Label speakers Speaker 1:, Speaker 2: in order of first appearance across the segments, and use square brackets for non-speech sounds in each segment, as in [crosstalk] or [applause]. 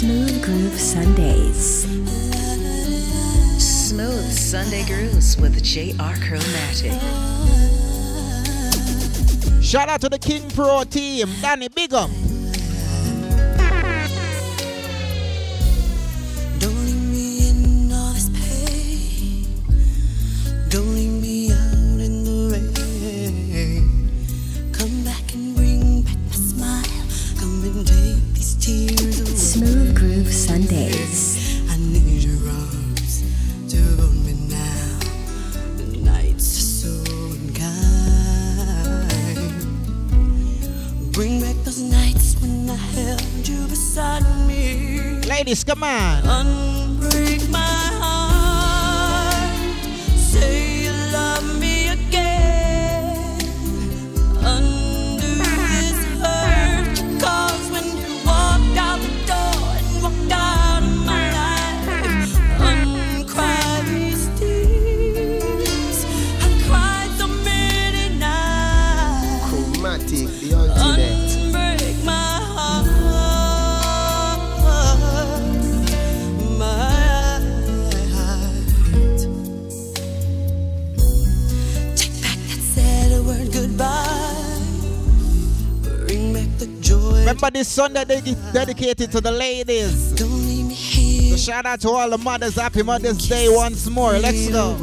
Speaker 1: Smooth Groove Sundays.
Speaker 2: Smooth Sunday Grooves with J.R. Chromatic.
Speaker 3: Shout out to the King Pro team, Danny Bigum. Sunday ded- dedicated to the ladies. So shout out to all the mothers. Happy Mother's Day once more. Let's go.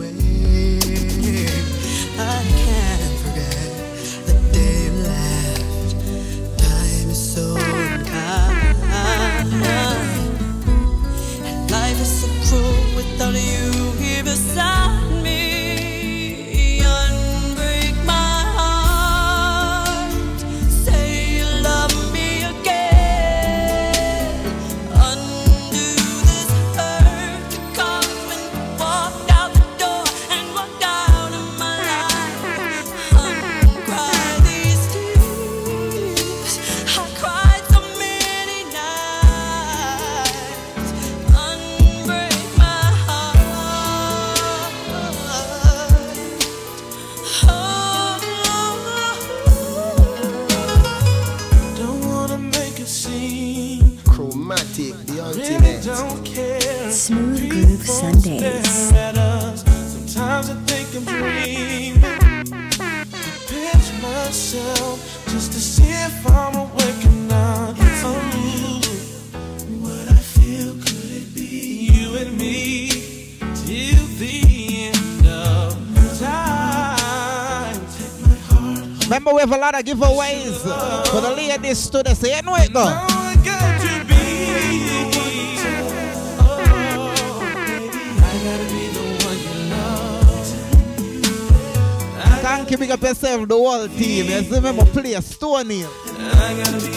Speaker 3: other giveaways for the ladies today.
Speaker 4: the so you though.
Speaker 3: Thank you, big up yourself, the whole team. Yes, remember, play Stone Hill.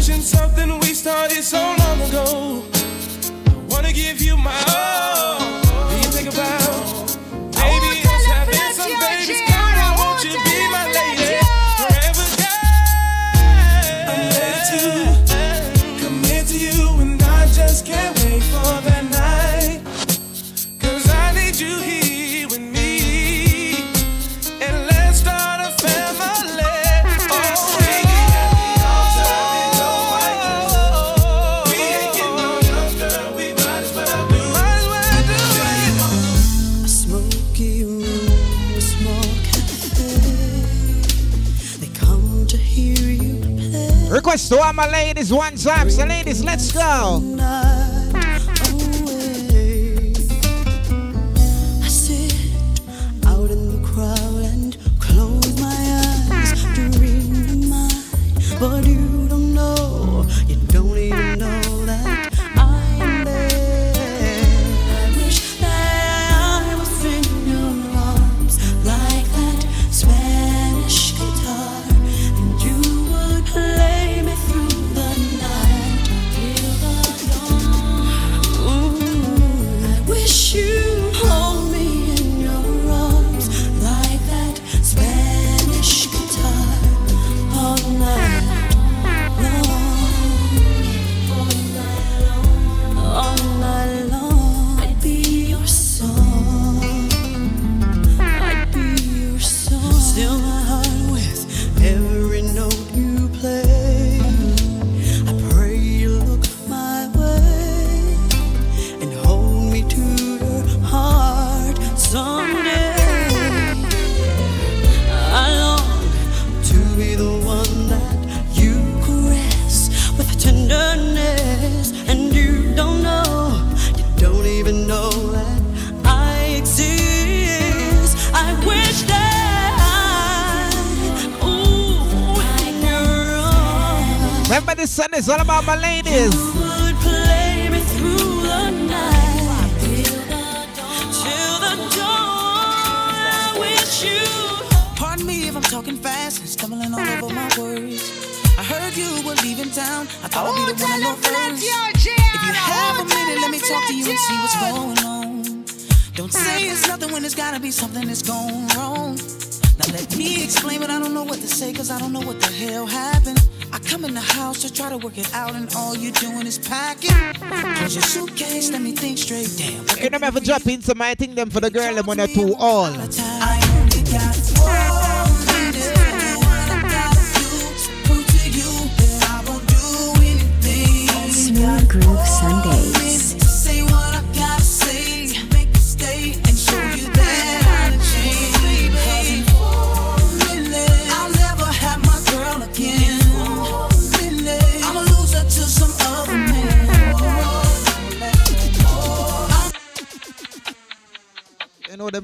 Speaker 3: finishing something we started so So all my
Speaker 5: ladies, one time. So ladies, let's go.
Speaker 6: have a drop in some I think
Speaker 5: them for the girl them when they're too old.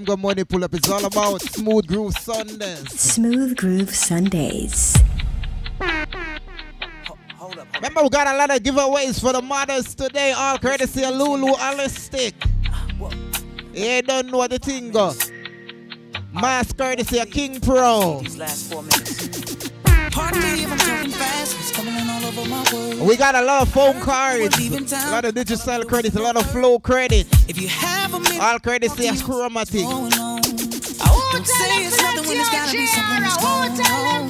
Speaker 5: Bingo Money Pull Up is all about Smooth Groove Sundays.
Speaker 1: Smooth Groove Sundays.
Speaker 5: Hold up, Remember, we got a lot of giveaways for the mothers today, all courtesy of Lulu Holistic. Yeah, don't know the thing go. Mask courtesy of King Pro.
Speaker 6: These last four minutes. Pardon me if I'm talking fast.
Speaker 5: We got a lot of phone cards, a lot of digital credits, a lot of flow credit.
Speaker 6: If you have a minute,
Speaker 5: all credits say chromatic.
Speaker 7: Don't say it's nothing when it's gotta be something that's going on.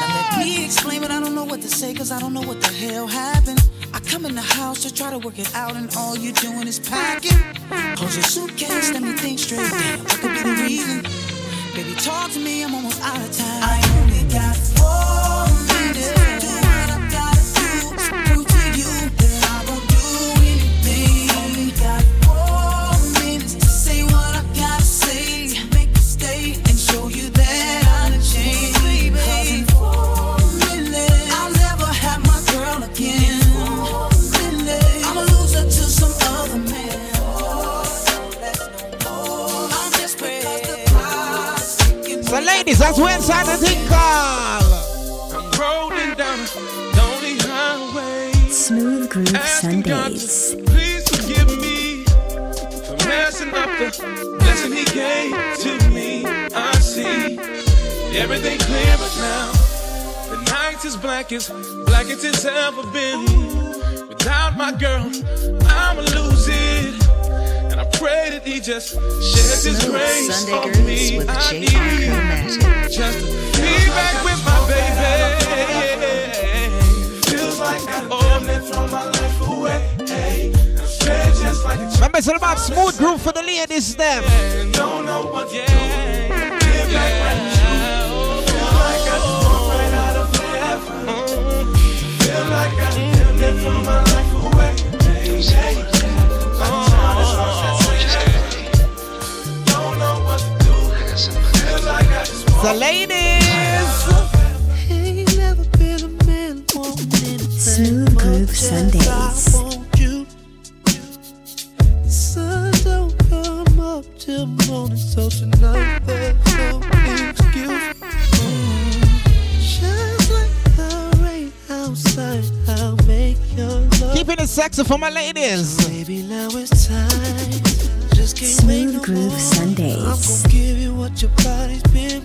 Speaker 7: Now let me explain, but I don't know what to say, cause I don't know what the hell happened. I come in the house to try to work it out, and all you're doing is packing. Close your suitcase, let me think straight. Damn, what could be the reason? Baby, talk to me, I'm almost out of time. I only got four minutes.
Speaker 4: Ladies, that's when Santa thing call.
Speaker 3: I'm rolling down a lonely highway.
Speaker 1: Smooth Groove
Speaker 3: Asking God
Speaker 1: Sundays.
Speaker 3: to please forgive me for messing up the blessing He gave to me. I see everything clearer now. The night is black as black as it's ever been. Without my girl, I'ma lose it. And I pray that He just sheds His
Speaker 2: Smooth
Speaker 3: grace
Speaker 2: Sunday
Speaker 3: on me.
Speaker 2: with
Speaker 3: I
Speaker 2: J.R.
Speaker 3: need
Speaker 2: Chromatic.
Speaker 3: just to be back with my baby. Feels like I damn near throw my life away. Hey, I'm scared just like a
Speaker 4: Remember, it's all about smooth groove for the ladies, them.
Speaker 3: Don't know what to do. Feel like right Feel like I just walked right out of forever. Feel I
Speaker 4: So, ladies.
Speaker 7: Ain't never been a man wanting anything
Speaker 1: Smooth Groove
Speaker 7: much as I
Speaker 1: Sundays.
Speaker 7: Sun don't come up till morning, so tonight there's no excuse. Shines like the rain outside. I'll make your love.
Speaker 4: Keeping it sexy for my ladies.
Speaker 7: Baby, now it's time. Just can't
Speaker 1: Smooth
Speaker 7: no
Speaker 1: Groove
Speaker 7: more.
Speaker 1: Sundays.
Speaker 7: I'm gonna give you what your body's been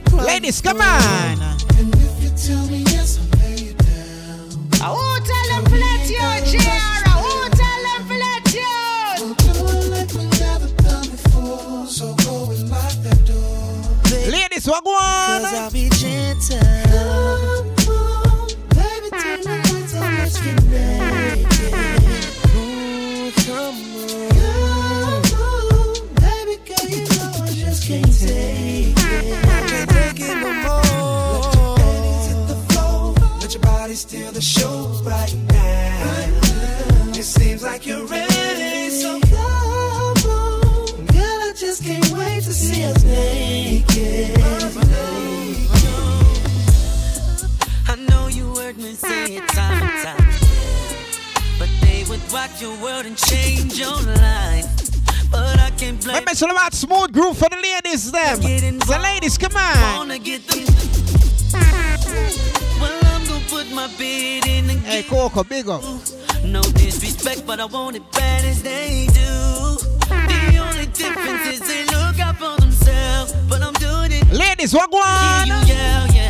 Speaker 4: Remember, it's all about smooth groove for the ladies, them. So, ladies, come on.
Speaker 5: wanna get them. Well, I'm gonna put my bid in and
Speaker 4: Hey, Coco, big up.
Speaker 5: no disrespect, but I want it bad as they do. The only difference is they look out for themselves, but I'm doing it.
Speaker 4: Ladies, what go
Speaker 5: Yeah,
Speaker 4: on?
Speaker 5: yell, yeah.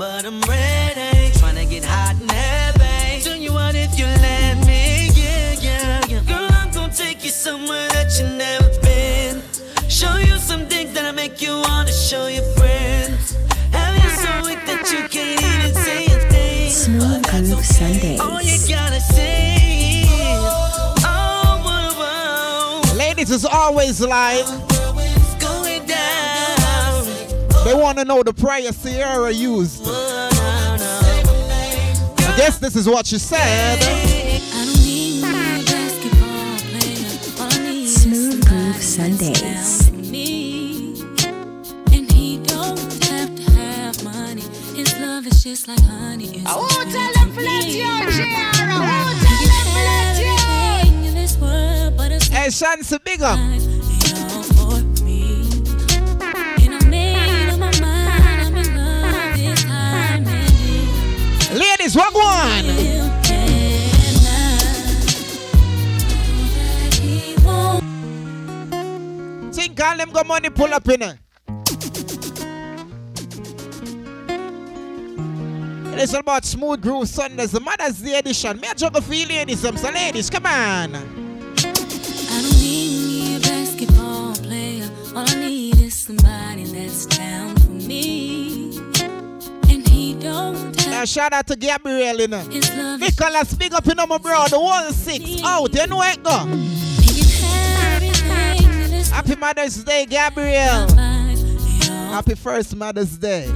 Speaker 5: But I'm ready. Trying to get hot and heavy. Tell you what, if you let me, yeah, yeah, yeah. Girl, I'm gonna take you somewhere that you never been. Show you some things that'll make you wanna show your friends. Have you so weak that you can't even say a thing?
Speaker 1: Smooth
Speaker 5: But that's
Speaker 1: Groove
Speaker 5: okay.
Speaker 1: Sundays.
Speaker 5: All you gotta say is, oh, whoa, whoa,
Speaker 4: Ladies is always live. They want to know the prayer Sierra used.
Speaker 5: Whoa, no, no.
Speaker 4: I guess this is what she said.
Speaker 5: I don't need no basketball player. All I need is
Speaker 1: Smooth Groove Sundays.
Speaker 5: me. And he don't have to have money. His love is
Speaker 8: just like honey. It's
Speaker 9: Oh,
Speaker 8: sweet
Speaker 9: tell
Speaker 8: to
Speaker 9: them to let
Speaker 8: me.
Speaker 9: you, Jara. Oh, tell
Speaker 8: can
Speaker 9: them to
Speaker 8: have
Speaker 9: you.
Speaker 8: everything in this world, but it's
Speaker 4: Hey, Shansi, big up.
Speaker 8: Won't
Speaker 4: Think all them got money pull up in it. It's all about Smooth Groove Sundays, the Mother's Day edition. Me a juggle for you ladies, so ladies, come on.
Speaker 8: I don't need a basketball player. All I need is somebody that's down for me.
Speaker 4: Now shout out to Gabriel, you know.
Speaker 8: his love. is-
Speaker 4: Nicholas, big up in my bro, the one six out, you know where it go.
Speaker 8: He can have everything in this
Speaker 4: Happy Mother's Day, Gabriel. Happy first Mother's Day.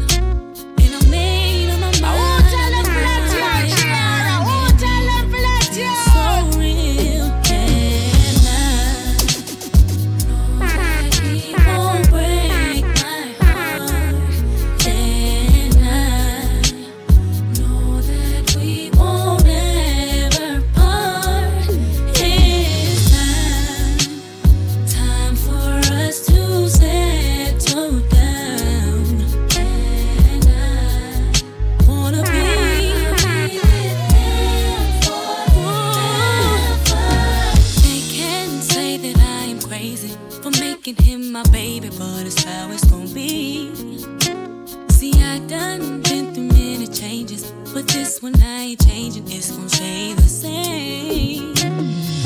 Speaker 8: Done been through many changes, but this one I ain't changing. It's gonna stay the same.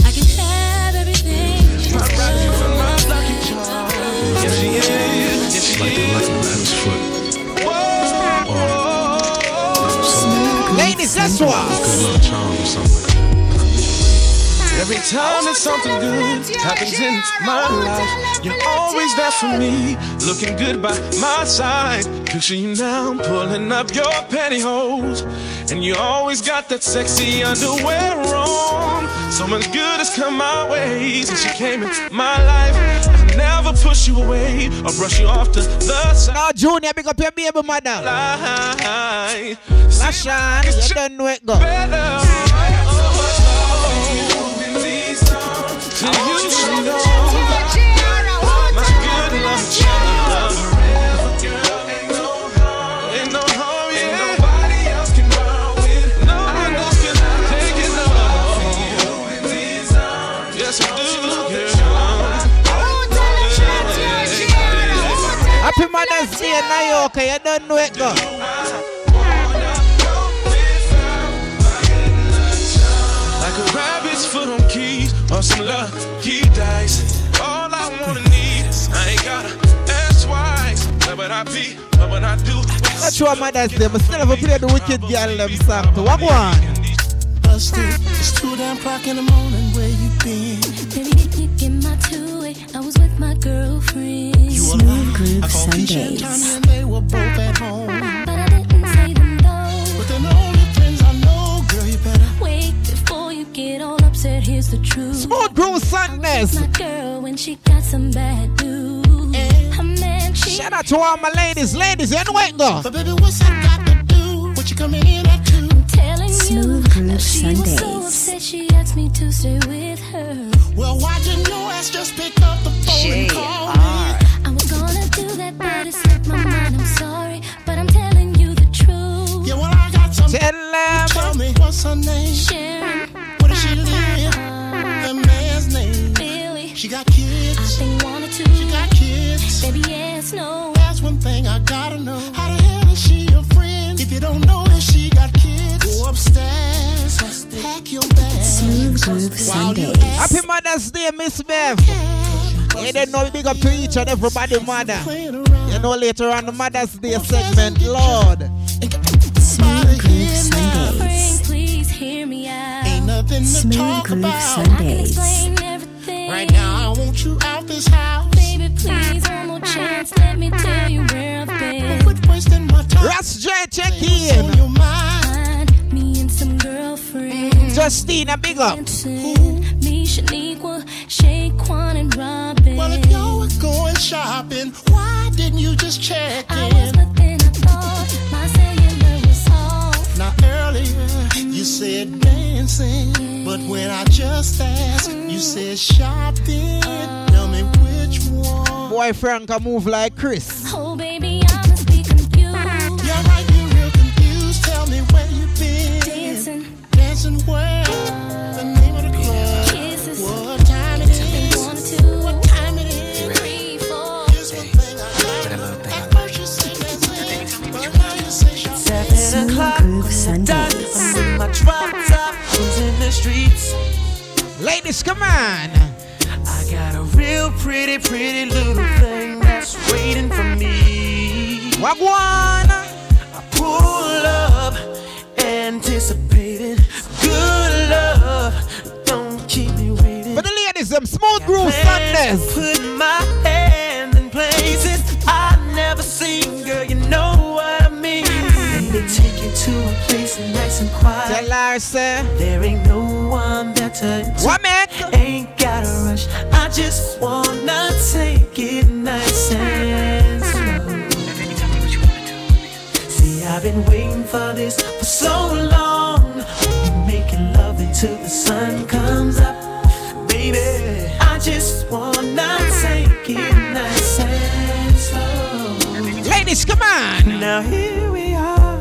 Speaker 8: I can have everything.
Speaker 3: Yes, she is. Yes, she
Speaker 10: Like the
Speaker 3: is.
Speaker 10: lucky man's foot.
Speaker 4: Ladies, that's what.
Speaker 10: Good luck charm or something.
Speaker 3: Every time that something good happens in my life, you're always there for me, looking good by my side. Picture you now pulling up your pantyhose, and you always got that sexy underwear on. So much good has come my way since you came in my life. I never push you away or brush you off to the side.
Speaker 4: Now, Junior, big up your baby.
Speaker 3: Lashan,
Speaker 4: Lashan, you don't know it go.
Speaker 3: better.
Speaker 4: Happy Mother's Day, Nayoka, you don't know it go.
Speaker 3: Keys or some lucky dice. All I wanna need, I ain't gotta ask twice. Where would I be? What would I do?
Speaker 4: Not sure Mother's Day, but still have to play the wicked girl them song to what one?
Speaker 7: Busted. It's two damn o'clock in the morning. Where you been?
Speaker 8: Baby, you get my two-way. I was with my girlfriend.
Speaker 7: You
Speaker 1: Smooth
Speaker 7: alive?
Speaker 1: Groove
Speaker 7: I called Keisha and
Speaker 1: Sundays.
Speaker 7: Tanya and they were both at home.
Speaker 8: Get all upset. Here's the truth.
Speaker 4: Smooth Groove Sundays.
Speaker 8: My girl, when she got some bad news. Eh. Her.
Speaker 4: Shout out to all my ladies. Ladies, you know where it go.
Speaker 7: But baby, what's that got to do? What you coming in at two?
Speaker 8: I'm telling
Speaker 1: Smooth
Speaker 8: you.
Speaker 1: Groove
Speaker 8: that she was so
Speaker 1: Sundays.
Speaker 8: upset she asked me to stay with her.
Speaker 7: Well, why didn't your ass just pick up the phone and call me?
Speaker 8: I was gonna do that, but it slipped my mind. I'm sorry, but I'm telling you the truth.
Speaker 7: Yeah, well, I got some.
Speaker 4: Tell.
Speaker 7: Tell me what's her name?
Speaker 8: Sharon,
Speaker 7: She got
Speaker 8: I
Speaker 7: kids.
Speaker 8: think one or two.
Speaker 7: She got kids.
Speaker 8: Baby, yes, no.
Speaker 7: That's one thing I gotta know. How the hell is she your friend? If you don't know that she got kids, go upstairs, pack your bags.
Speaker 1: Smooth Groove
Speaker 7: While you
Speaker 1: Sundays.
Speaker 4: Happy Mother's Day, Miss Bev. You don't know, big up to each and everybody, mother. You know, later on the Mother's Day segment, Lord.
Speaker 1: Smooth Groove Sundays.
Speaker 8: Friend, please hear me out.
Speaker 7: Ain't nothing to
Speaker 1: Smooth
Speaker 7: talk
Speaker 1: Groove
Speaker 7: about.
Speaker 8: I can
Speaker 1: Sundays.
Speaker 8: Explain everything.
Speaker 7: Right now, I want you out this house.
Speaker 8: Baby, please, one more chance. Let me tell you where I've been.
Speaker 7: Quit wasting my time.
Speaker 4: Ross J, check
Speaker 7: What's
Speaker 4: in.
Speaker 7: your mind?
Speaker 8: Find me and some girlfriends.
Speaker 4: Justina, big up.
Speaker 8: Me, Shaniqua, Shaquan, and Robin.
Speaker 7: Well, if y'all were going shopping, why didn't you just check
Speaker 8: I was
Speaker 7: in?
Speaker 8: nothing I thought. My cellular was now earlier you said
Speaker 7: dancing, but when I just asked, you said shopping. Tell me which one.
Speaker 4: Boy, Frank, I move like Chris.
Speaker 8: Oh, baby.
Speaker 4: Ladies, come on.
Speaker 11: I got a real pretty, pretty little thing that's waiting for me.
Speaker 4: Wagwan.
Speaker 11: I pull up, anticipating good love. Don't keep me waiting.
Speaker 4: For the ladies, them smooth groove Sundays.
Speaker 11: Put my hand nice and quiet.
Speaker 4: Tell her, say.
Speaker 11: There ain't no one better.
Speaker 4: What, man?
Speaker 11: Ain't gotta rush. I just wanna take it nice and slow. See, I've been waiting for this for so long. Making love until the sun comes up, baby. I just wanna take it nice and slow.
Speaker 4: Ladies, come on.
Speaker 11: Now here we are,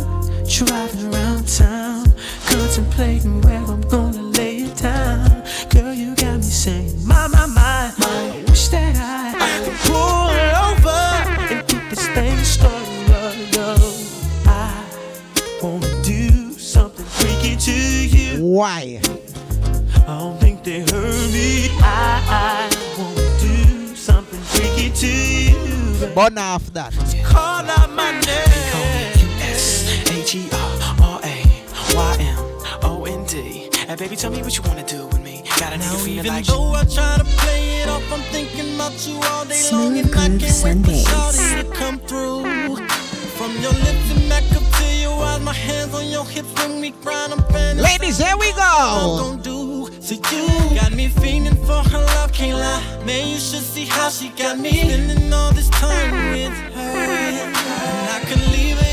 Speaker 11: driving town, contemplating where I'm gonna lay it down. Girl, you got me saying, my, my, my, I wish that I could pull over and get this thing started. I wanna do something freaky to you.
Speaker 4: Why?
Speaker 11: I don't think they heard me. I, I wanna do something freaky to you.
Speaker 4: Burn off that.
Speaker 11: Call out my name.
Speaker 12: S-H-E-R-R-A-Y-M-O-N-D. And baby, tell me what you wanna do with me. Got a nigga feeling
Speaker 13: Even
Speaker 12: like
Speaker 13: though I try to play it off, I'm thinking about you all day long,
Speaker 1: Smooth
Speaker 13: and I
Speaker 1: Groove
Speaker 13: can't wait
Speaker 1: Sundays.
Speaker 13: for Shawty to come through. From your lips and back up to your eyes, my hands on your hips when we grind. I'm fantasizing
Speaker 4: Ladies, here we
Speaker 13: what I'm
Speaker 4: go.
Speaker 13: gonna do. So you got me feeling for her love, can't lie. Man, you should see how she got me spending all this time with her. And I could leave her if I want.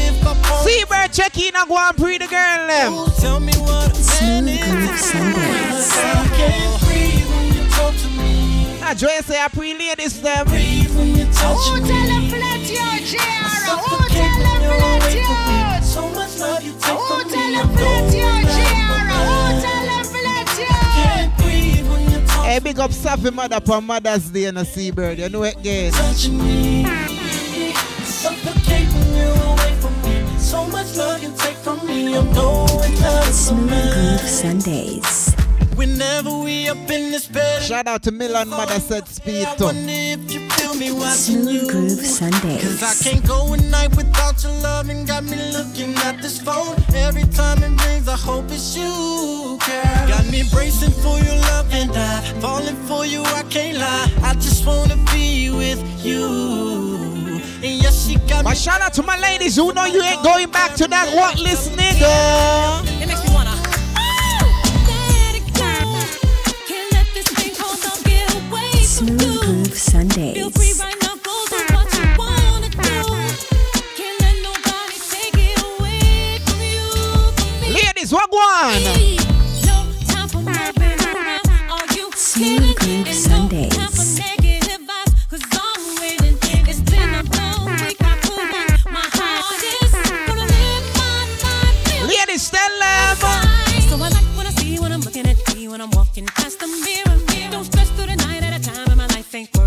Speaker 4: Seabird, check in and go and pre the girl them.
Speaker 13: Tell me what a man is. I can't breathe when you talk to me.
Speaker 4: I Joy say ah, I pre ladies them.
Speaker 13: Breathe when you touch
Speaker 9: Who
Speaker 13: me.
Speaker 9: tell them flat your J.R.? Who tell them
Speaker 13: you're
Speaker 9: flat
Speaker 13: away from me.
Speaker 9: your?
Speaker 13: So much love you take
Speaker 9: Who
Speaker 13: from
Speaker 9: tell
Speaker 13: me.
Speaker 9: them
Speaker 13: I'm
Speaker 9: flat your
Speaker 13: going
Speaker 9: J.R.? Who tell them flat your?
Speaker 13: Can't breathe when you talk
Speaker 4: Hey, big up Safi mother for Mother's Day in a Seabird. You know it, again.
Speaker 13: touching me. Suffocate much love you take from me. I'm going back.
Speaker 1: Smooth Groove Sundays.
Speaker 13: Whenever we up in this bed.
Speaker 4: Shout out to Milan Mother said speed
Speaker 13: I
Speaker 4: too.
Speaker 13: wonder if you feel me watching you.
Speaker 1: Smooth Groove
Speaker 13: Cause I
Speaker 1: Sundays.
Speaker 13: can't go a night without your love and got me looking at this phone. Every time it rings, I hope it's you, girl. Got me bracing for your love and I falling for you, I can't lie. I just wanna be with you. And yes, she got me.
Speaker 4: But shout out to my ladies who know you ain't going back to that what list nigga.
Speaker 14: It makes me wanna.
Speaker 8: Let it go. Can't let this thing called love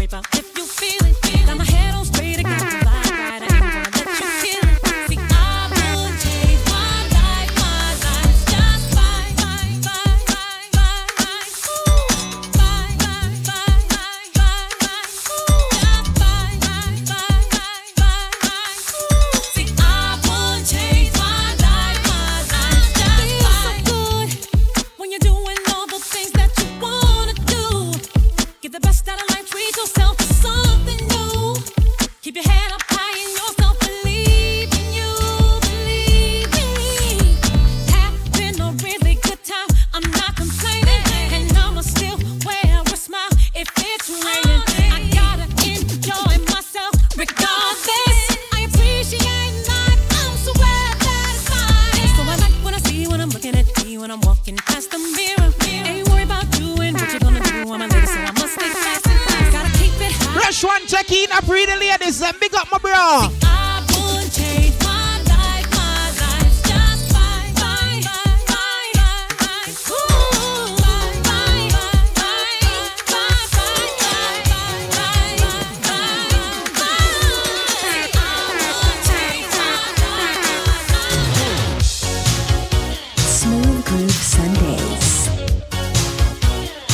Speaker 8: paper. If the
Speaker 4: ladies and big up my bro.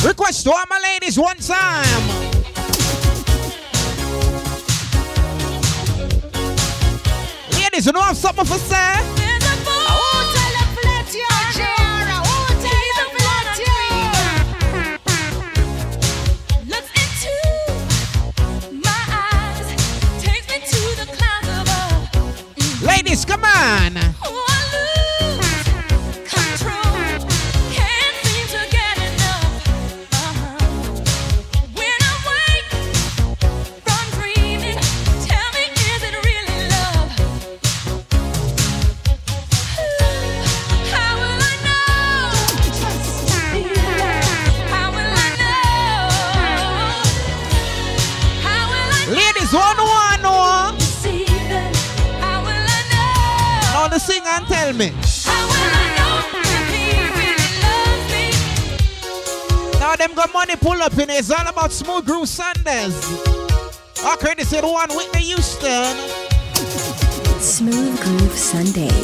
Speaker 4: Request to all my ladies one time. você. Fernandez. All credits to the one Whitney Houston.
Speaker 8: Smooth Groove Sundays.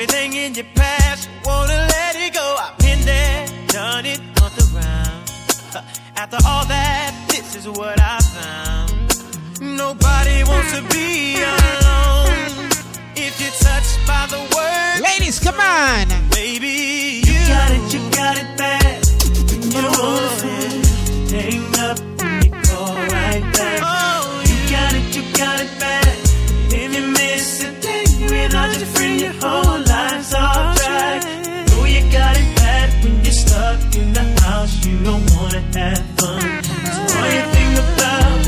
Speaker 11: everything in your past, wanna let it go. I've been there, done it, on the round. [laughs] After all that, this is what I found. Nobody wants to be alone. If you're touched by the word,
Speaker 4: Ladies, come on.
Speaker 11: Baby, you got it, you got it bad. You want it, hang up and you call right back. Oh, you got it, you got it bad. If you miss a day without your friend, your whole wanna have fun. So all you think about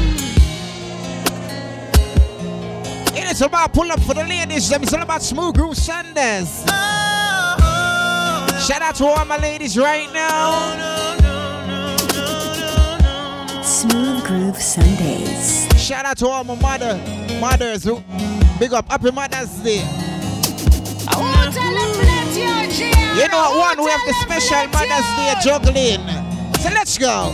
Speaker 4: It is about pull up for the ladies. Them it's all about Smooth Groove Sundays. Oh, oh, Shout out to all my ladies right now.
Speaker 1: Oh, Smooth Groove Sundays.
Speaker 4: Shout out to all my mother, mothers who big up Happy Mother's Day.
Speaker 9: Oh, tell them let your JR.
Speaker 4: You know what one we have the special Mother's Day juggling. So let's go.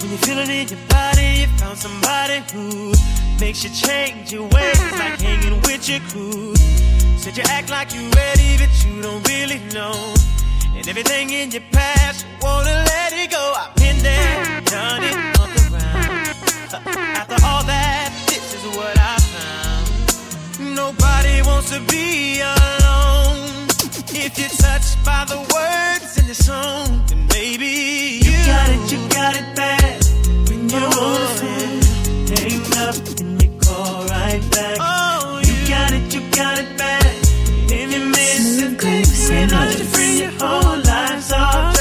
Speaker 11: When you feel it in your body, you found somebody who makes you change your ways, like hanging with your crew. Said you act like you ready, but you don't really know. And everything in your past, you wanna let it go. I've been there, done it, on the round. After all that, this is what I found. Nobody wants to be alone. If you're touched by the words in the song, then maybe you, got it, you got it bad. When you want oh, it, hang up and you call right back. Oh, you got it, you got it bad. If you miss a day without your friend, your whole life's off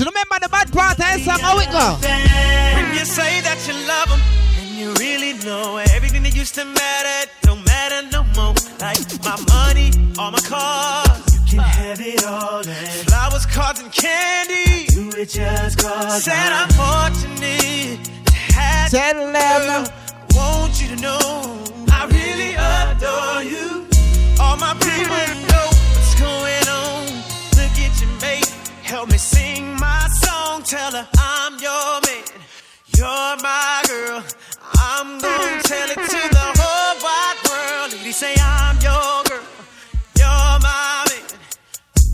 Speaker 11: on.
Speaker 4: Remember the bad part eh, of song. How it go?
Speaker 11: When you say that you love them, and you really know everything that used to matter don't matter no more. Like my money, all my cars, you can have it all. And flowers, cards, and candy, do it just cause. Said I'm fortunate to have
Speaker 4: Tell them.
Speaker 11: girl. I want you to know I really adore you. All my people know what's going help me sing my song. Tell her I'm your man, you're my girl. I'm gonna tell it to the whole wide world. Lady, say I'm your girl, you're my man.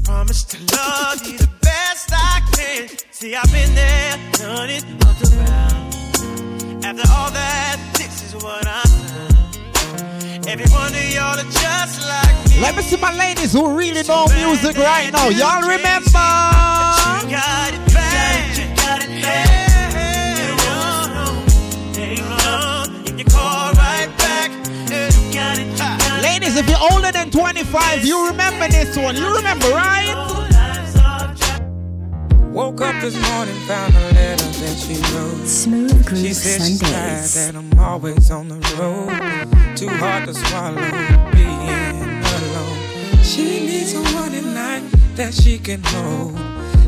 Speaker 11: Promise to love you the best I can. See, I've been there, done it, up around. After all that, this is what I found. Every one of y'all are just like.
Speaker 4: Let me see my ladies who really know music right now. Y'all remember?
Speaker 11: You got it bad. You got it bad. You know, hang on, you can call right back. You got it, you got it.
Speaker 4: Ladies, if you're older than 25, you remember this one. You remember, right?
Speaker 15: Woke up this morning, found a letter that she wrote.
Speaker 1: Smooth Groove
Speaker 15: She said she's tired that I'm always on the road. Too hard to swallow being alone. She needs someone at night that she can hold.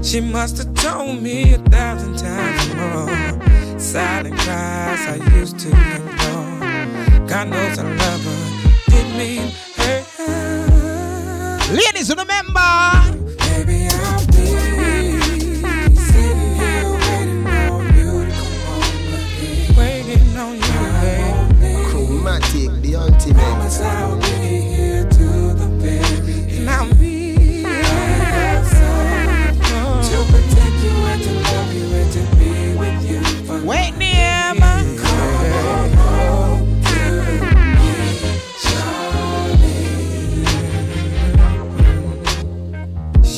Speaker 15: She must have told me a thousand times more. Silent cries I used to ignore. God knows I love her. Didn't mean her.
Speaker 4: Ladies, remember?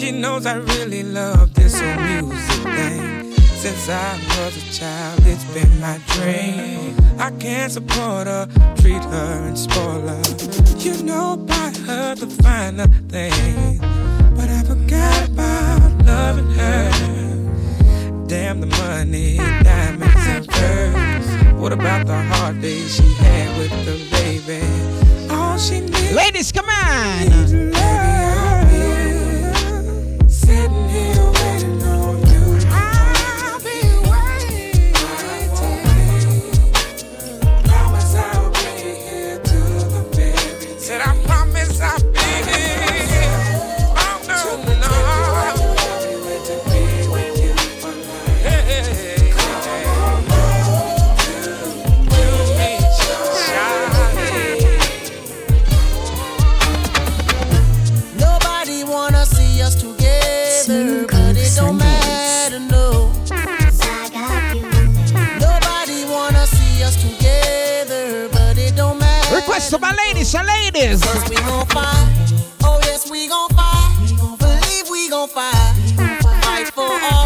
Speaker 15: She knows I really love this old music thing. Since I was a child, it's been my dream. I can't support her, treat her and spoil her. You know, about her the finer things. But I forgot about loving her. Damn the money, diamonds and pearls. What about the hard days she had with the baby? All she needs.
Speaker 4: Ladies, come on
Speaker 15: sitting
Speaker 4: yes, so my ladies, so ladies.
Speaker 16: First we gon' fight. Oh yes, we gon' fight. Believe we gon' fight. Fight for all.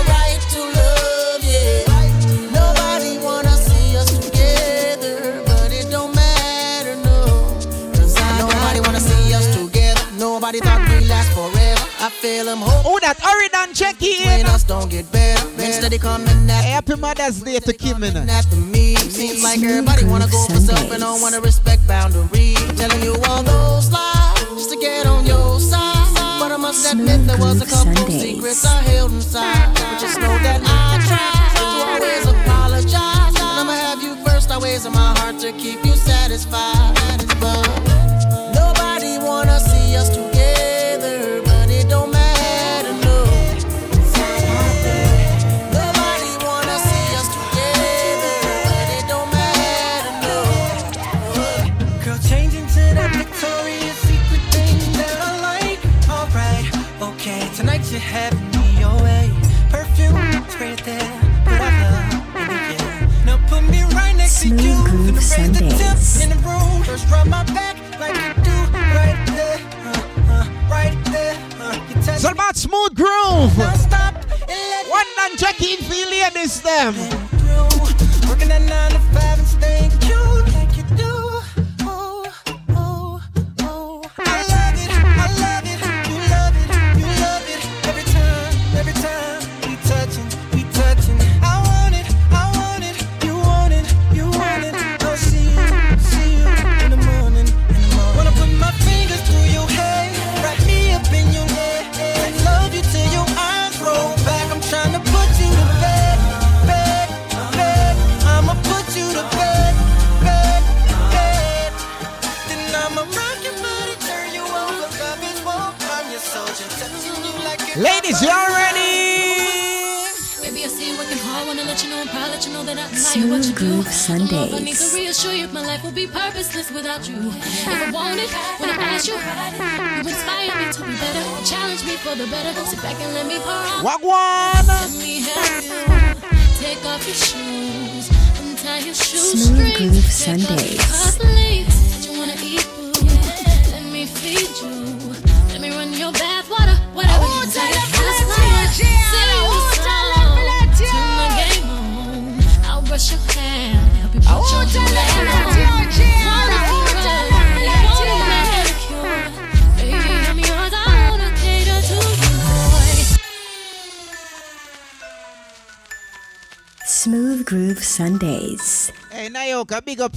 Speaker 16: I feel them hope.
Speaker 4: Oh, that Oridon check in.
Speaker 16: When us don't get better, better. they coming after
Speaker 4: Happy Mother's Day to Kim in
Speaker 16: after me. Seems like everybody wanna go for self and don't wanna respect boundaries. Telling you all those lies just to get on your side. But I must admit there was a couple Sundays. secrets I held inside. But just know that I tried to always apologize. I'ma have you first, always in my heart to keep you satisfied.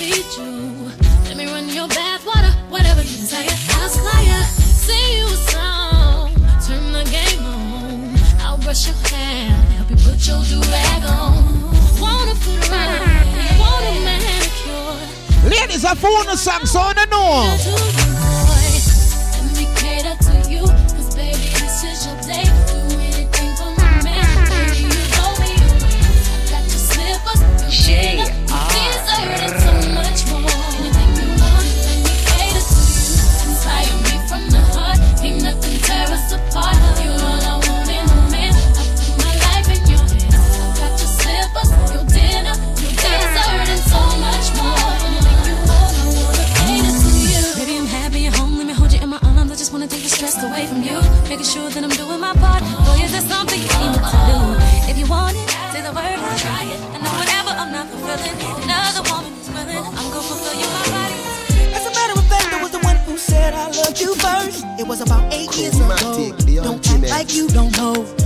Speaker 17: be. Let me run your bath water, whatever you desire. I'll Slayer, sing you a song, turn the game on. I'll brush your hair, help you put your on. Wanna put want a manicure.
Speaker 4: Ladies, I song, so I don't know.
Speaker 17: Let me cater to you, cause baby, this is your day.
Speaker 18: It
Speaker 13: was about eight years ago. Don't act like you don't know.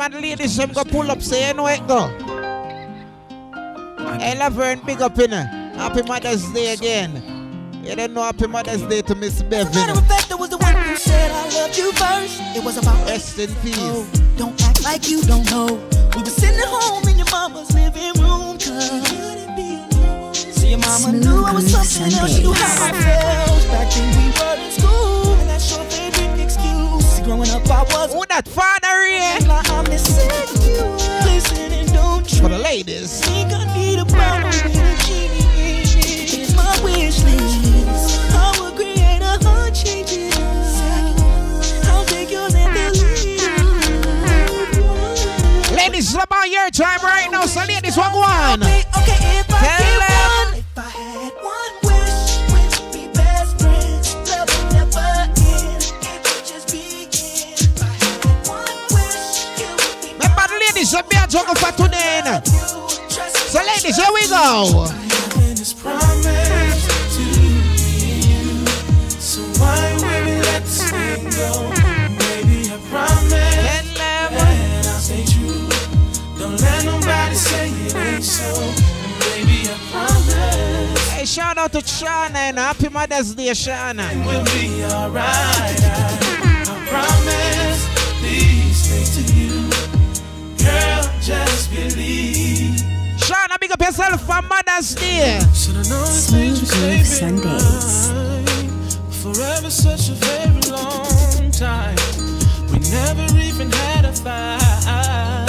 Speaker 4: Them
Speaker 13: and
Speaker 4: the ladies, them go pull up, say, you know it go. Hey, Laverne, big up in Happy Mother's Day again. You don't know Happy Mother's Day to Miss
Speaker 13: Matter
Speaker 4: Bevan.
Speaker 13: of fact, I was the one who said I loved you first. It was about
Speaker 4: Rest in peace.
Speaker 13: Oh, don't act like you don't know. We were sitting at home in your mama's living room, cause See, your mama
Speaker 11: Smooth
Speaker 13: knew I was
Speaker 11: Groove
Speaker 13: something else. She knew how I felt. Back then we were in school, and that's your favorite excuse. Growing up, I was
Speaker 4: Who that father ladies.
Speaker 13: Think I need a bottle a genie my wish list. I will create a heart changing I'll take yours and fill.
Speaker 4: Ladies, it's about your time right now, so ladies, what one?
Speaker 13: Okay, okay, if I
Speaker 4: Tell
Speaker 13: get
Speaker 4: them.
Speaker 13: one, if I had one wish, we'd be best friends. Love would never end. It would just begin. If I had one wish, you be
Speaker 4: Remember the ladies, a juggle for today. Here we go. Hey, shout out to Shana and Happy Mother's Day, Shana.
Speaker 3: we'll be alright. I, I promise these things to you. Girl, just believe.
Speaker 4: Shana, big up yourself for Mother's Day.
Speaker 3: Should I know this made you
Speaker 11: Smooth Groove Sundays.
Speaker 3: mine Forever such a very long time We never even had a fight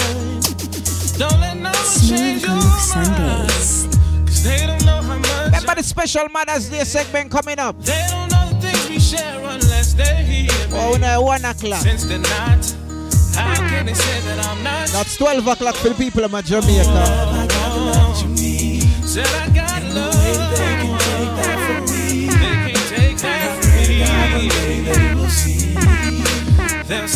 Speaker 3: Don't let no one
Speaker 11: Smooth
Speaker 3: change your
Speaker 11: Groove
Speaker 3: mind
Speaker 11: Sundays.
Speaker 3: Cause they don't know how much
Speaker 4: Remember the special Mother's Day segment coming up.
Speaker 3: They don't know the things we share unless they're here
Speaker 4: Oh, now one o'clock.
Speaker 3: Since they're not How can they say that I'm not
Speaker 4: That's 12 o'clock for the people of my Jamaica.
Speaker 3: Oh, Said I got love. They can take that from me They can't take that from me. They will see. They'll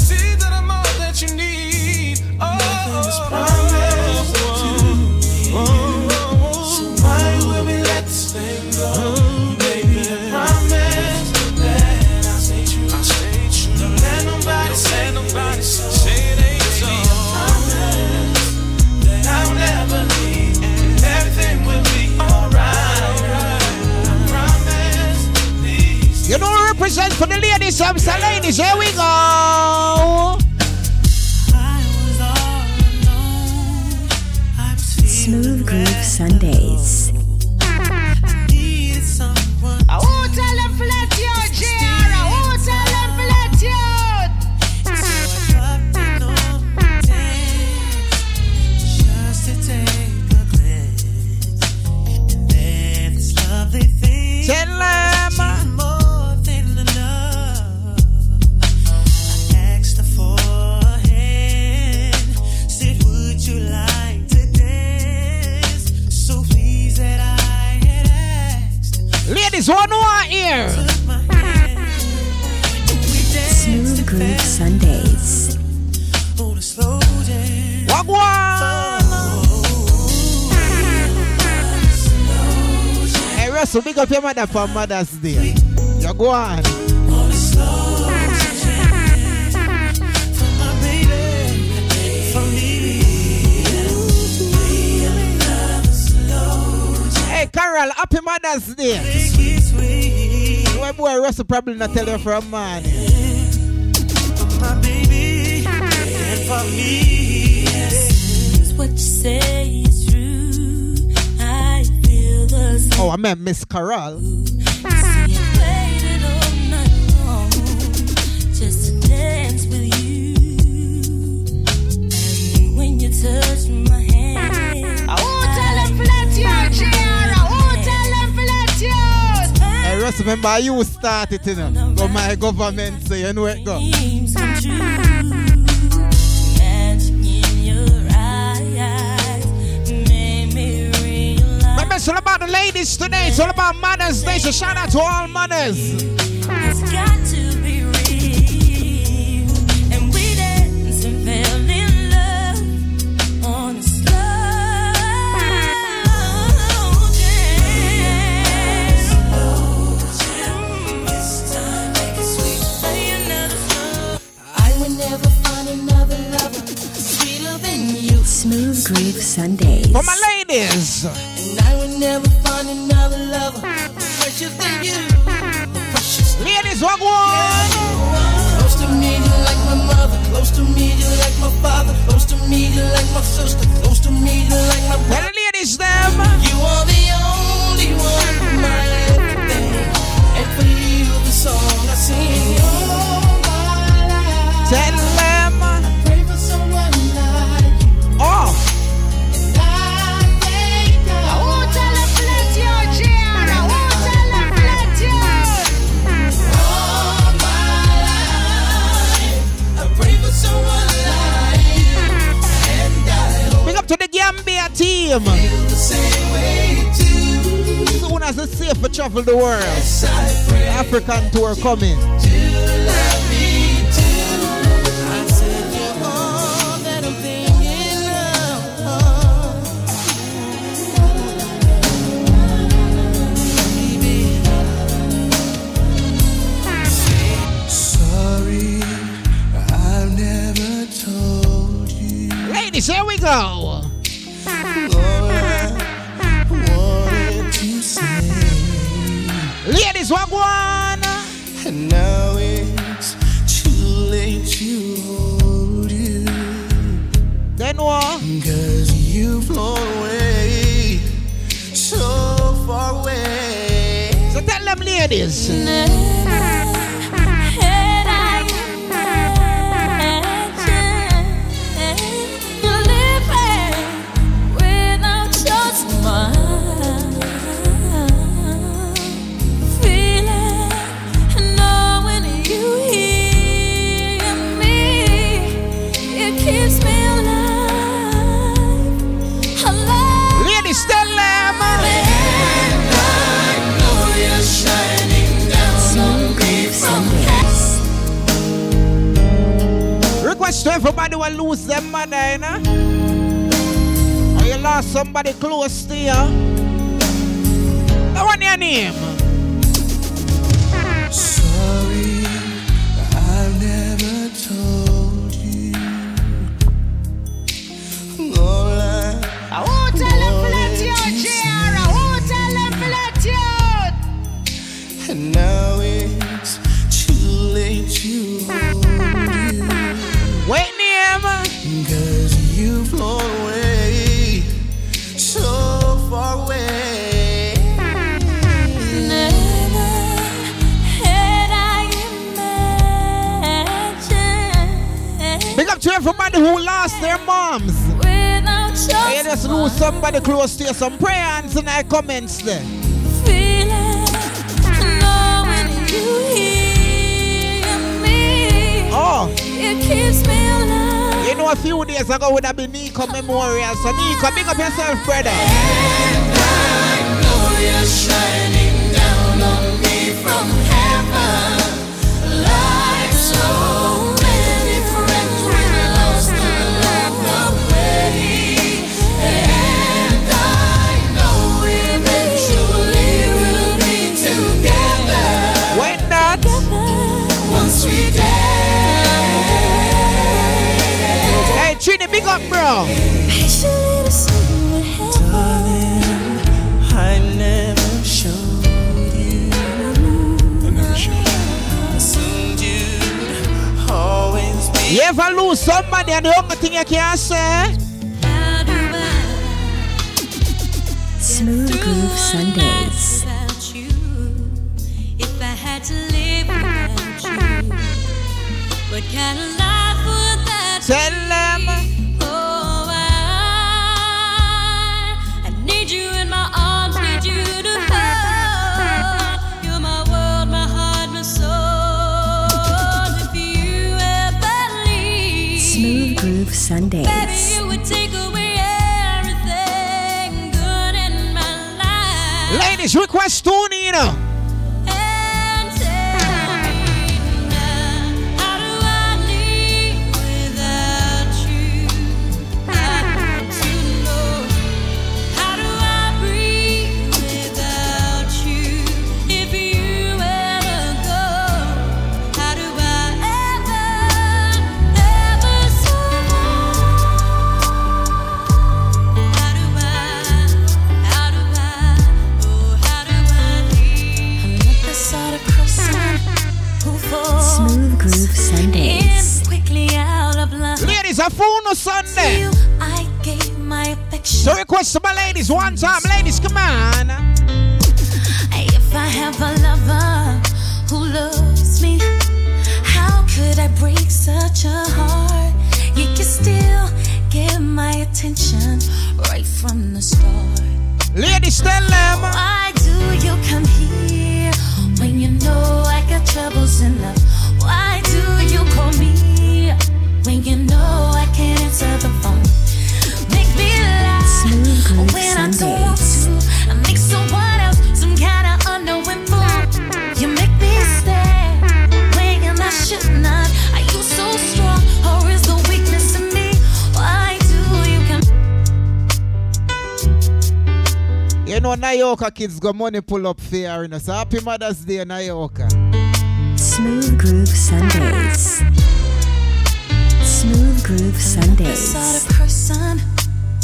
Speaker 4: ladies, I'm so ladies, here we go.
Speaker 11: Smooth Groove Sundays.
Speaker 4: Russell, big up your mother for Mother's Day. You go on. Hey, Carol, happy Mother's Day. My boy Russell probably not tell you from man.
Speaker 3: My baby for me.
Speaker 13: What you say
Speaker 4: Oh, I meant Miss Carol.
Speaker 13: Waited all night long just to dance with you. And when you touch my hand,
Speaker 9: Who tell him flat your Jara? Who tell him flat your?
Speaker 4: Hey, remember you started, you know? Go my government say, you know it go. It's all about the ladies today. It's all about Mother's Day. So shout out to all mothers.
Speaker 13: It's got to be real. And we danced and fell in love on a slow dance. This time make it sweet. Say another slow. I would never find another lover sweeter than you.
Speaker 1: Smooth Groove Sundays.
Speaker 4: For my ladies.
Speaker 13: And I would never find another lover than you. Precious
Speaker 4: Ladies, one?
Speaker 13: Close to me, you like my mother. Close to me, you like my father. Close to me, you like my sister. Close to me, you like my
Speaker 4: Tell
Speaker 13: brother.
Speaker 4: the ladies them.
Speaker 13: You are the only one,
Speaker 4: Gambia team.
Speaker 13: feel the same way too.
Speaker 4: Soon as it's safe to travel the world. African tour coming.
Speaker 13: to love me too.
Speaker 4: Tell them everybody will lose them mother, eh, you know? Or you lost somebody close to you. I want your name.
Speaker 9: Your
Speaker 3: You
Speaker 4: just lose somebody close to you. Some prayer in the comments there.
Speaker 13: feeling, knowing you hear me.
Speaker 4: Oh,
Speaker 13: It keeps me alive.
Speaker 4: you know a few days ago would have been Nico Memorial. So Nico, big up yourself, brother. Up, bro.
Speaker 8: Patiently the sun would happen.
Speaker 7: Never showed you. I never showed you. Assumed you'd always be.
Speaker 4: You ever lose somebody and the only thing you can say?
Speaker 1: Smooth Groove Sundays.
Speaker 8: You, if I had to live without you, what kind of life would that life.
Speaker 4: Ladies, request Tony, Sunday.
Speaker 8: I gave my affection.
Speaker 4: So request to my ladies one time. Ladies, come on.
Speaker 8: If I have a lover who loves me, how could I break such a heart? You can still get my attention right from the start.
Speaker 4: Ladies, tell them.
Speaker 8: Why do you come here know,
Speaker 4: Nayoka kids got money pull up fair, you know. So happy Mother's Day, Nayoka.
Speaker 1: Smooth Groove Sundays. Smooth Groove
Speaker 8: sort
Speaker 1: Sundays.
Speaker 8: of person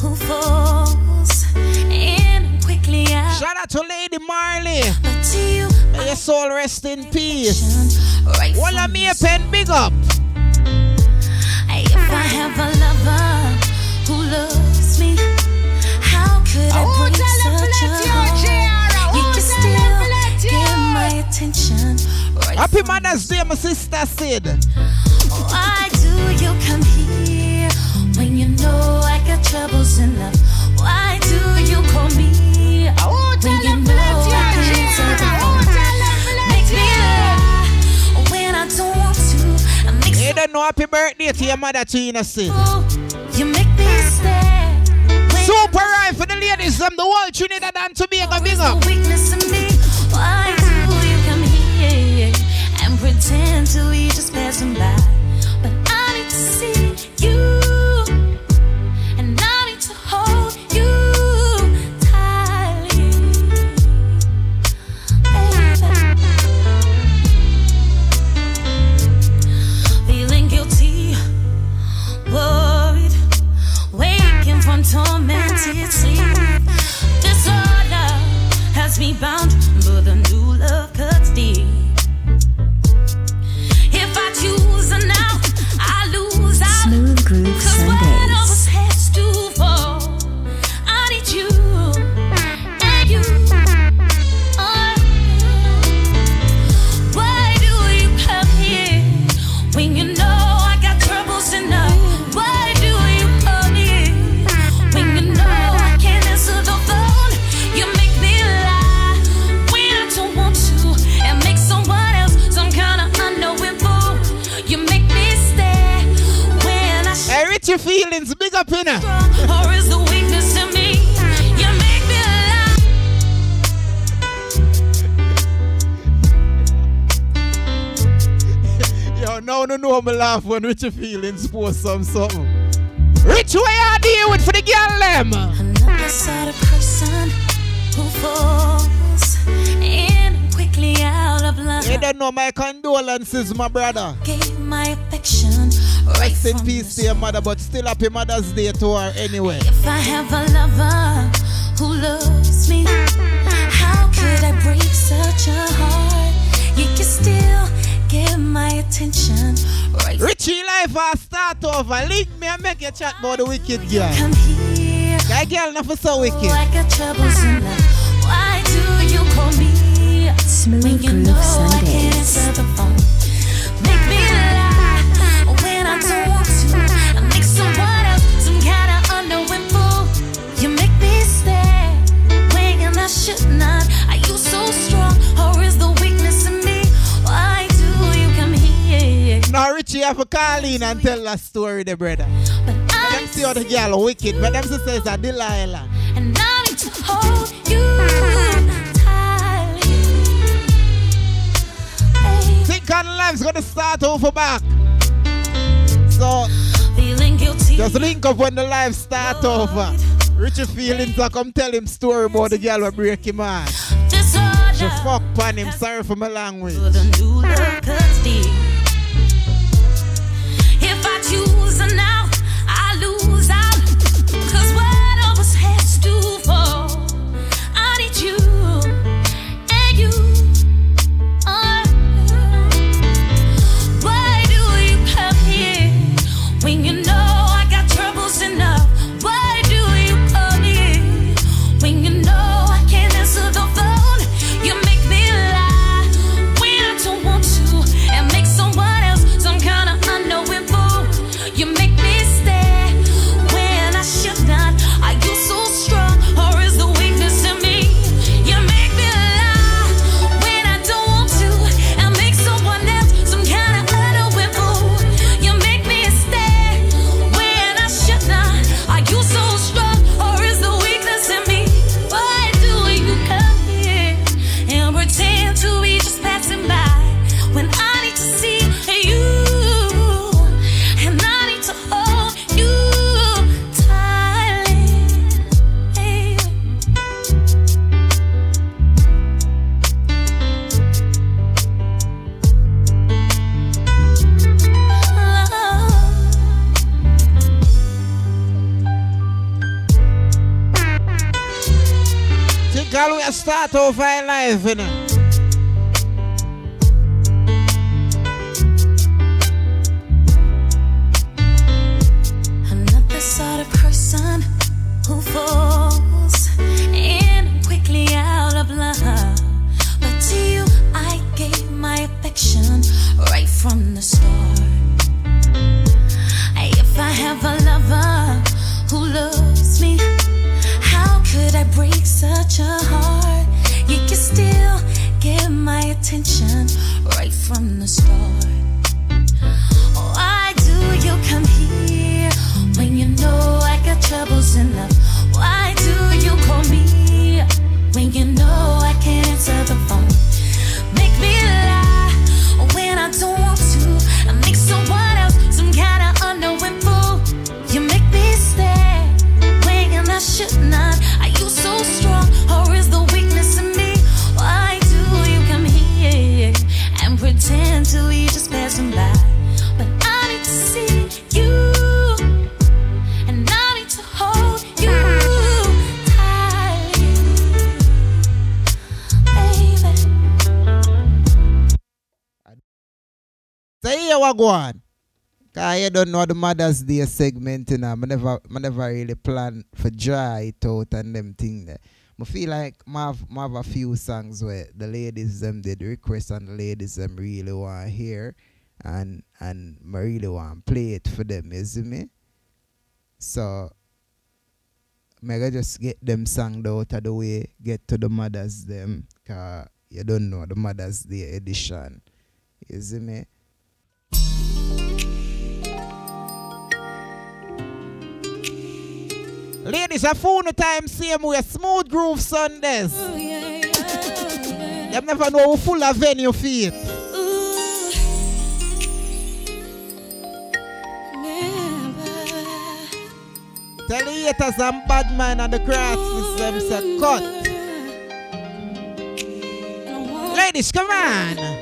Speaker 8: who falls in quickly out.
Speaker 4: Shout out to Lady Marley.
Speaker 8: But to you,
Speaker 4: May your soul rest in peace.
Speaker 8: right
Speaker 4: Well, I'm here, pen big up. Happy Mother's Day, my sister said.
Speaker 8: Why do you come here when you know I got troubles in love? Why do you call me when you know I can't answer the phone? Make me lie when I don't want to. I make
Speaker 4: You don't know happy birthday to your mother, said.
Speaker 8: you stay.
Speaker 4: Super right for the ladies, I'm the world Trinidad and Tobago, big up.
Speaker 8: weakness in me. Why do you come here and pretend to be just passing by? But I need to see you, me bound, I
Speaker 4: Richie Feelings, big up in her.
Speaker 8: Or is the weakness in me? You make me lie.
Speaker 4: Yo, now no know me laugh when Richie Feelings post some something. Rich, where you deal with for the girl them?
Speaker 8: I'm sort of person who falls in quickly out of love.
Speaker 4: You don't know my condolences, my brother.
Speaker 8: Gave my affection
Speaker 4: Rest in peace to your mother, but still happy Mother's Day to her anyway.
Speaker 8: If I have a lover who loves me, how could I break such a heart? You can still get my attention. Right
Speaker 4: Richie life I start over. Link me and make you chat about the wicked girl.
Speaker 8: Come here.
Speaker 4: That girl not for so
Speaker 8: Oh,
Speaker 4: wicked.
Speaker 8: I got troubles in love. Why do you call me
Speaker 1: Smooth
Speaker 8: when you
Speaker 1: Groove
Speaker 8: know I can't
Speaker 1: Sundays.
Speaker 8: the phone?
Speaker 4: Have to call in and tell that story, the brother. Let them see how the girl wicked, but them say it's a Delilah.
Speaker 8: And I need to hold you tightly.
Speaker 4: Think on life's gonna start over back. So just link up when the life start over. Richie feelings like, I come tell him story about the girl who break him heart. She fuck pan him, sorry for my language. We start over in life, you know.
Speaker 8: Another sort of person who falls in quickly out of love. But to you, I gave my affection right from the start. If I have a lover who loves me, how could I break such a from the start. Here
Speaker 4: what go on. Cause you don't know the Mother's Day segment, you know. I never, I never really plan for dry it out and them thing there. I feel like I have, I have a few songs where the ladies them did request and the ladies them really want to hear and and I really want to play it for them, you see me? So Mega just get them song out of the way, get to the mothers them, cause you don't know the Mother's Day edition. You see me? Ladies, a phone time same way, smooth groove Sundays. Them never know who full of venue feet. Tell the haters and bad man and the crafts them say cut. Ladies, come on.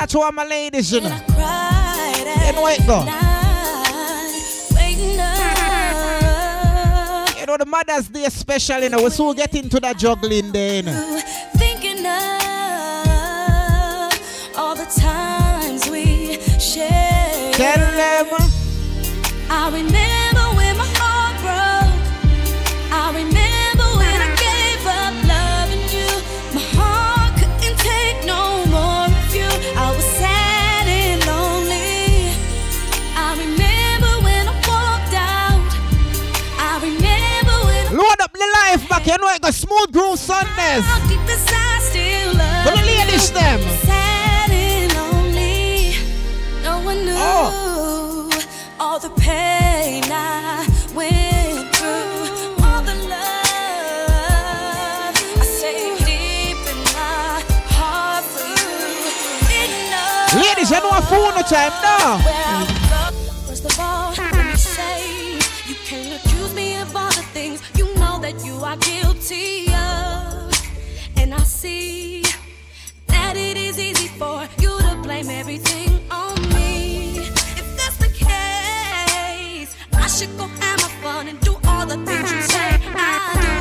Speaker 4: Out to all my ladies, you know.
Speaker 8: Cried
Speaker 4: You know it go.
Speaker 8: waiting
Speaker 4: You know the Mother's Day special, you know. We soon get into that juggling day, you know.
Speaker 8: thinking of all the times we shared.
Speaker 4: Tell them.
Speaker 8: I remember
Speaker 4: life back, you know it go smooth groove Sundays.
Speaker 8: deep inside still love
Speaker 4: For the ladies, them.
Speaker 8: Sad and lonely. No one knew oh. all the pain I went through, all the love I saved deep in my heart for you.
Speaker 4: Ladies, you know a phone no time now.
Speaker 8: See that it is easy for you to blame everything on me. If that's the case, I should go have my fun and do all the things you say I do.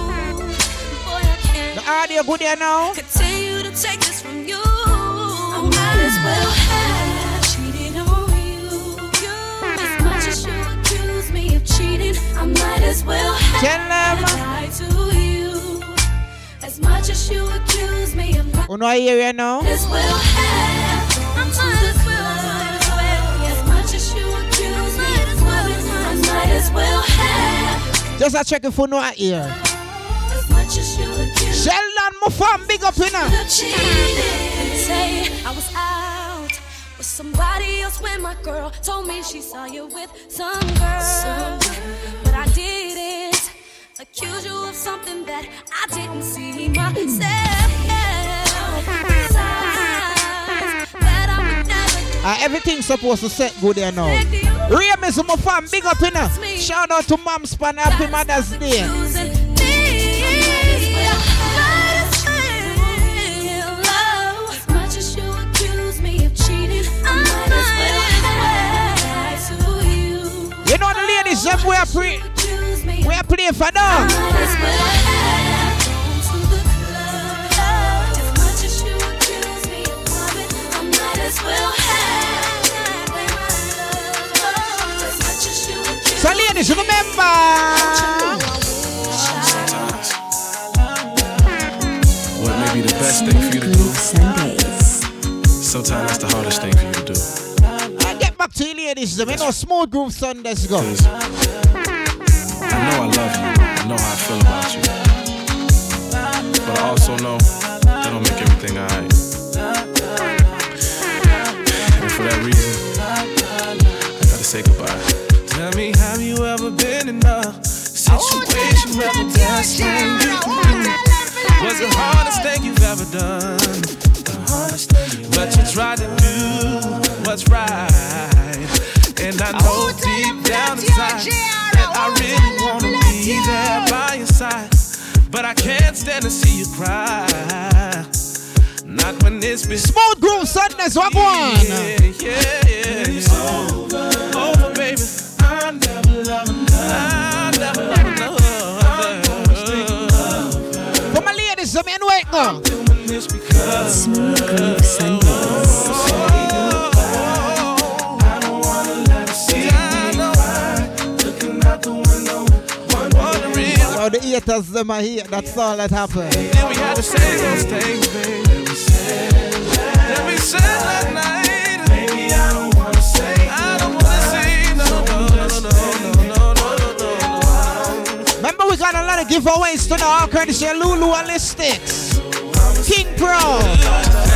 Speaker 8: Boy, I can't
Speaker 4: The audio good here now.
Speaker 8: continue to take this from you. I might as well have cheated on you. As much as you accuse me of cheating, I might as well have lied to you. As much as you accuse me of lying,
Speaker 4: You know I hear you now.
Speaker 8: as well have. I might as well, might as much as you accuse me of I might as well have.
Speaker 4: Just a check if you know I hear.
Speaker 8: As much as you accuse
Speaker 4: Sheldon Mufam, big up in.
Speaker 8: Say I was out with somebody else when my girl told me she saw you with some girl. But I didn't accuse you of something that I didn't see myself.
Speaker 4: Uh, everything's supposed to set good here now. Remus Mufam, big up in her. Shout out to Mom Span, Happy Mother's Day. You know the ladies, them we are pre, we are playing for now. So ladies, remember.
Speaker 10: What may be the best thing for you to do,
Speaker 7: Sundays.
Speaker 10: sometimes that's the hardest thing for you to do.
Speaker 4: I get back to you ladies, them. You know, smooth groove Sundays go.
Speaker 10: I know I love you. I know how I feel about you. But I also know that don't make everything alright. And for that reason, I gotta say goodbye.
Speaker 3: Tell me, have you ever been in a situation where the best thing you can do was the hardest thing you've ever done? But you tried to do what's right. And I know deep down inside that I really wanna be there by your side. But I can't stand to see you cry. Not when it's been
Speaker 4: Smooth groove Sundays, what
Speaker 3: yeah,
Speaker 4: one?
Speaker 3: yeah, yeah. It's over, over, baby. I never love another. I never love another.
Speaker 4: For my ladies, them, you know it go.
Speaker 3: Doing this because
Speaker 7: Smooth Groove Sundays.
Speaker 4: So the haters, them are here. That's all that happened.
Speaker 3: Then we had to say those things, baby. That we said that we said that night. Baby, I don't wanna say. I don't wanna say no, no, no, no, no, no, no, no, no.
Speaker 4: Remember, we got a lot of giveaways tonight, courtesy of Lulu Holistics. King Pro.
Speaker 3: Ain't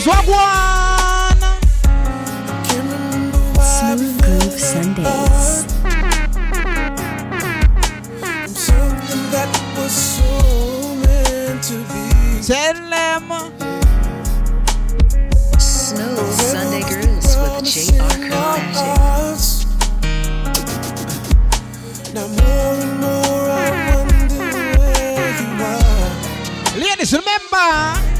Speaker 7: Smooth Groove Sundays.
Speaker 3: So
Speaker 4: Tell them.
Speaker 2: Smooth Sunday Grooves with J.R.
Speaker 7: Curl Now
Speaker 4: more and
Speaker 7: more I wonder
Speaker 4: where you
Speaker 7: are.
Speaker 4: Ladies, remember.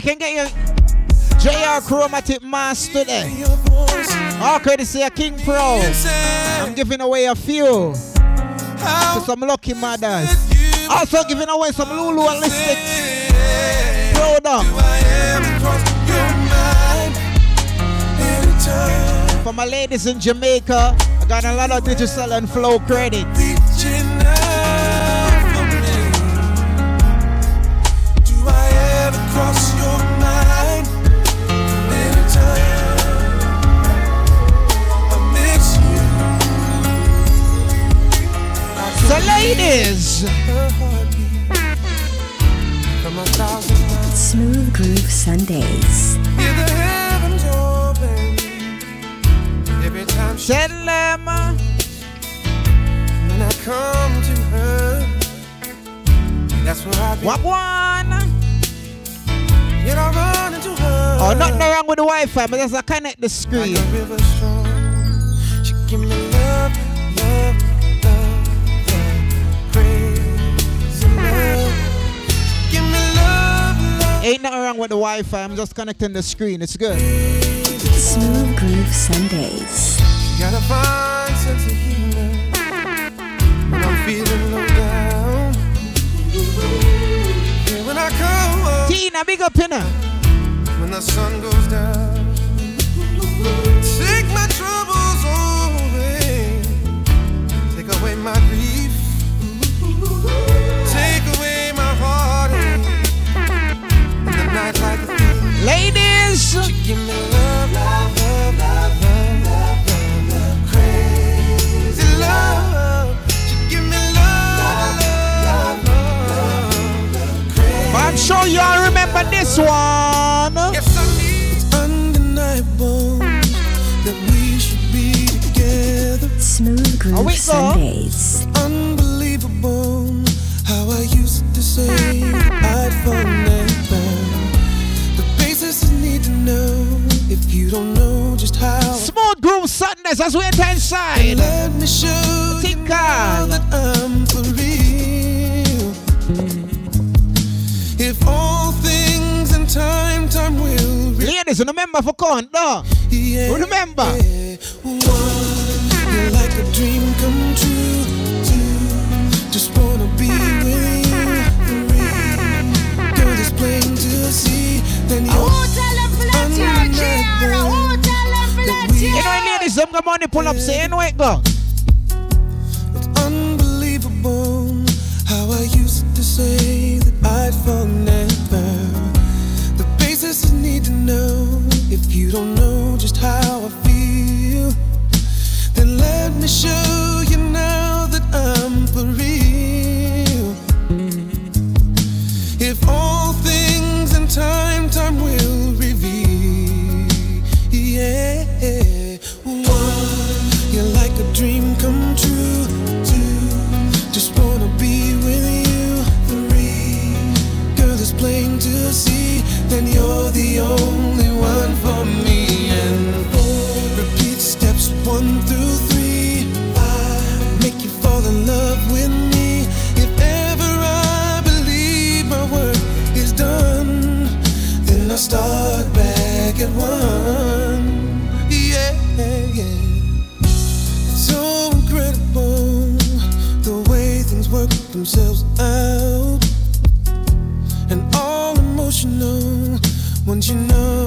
Speaker 4: you can get your JR Chromatic Mask today. All courtesy of King Pro. I'm giving away a few to some lucky mothers. Also giving away some Lulu and Holistic product. For my ladies in Jamaica, I got a lot of digital and flow credit. ladies.
Speaker 1: Smooth Groove Sundays.
Speaker 4: Said Lemma.
Speaker 7: When I come to her, that's I.
Speaker 4: What one?
Speaker 7: You know, run into her.
Speaker 4: Oh, nothing wrong with the Wi Fi, but just I connect the screen.
Speaker 7: Like
Speaker 4: Ain't nothing wrong with the Wi-Fi. I'm just connecting the screen. It's good.
Speaker 1: Smooth Groove Sundays.
Speaker 7: Gotta find sense of humor when I'm feeling low down. Yeah, when I come up,
Speaker 4: Tina, big up in
Speaker 7: when the sun goes down,
Speaker 4: special.
Speaker 7: She give me love, love, love, love, love, love, love, crazy love. Give me love, love, love, love, crazy.
Speaker 4: I'm sure y'all remember this one.
Speaker 7: Yes, I need. It's undeniable that we should be together.
Speaker 1: Smooth groove Sundays.
Speaker 7: Unbelievable how I used to say I'd fall. Know if you don't know just how.
Speaker 4: Smooth Groove Sundays as we enter inside.
Speaker 7: Let me show you now that I'm for real. If all things in time, time will re-
Speaker 4: Ladies, remember for count, no?
Speaker 7: yeah,
Speaker 4: Remember.
Speaker 7: yeah. You
Speaker 4: ladies, them got money pull up, say, anyway, it go.
Speaker 7: It's unbelievable how I used to say that I'd fall never. The basis I need to know if you don't know just how I feel, then let me show you now that I'm for real. If all things in time, time will to see. Then you're the only one for me. And four, repeat steps one through three. Five, make you fall in love with me. If ever I believe my work is done, then I start back at one. Yeah, yeah. So incredible the way things work themselves out. Once you know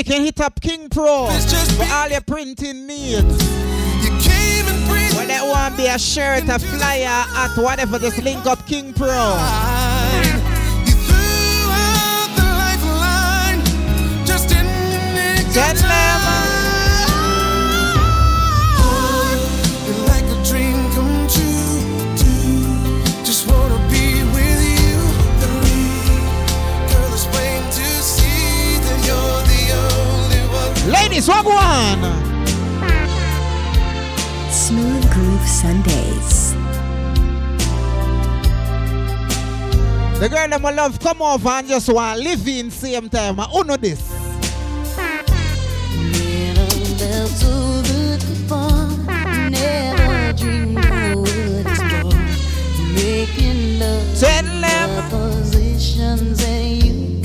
Speaker 7: you
Speaker 4: can hit up King Pro. For all your printing needs.
Speaker 3: You came and
Speaker 4: When that one be a shirt, a flyer, at whatever, just link up King Pro.
Speaker 3: You threw out the lifeline. Just in the um,
Speaker 4: Ladies, what go on?
Speaker 1: Smooth Groove Sundays.
Speaker 4: The girl them my love come over and just want live in same time. I know this.
Speaker 5: Never felt so good before. Never dreamed I would explore. Making love
Speaker 4: Tell them.
Speaker 5: positions that you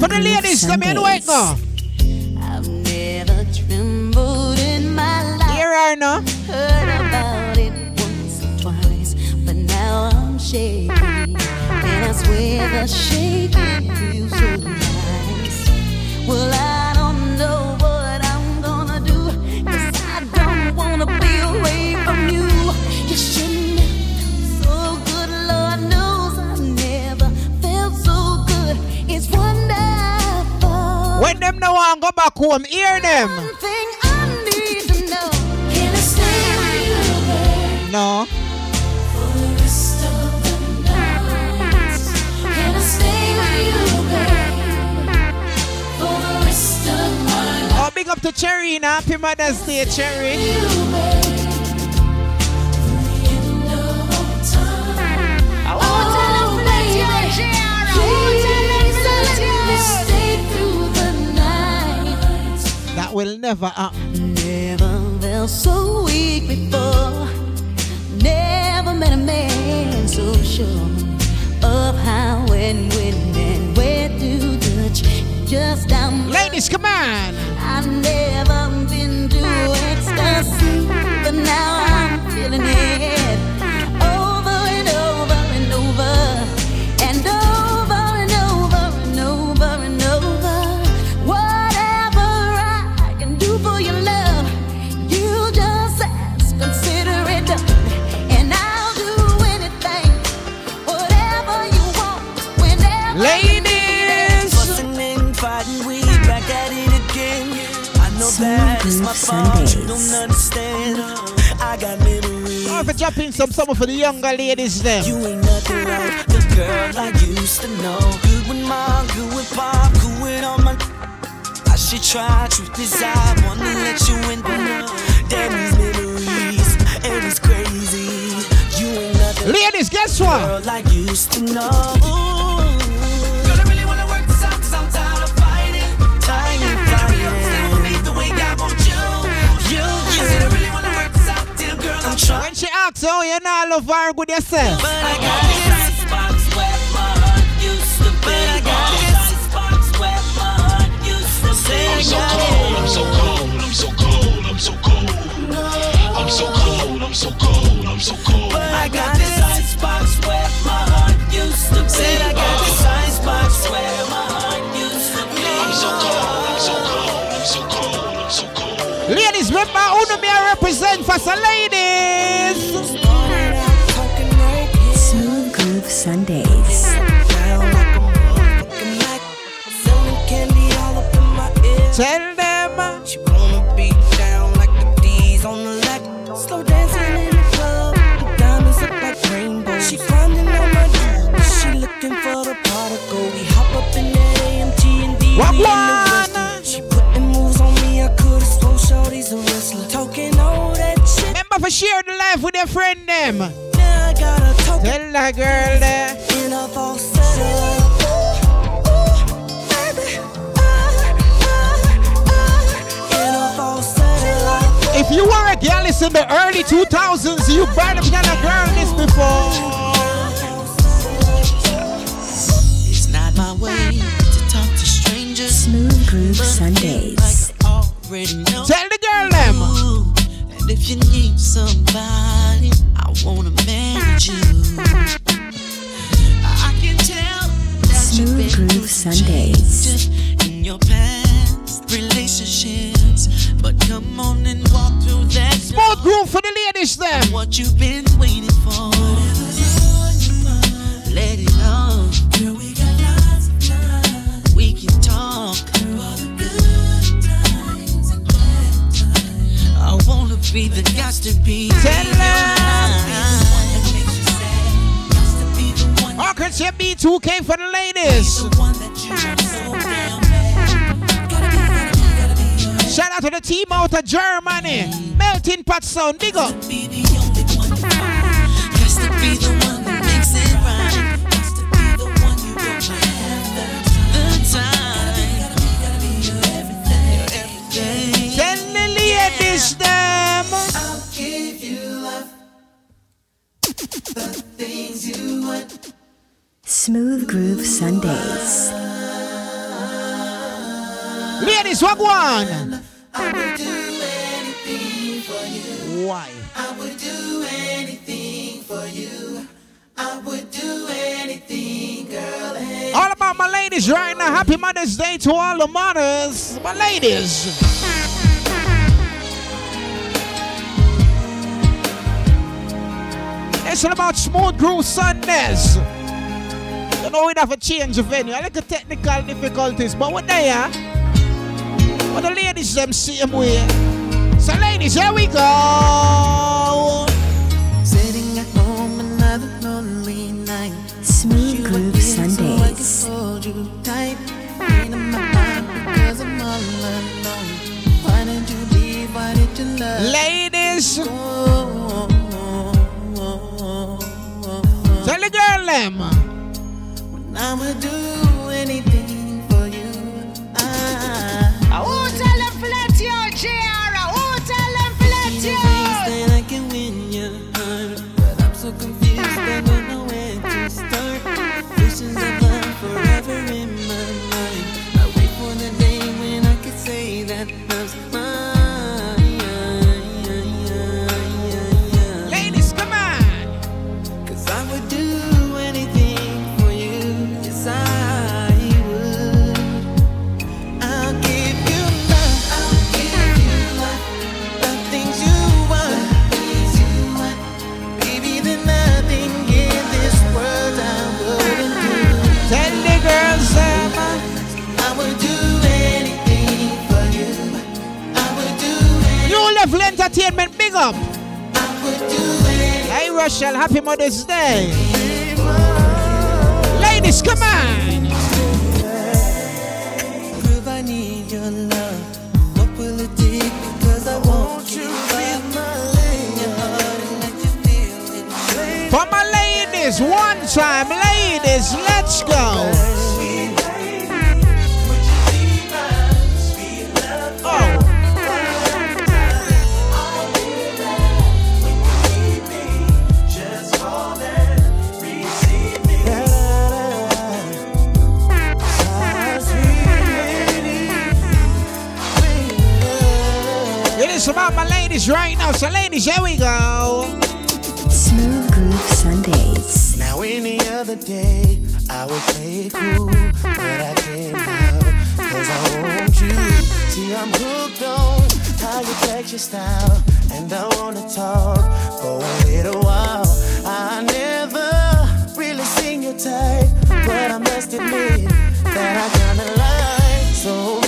Speaker 5: For
Speaker 4: the ladies, now.
Speaker 5: I've never trembled in my life.
Speaker 4: Here I know.
Speaker 5: Heard about it once or twice, but now I'm shaking. And I swear the shaking feels so nice. Well, I
Speaker 4: When them no want go back home, hear them.
Speaker 5: Thing I need to know. Can I stay with you.
Speaker 4: No.
Speaker 5: For the rest of the night. Can I stay with you, babe? For the rest of my life.
Speaker 4: Oh, big up to Cherry now. Happy Mother's Day, Cherry. That will never happen.
Speaker 5: Never felt so weak before. Never met a man so sure of how and when and where to touch. Just down.
Speaker 4: Ladies, come on.
Speaker 5: I've never been to ecstasy, but now I'm feeling it
Speaker 16: memories.
Speaker 4: Oh, if I drop in some summer for the younger ladies then.
Speaker 16: You ain't nothing like the girl I used to know. Good with mom, good with pop, good with all my. I should try, truth is I wanna let you in, but no. Damn these memories, and it's crazy. You ain't nothing.
Speaker 4: Ladies, guess what?
Speaker 16: Girl I used to know. Trying.
Speaker 4: When she oh, you not love her good yourself.
Speaker 16: But I got this box where my heart used to be. But I got this box where my heart used to be.
Speaker 19: I'm so cold, I'm so cold, I'm so cold, I'm so cold. I'm so cold, I'm so cold, I'm so cold.
Speaker 16: But I got this icebox where my heart used to be. I got
Speaker 4: Who do me I represent for some ladies.
Speaker 1: Smooth Groove Sundays.
Speaker 4: Tell them.
Speaker 16: She wanna be down like the D's on the left. Slow dancing in the club. The diamonds look like rainbows. She on my. She looking for the particle. We hop up in that AMG and D.
Speaker 4: But share the life with your friend them. Tell that girl there. If you were a girl in the early 2000s, you better have a girl this before.
Speaker 1: It's not
Speaker 16: my way to talk to strangers. Smooth Groove Sundays.
Speaker 4: Tell the girl them.
Speaker 16: And if you need somebody, I wanna manage you. I can tell that you've
Speaker 1: Smooth
Speaker 16: been
Speaker 1: Groove Sundays.
Speaker 16: just in your past relationships. But come on and walk through that
Speaker 4: Smooth groove for the ladies them.
Speaker 16: What you've been waiting for. Let it out. Girl, we got lots of time. We can talk. I be the guys oh, to be.
Speaker 4: Orchestra B2K for the ladies. Shout out to the team out of Germany. Melting pot sound, big up.
Speaker 16: Has to be the
Speaker 1: Smooth Groove Sundays.
Speaker 4: Ladies, what one?
Speaker 16: I would do anything for you.
Speaker 4: Why?
Speaker 16: I would do anything for you. I would do anything, girl. Hey.
Speaker 4: All about my ladies right now. Happy Mother's Day to all the mothers. My ladies. It's all about smooth groove Sundays. You know we'd have a change the venue. I like the technical difficulties, but what they are? But the ladies them same way. So ladies, here we go.
Speaker 16: Sitting at home another lonely night.
Speaker 1: Smooth Groove Sundays.
Speaker 16: hold you tight. In my heart because I'm all alone. Why did you leave? Why did you love?
Speaker 4: Ladies. Tell the girl them.
Speaker 16: I would do anything for you. I,
Speaker 9: tell
Speaker 4: entertainment, big up. Hey, Rochelle, happy Mother's Day. Ladies, come on. For my ladies, one time, ladies, let's go. About right now. So, ladies, here we go.
Speaker 1: Smooth Groove Sundays.
Speaker 7: Now any other day I would play it cool, but I can't now, cause I want you. See, I'm hooked on how you flex your style, and I wanna talk for a little while. I never really seen your type, but I must admit that I kinda like. So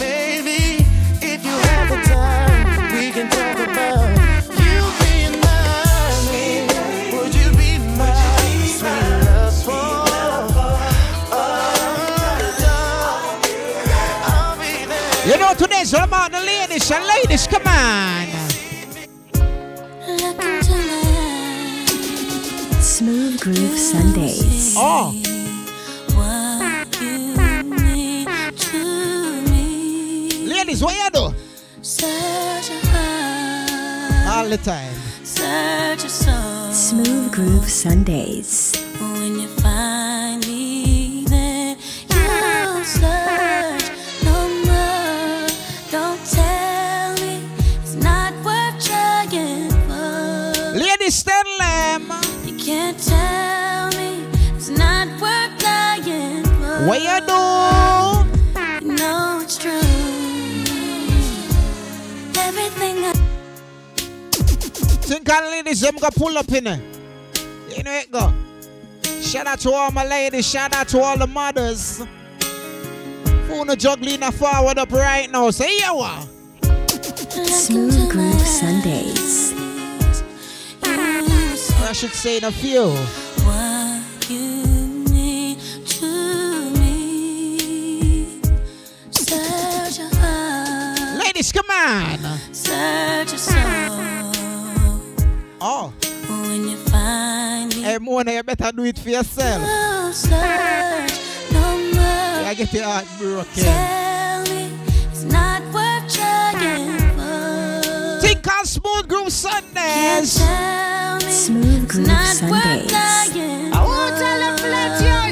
Speaker 4: know, today's all about the ladies. So, ladies, come on.
Speaker 1: Smooth Groove Sundays.
Speaker 4: Oh. Ladies, what you do? All the time.
Speaker 8: Search your soul.
Speaker 1: Smooth Groove Sundays.
Speaker 4: What you do?
Speaker 8: No, it's true. Everything I
Speaker 4: Think all ladies them go pull up in it. You know it go. Shout out to all my ladies. Shout out to all the mothers. Who no juggling a forward up right now? Say yeah what?
Speaker 1: Smooth Groove Sundays.
Speaker 4: I should say in a few.
Speaker 8: Heart.
Speaker 4: Come on.
Speaker 8: Search your soul.
Speaker 4: Oh.
Speaker 8: When you find me.
Speaker 4: Hey, Mona, you better do it for yourself.
Speaker 8: Oh, search no more.
Speaker 4: I get your heart broken.
Speaker 8: Tell me it's not worth trying for.
Speaker 4: Think on Smooth Groove Sundays.
Speaker 8: Tell me
Speaker 1: Smooth Groove
Speaker 8: not worth
Speaker 1: Sundays.
Speaker 9: I won't tell them to let you,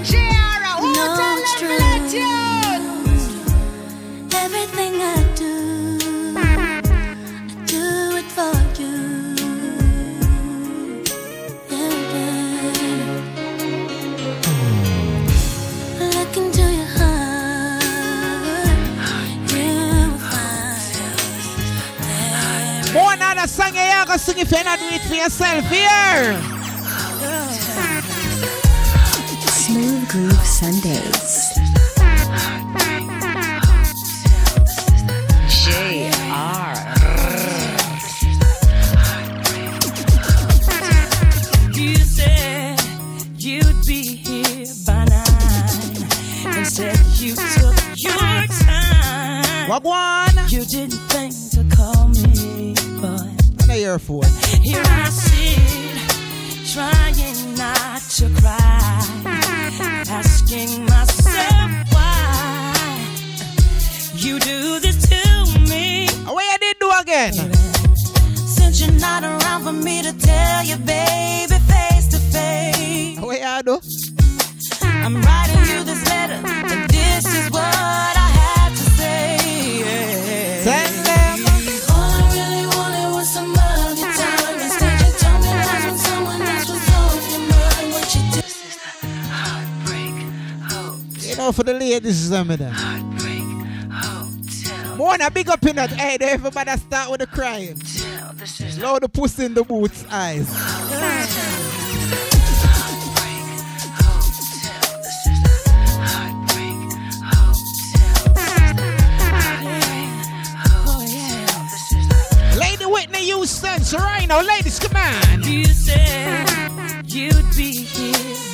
Speaker 4: a song you gonna sing if you not do it for yourself here.
Speaker 1: Smooth Groove Sundays.
Speaker 5: You said you'd be here by nine, and you took your time.
Speaker 4: Wagwan.
Speaker 5: You didn't think to call me, but
Speaker 4: On the earphone.
Speaker 5: here I sit, trying not to cry, asking myself why you do this to me.
Speaker 4: What you did do again?
Speaker 5: Since you're not around for me to tell you, baby, face to face.
Speaker 4: What you do?
Speaker 5: I'm writing you this letter, and this is what I have
Speaker 4: Know, for the ladies, some of them. More than a big up in that. Hey, there everybody start with the crying. Slow the pussy in the boots eyes. Lady Whitney Houston, now, ladies, come on.
Speaker 5: You said you'd be here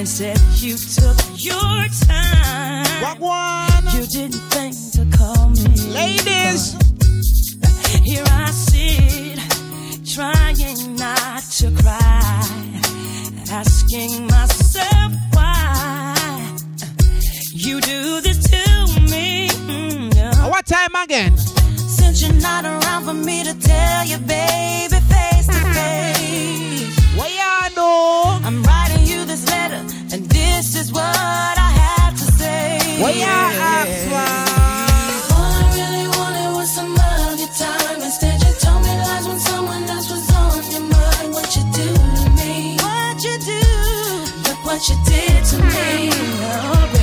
Speaker 5: and said you took your time. You didn't think to call me,
Speaker 4: ladies.
Speaker 5: Here I sit, trying not to cry, asking myself why you do this to me. Mm, yeah.
Speaker 4: What time again?
Speaker 5: Since you're not around for me to tell you, baby, face to [laughs] face.
Speaker 4: What you do?
Speaker 5: I'm this letter, and this is what I have to say.
Speaker 4: What you ask for?
Speaker 5: All I really wanted was some of your time. Instead, you told me lies when someone else was on your mind. What you do to me? What you do? Look what you did to me.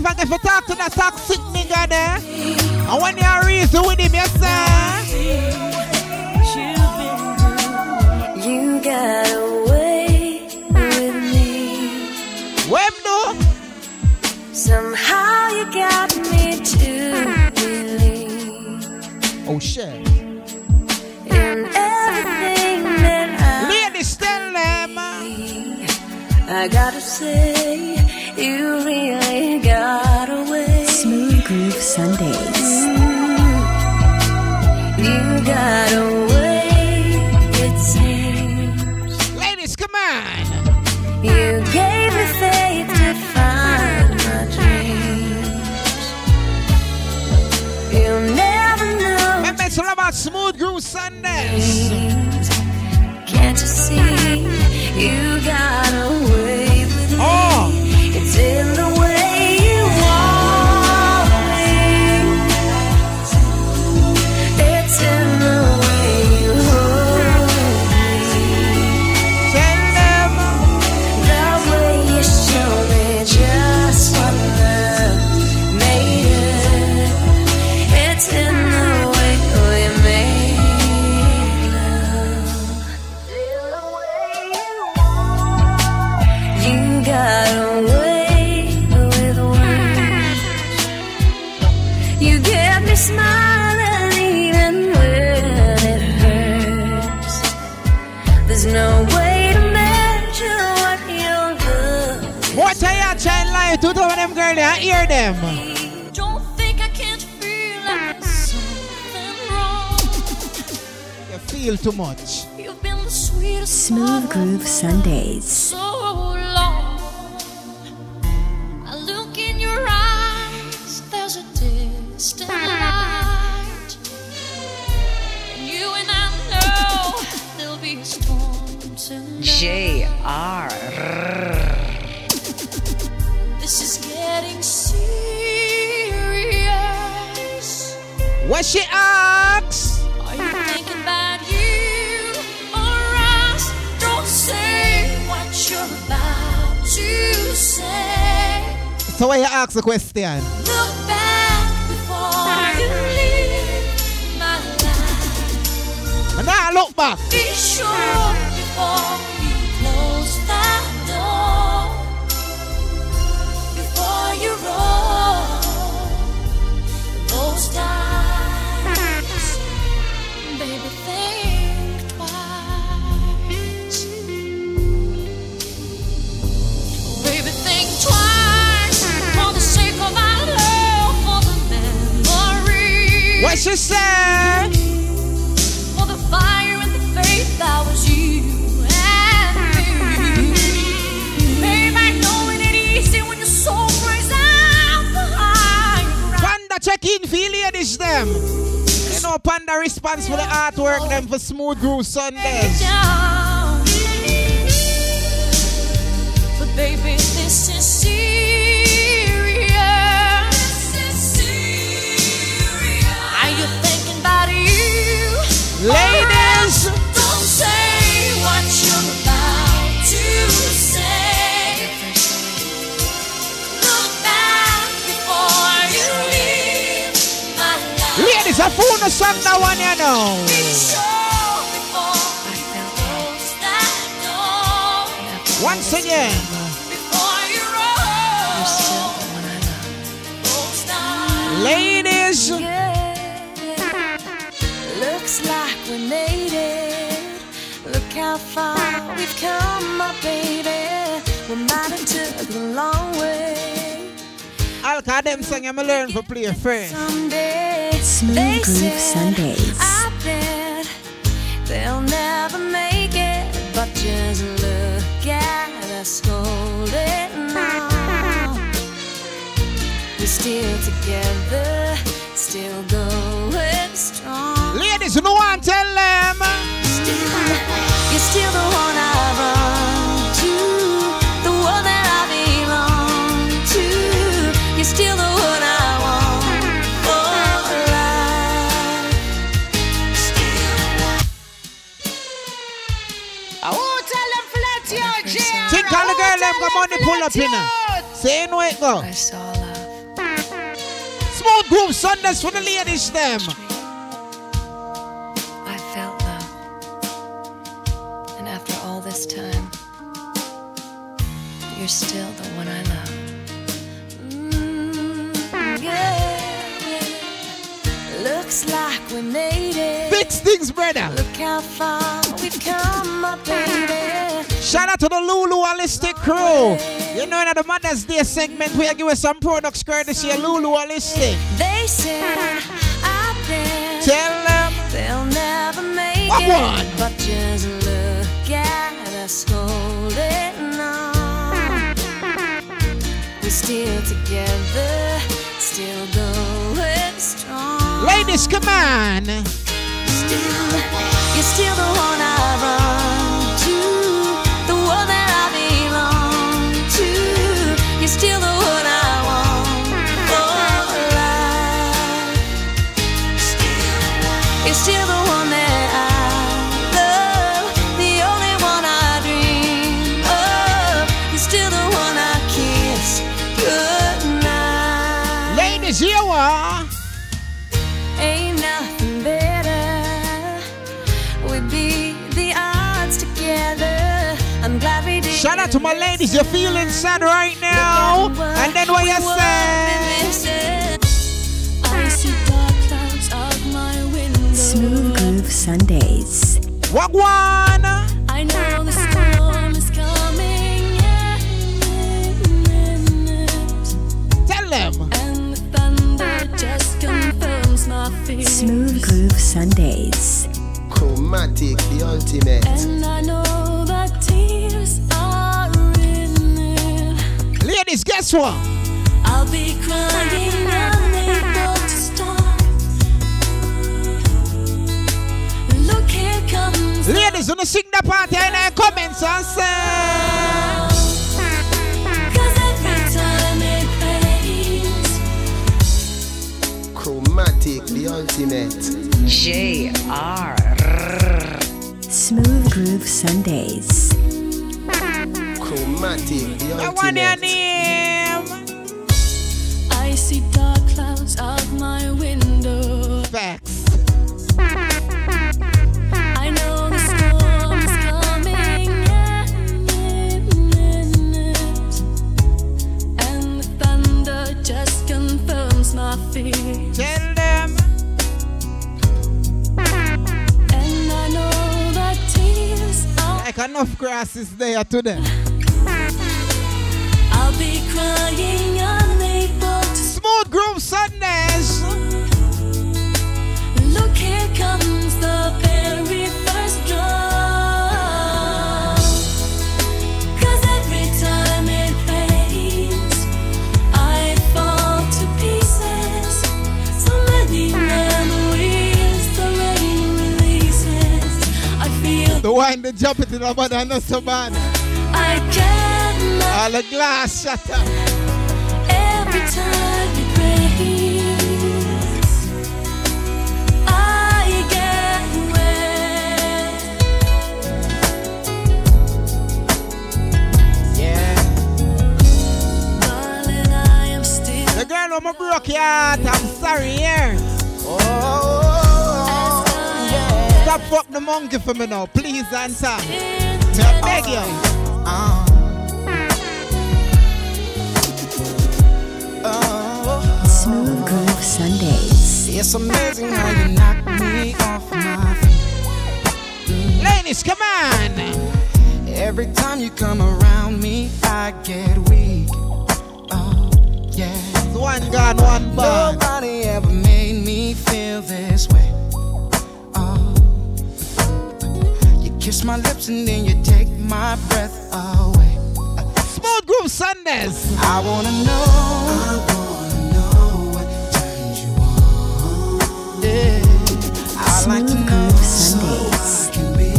Speaker 5: Me?
Speaker 4: Ladies, if I get to talk to that toxic nigga there, and when you reason with him, you say,
Speaker 8: You got away with me.
Speaker 4: Web do?
Speaker 8: Somehow you got me to believe
Speaker 4: Oh shit.
Speaker 8: in everything that I.
Speaker 4: Ladies, tell them.
Speaker 8: I gotta say, you really got away.
Speaker 1: Smooth Groove Sundays. Mm-hmm.
Speaker 8: You got away, it seems.
Speaker 4: Ladies, come on.
Speaker 8: You gave me faith to find my dreams. You never know.
Speaker 4: Remember, it's all about Smooth Groove Sundays.
Speaker 8: Can't you see? You got away with oh. me.
Speaker 4: Oh.
Speaker 8: It's in You get me smiling even when it hurts. There's no way
Speaker 4: to measure what your
Speaker 8: love. What are you
Speaker 1: trying to lie
Speaker 8: to them? I hear them. Don't think I can't feel something wrong. feel too much. Smooth Groove Sundays. So
Speaker 2: JR.
Speaker 8: This is getting serious.
Speaker 4: What she asks?
Speaker 8: Are you thinking about you or us? Don't say what you're about to say.
Speaker 4: So why you ask the question?
Speaker 8: Look back before you leave my life.
Speaker 4: And now look back.
Speaker 8: Be sure before
Speaker 4: Say?
Speaker 8: For the fire and the faith that was you and me. Babe, I it easy when your soul cries out for higher
Speaker 4: Panda check in for ladies them. You know Panda response for the artwork them for Smooth Groove Sundays.
Speaker 8: But baby, this is
Speaker 4: The song that one
Speaker 8: that door.
Speaker 4: Once again. Ladies.
Speaker 5: Looks like we made it. Look how far we've come, my baby. We might have took long way.
Speaker 4: I'll call them song I'm learn for play first.
Speaker 5: Someday
Speaker 1: Smooth
Speaker 5: they
Speaker 1: Groove
Speaker 5: said,
Speaker 1: Sundays.
Speaker 5: I bet they'll never make it, but just look at us holding on. We're still together, still going strong.
Speaker 4: Ladies, you know what tell them? All the girl them come on pull up in Say no it go. Smooth Groove Sundays for the ladies them.
Speaker 20: I felt love. And after all this time, you're still the one
Speaker 5: Looks like we made it.
Speaker 4: Big things, brother.
Speaker 5: Look how far we've come, my baby.
Speaker 4: Shout out to the Lulu Holistic crew. You know, in the Mother's Day segment, we give us some products courtesy of Lulu Holistic.
Speaker 5: They said I bet
Speaker 4: Tell them
Speaker 5: they'll never make
Speaker 4: What
Speaker 5: it,
Speaker 4: one?
Speaker 5: but just look at us holding on. We're still together, still going.
Speaker 4: Ladies, come on.
Speaker 5: You're still the one I to
Speaker 4: my ladies, you're feeling sad right now. And then what you say?
Speaker 1: Smooth Groove Sundays.
Speaker 4: What one?
Speaker 8: I know the storm is coming.
Speaker 21: Tell
Speaker 8: them. The Smooth Groove Sundays. Chromatic, the ultimate.
Speaker 4: Ladies, guess what?
Speaker 8: I'll be crying, unable to. Look, here comes.
Speaker 4: Ladies, wanna sing the party in the comments and say.
Speaker 8: Cause every time it fades,
Speaker 21: Chromatic, the ultimate.
Speaker 2: JR.
Speaker 1: Smooth Groove Sundays.
Speaker 21: Chromatic, the
Speaker 4: I want your name.
Speaker 8: I see dark clouds out my window.
Speaker 4: Facts.
Speaker 8: I know the storm is coming in it. And the thunder just confirms my fear.
Speaker 4: Tell them.
Speaker 8: And I know that tears are.
Speaker 4: Like enough grass is there to them. Smooth Groove Sundays.
Speaker 8: Look, here comes the very first drop. Cause every time it fades, I fall to pieces. So many memories the rain releases. I feel
Speaker 4: The wine, the jump it in the body, not so bad.
Speaker 8: I cannot
Speaker 4: All the glass
Speaker 8: every time rains. I get wet. Darling, I am still
Speaker 4: The girl on my broke heart, I'm sorry, yeah. Stop fuck the monkey for me now, please answer. I beg you.
Speaker 1: Smooth Groove Sundays.
Speaker 7: It's amazing how you knock me off my feet.
Speaker 4: Ladies, come on.
Speaker 7: Every time you come around me, I get weak. Oh, yeah.
Speaker 4: One God, one born.
Speaker 7: Nobody ever made me feel this way. Oh, you kiss my lips and then you take my breath away.
Speaker 4: Smooth Groove Sundays.
Speaker 7: I wanna know. Yeah. I like
Speaker 1: Smooth. Groove Sundays.
Speaker 7: can be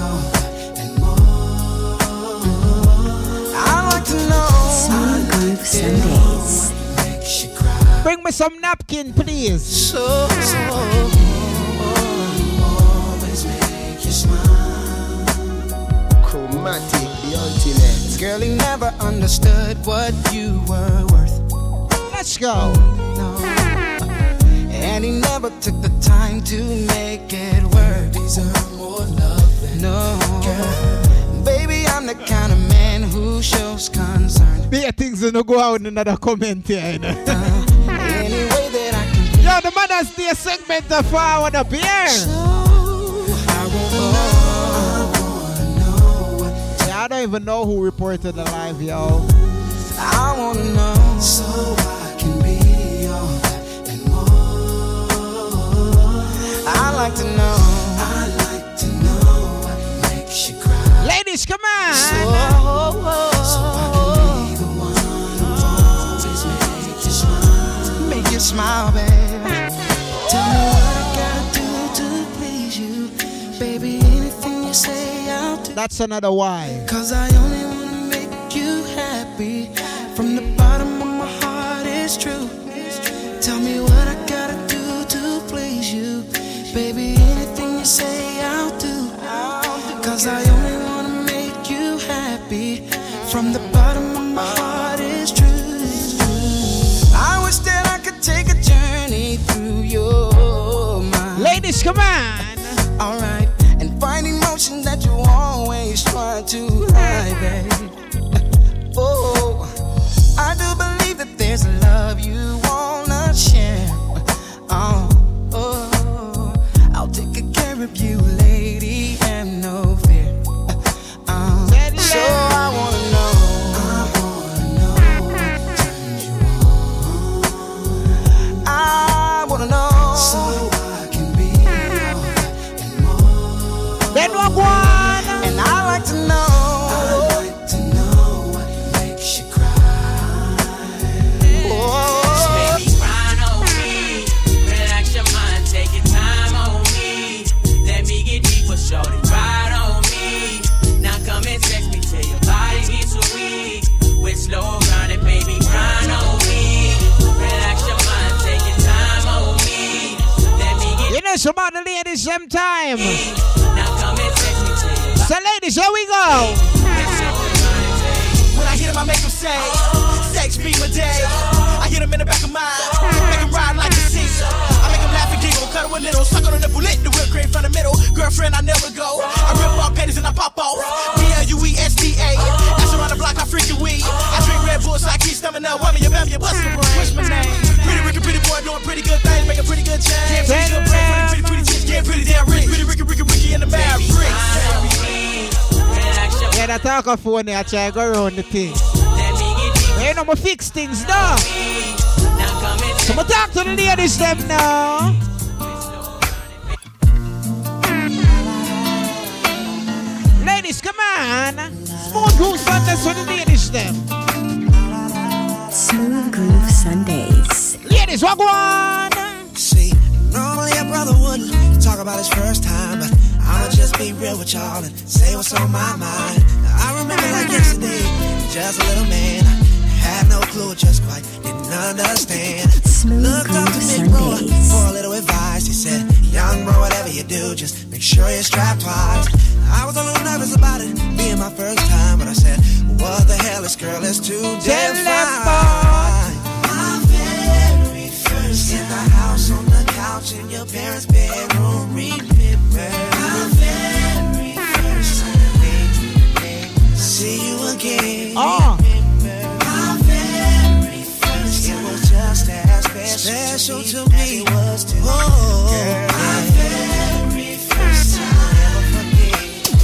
Speaker 7: all that and more. I like.
Speaker 1: Smooth Groove Sundays.
Speaker 7: Makes you cry.
Speaker 4: Bring me some napkin, please.
Speaker 7: So, so. Always make you smile.
Speaker 21: Chromatic, the ultimate.
Speaker 7: Girl, he never understood what you were worth.
Speaker 4: Let's go.
Speaker 7: No. And he never took the time to make it work. Deserve more love than no. Girl, baby, I'm the kind of man who shows concern.
Speaker 4: There things will not go out in another comment here. You know?
Speaker 7: Uh, any way that I can.
Speaker 4: Yo, the Mother's Day segment of forward up here.
Speaker 7: I won't
Speaker 4: Yeah, I don't even know who reported the live, yo.
Speaker 7: I wanna know so I I like to know. I like to know what makes you cry.
Speaker 4: Ladies, come on.
Speaker 7: So, so I can be the one who always make you smile. Make you smile, baby. Tell me what I gotta do to please you, baby. Anything you say, I'll do.
Speaker 4: That's another why.
Speaker 7: Cause I only wanna
Speaker 4: Come on.
Speaker 7: Alright, and find emotion that you always try to hide, babe. Oh, I do believe that there's love you wanna share. Oh,
Speaker 4: ladies them time. So ladies, here we go.
Speaker 11: When I hit him, I make him say, sex be my day. I hit him in the back of mine, make him ride like a seat. I make him laugh and giggle, cut him a little, suck on the nipple, lit the whip cream from the middle. Girlfriend, I never go. I rip off panties and I pop off. B-L-U-E-S-D-A. That's around the block, I freaking weed. I drink Red Bull, so I keep stomach up. Woman, you bam, your brain. What's my name? Pretty Ricky, pretty boy, doing pretty good things, making pretty good change. Pretty good brain, pretty, pretty, pretty chicks, getting pretty damn rich. Pretty Ricky, Ricky, Ricky in the Mavericks.
Speaker 4: Yeah, that talk of phone there, I try to go around the thing. But you know, I fix things now. So I talk to the ladies them now. Ladies, come on. Smooth goose on this for the ladies them.
Speaker 1: Smooth Groove Sundays.
Speaker 4: Ladies, walk on.
Speaker 7: Normally a brother wouldn't talk about his first time, but I'ma just be real with y'all and say what's on my mind. I remember like yesterday, just a little man, had no clue, just quite didn't understand. Looked up to Big Roller for a little advice. He said, Young bro, whatever you do, just make sure you're strapped twice. I was a little nervous about it being my first time, but I said, What the hell, this girl is too damn fine. My very first in the house couch in your parents' bedroom. Remember my very first. See you again.
Speaker 4: Oh.
Speaker 7: Remember my very first time. It was just as special, to me. Was to oh, my very first time.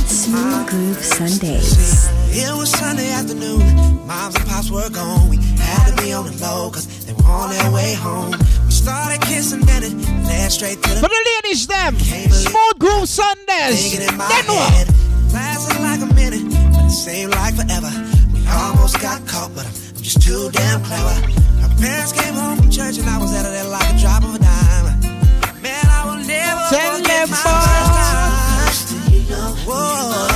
Speaker 1: Smooth Groove Sundays.
Speaker 7: It was Sunday afternoon. Moms and pops were gone. We had to be on the low because they were on their way home. We started kissing, then it led straight to the.
Speaker 4: For the ladies them. Smooth Groove Sundays.
Speaker 7: Thinking in my
Speaker 4: Then what?
Speaker 7: Lasted like a minute, but it seemed like forever. We almost got caught, but I'm, I'm just too damn clever. Her parents came home from church and I was out of there like a drop of a dime. Man, I will never
Speaker 4: Tell
Speaker 7: forget my
Speaker 4: boys.
Speaker 7: first time. Whoa,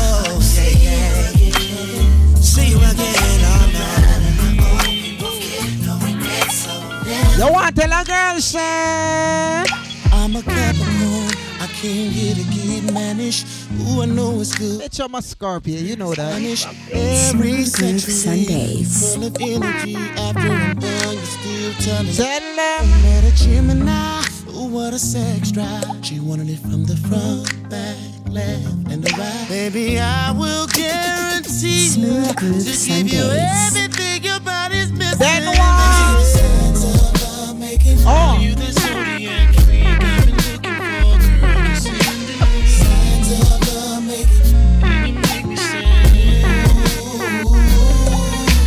Speaker 7: You
Speaker 4: want to tell a girl, say?
Speaker 22: I'm a Capricorn. I came here to get managed. Ooh, I know it's good.
Speaker 4: Bitch, I'm a Scorpio, you know that.
Speaker 22: Vanish every
Speaker 1: Smooth Groove
Speaker 22: century.
Speaker 1: Sundays.
Speaker 22: Full of energy. After I'm done, you're still telling
Speaker 4: Tell
Speaker 22: I
Speaker 4: them.
Speaker 22: met a Gemini. Ooh, what a sex drive. She wanted it from the front, back, left, and the right. Baby, I will guarantee
Speaker 1: Smooth
Speaker 22: you
Speaker 1: Groove
Speaker 22: to give you
Speaker 1: Sundays.
Speaker 22: everything your body's missing.
Speaker 4: Then what? Oh.
Speaker 22: you the zodiac freak I've been looking for, girl. You send it. Signs of love making you make me send it. Ooh,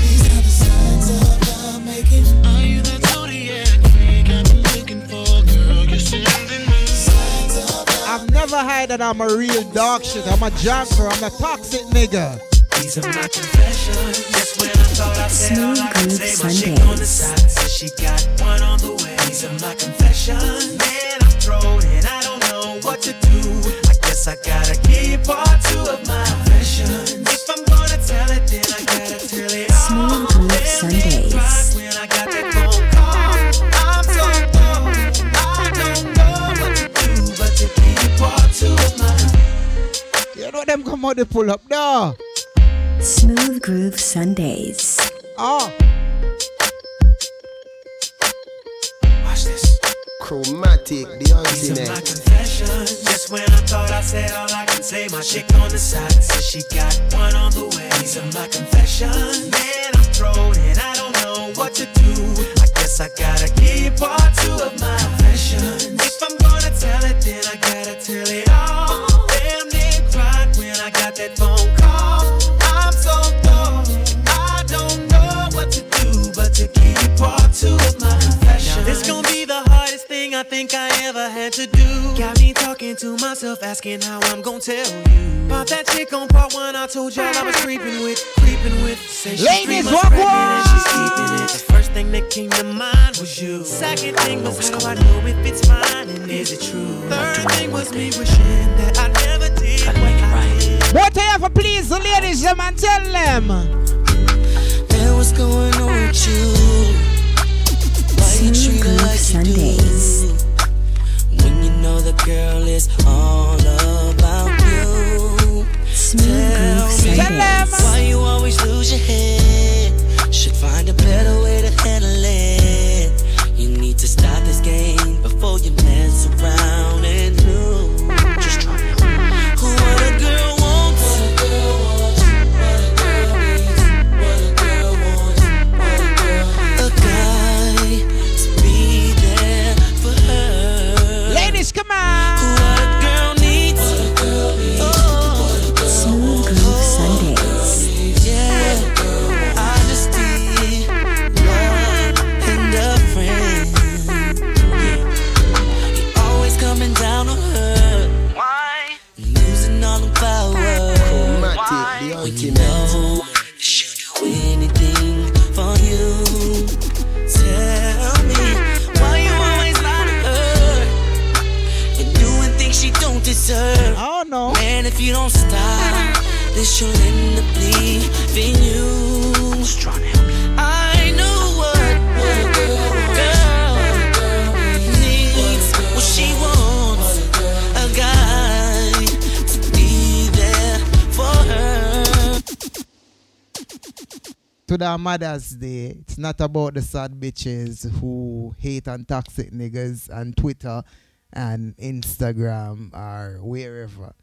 Speaker 22: these are the signs of love making. Are you that zodiac freak I've been looking for, girl? You're sending me signs of love.
Speaker 4: I've never hide that I'm a real dog shit. I'm a junker. I'm a toxic nigga.
Speaker 11: These are my confessions. Just when I thought I said all I could
Speaker 1: Smooth
Speaker 11: say,
Speaker 1: Groove
Speaker 11: the
Speaker 1: Sundays.
Speaker 11: side she got one on the way. These are my confessions. Man, I'm thrown and I don't know what to do. I guess I gotta give you two of my confessions. If I'm gonna tell it, then I gotta tell it all.
Speaker 1: Smooth Groove
Speaker 11: Damn, they cried
Speaker 1: Sundays.
Speaker 11: when I got that phone call. I'm so dumb. I don't know what to do, but to give you two of my
Speaker 4: You know them come out they pull up no.
Speaker 1: Smooth Groove Sundays.
Speaker 4: Oh.
Speaker 11: Watch this.
Speaker 23: Chromatic, the
Speaker 11: These are my confessions. Just when I thought I said all I can say, my chick on the side said she got one on the way. These are my confessions. Man, I'm thrown and I don't know what to do. I guess I gotta give you part two of my confessions. If I'm gonna tell it, then I gotta tell it this gonna be the hardest thing I think I ever had to do. Got me talking to myself, asking how I'm gonna tell you. About that chick on part one, I told y'all I was creeping with, creeping with. Say she's
Speaker 4: Ladies,
Speaker 11: months
Speaker 4: walk
Speaker 11: pregnant she's keeping it. The first thing that came to mind was you. Second thing was how I know if it's mine and is it true. Third thing was me wishing that I never did what I did.
Speaker 4: What I have please the ladies them and tell them.
Speaker 7: Then what's going on with you? Smooth Groove Sundays. When you
Speaker 1: know
Speaker 7: the girl
Speaker 1: is
Speaker 7: all about you. Smooth Groove
Speaker 1: Sundays.
Speaker 7: Why you always lose your head? Should find a better way to handle it.
Speaker 11: You need to stop this game before you mess around. Don't stop, this end you. I know what, what a girl, girl needs, what she wants, a guy to be there for her.
Speaker 4: to the Mother's Day, it's not about the sad bitches who hate on toxic niggas on Twitter and Instagram or wherever.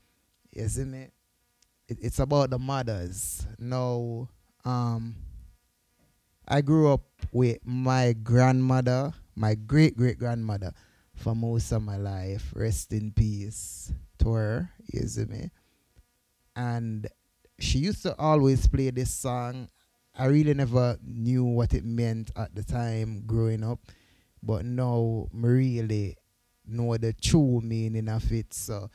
Speaker 4: See me? It, it's about the mothers. Now, um, I grew up with my grandmother, my great great grandmother, for most of my life. Rest in peace to her. See me? And she used to always play this song. I really never knew what it meant at the time growing up, but now I really know the true meaning of it. So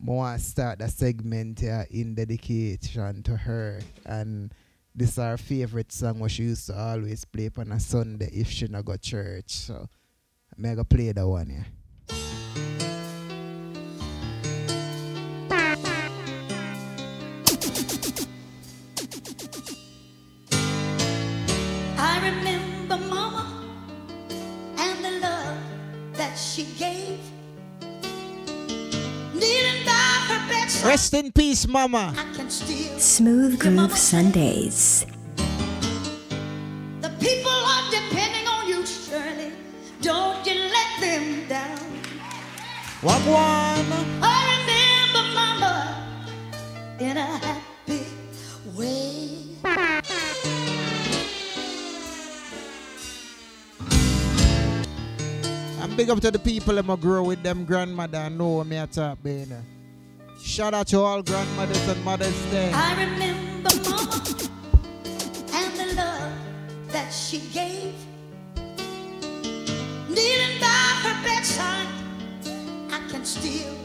Speaker 4: I want to start the segment here in dedication to her. And this is our favorite song what she used to always play on a Sunday if she not go church. So I'm to play that one here. [laughs]
Speaker 9: I she gave. Bedside,
Speaker 4: Rest in peace, mama.
Speaker 9: I can still.
Speaker 1: Smooth Groove Sundays.
Speaker 9: The people are depending on you, Shirley. Don't you let them down.
Speaker 4: What one?
Speaker 9: I remember Mama in a happy way.
Speaker 4: And big up to the people that I grow with them grandmother and know me at top, baby. Shout out to all grandmothers and mothers there.
Speaker 9: I remember Mama and the love that she gave. Kneeling by her bedside, I can still.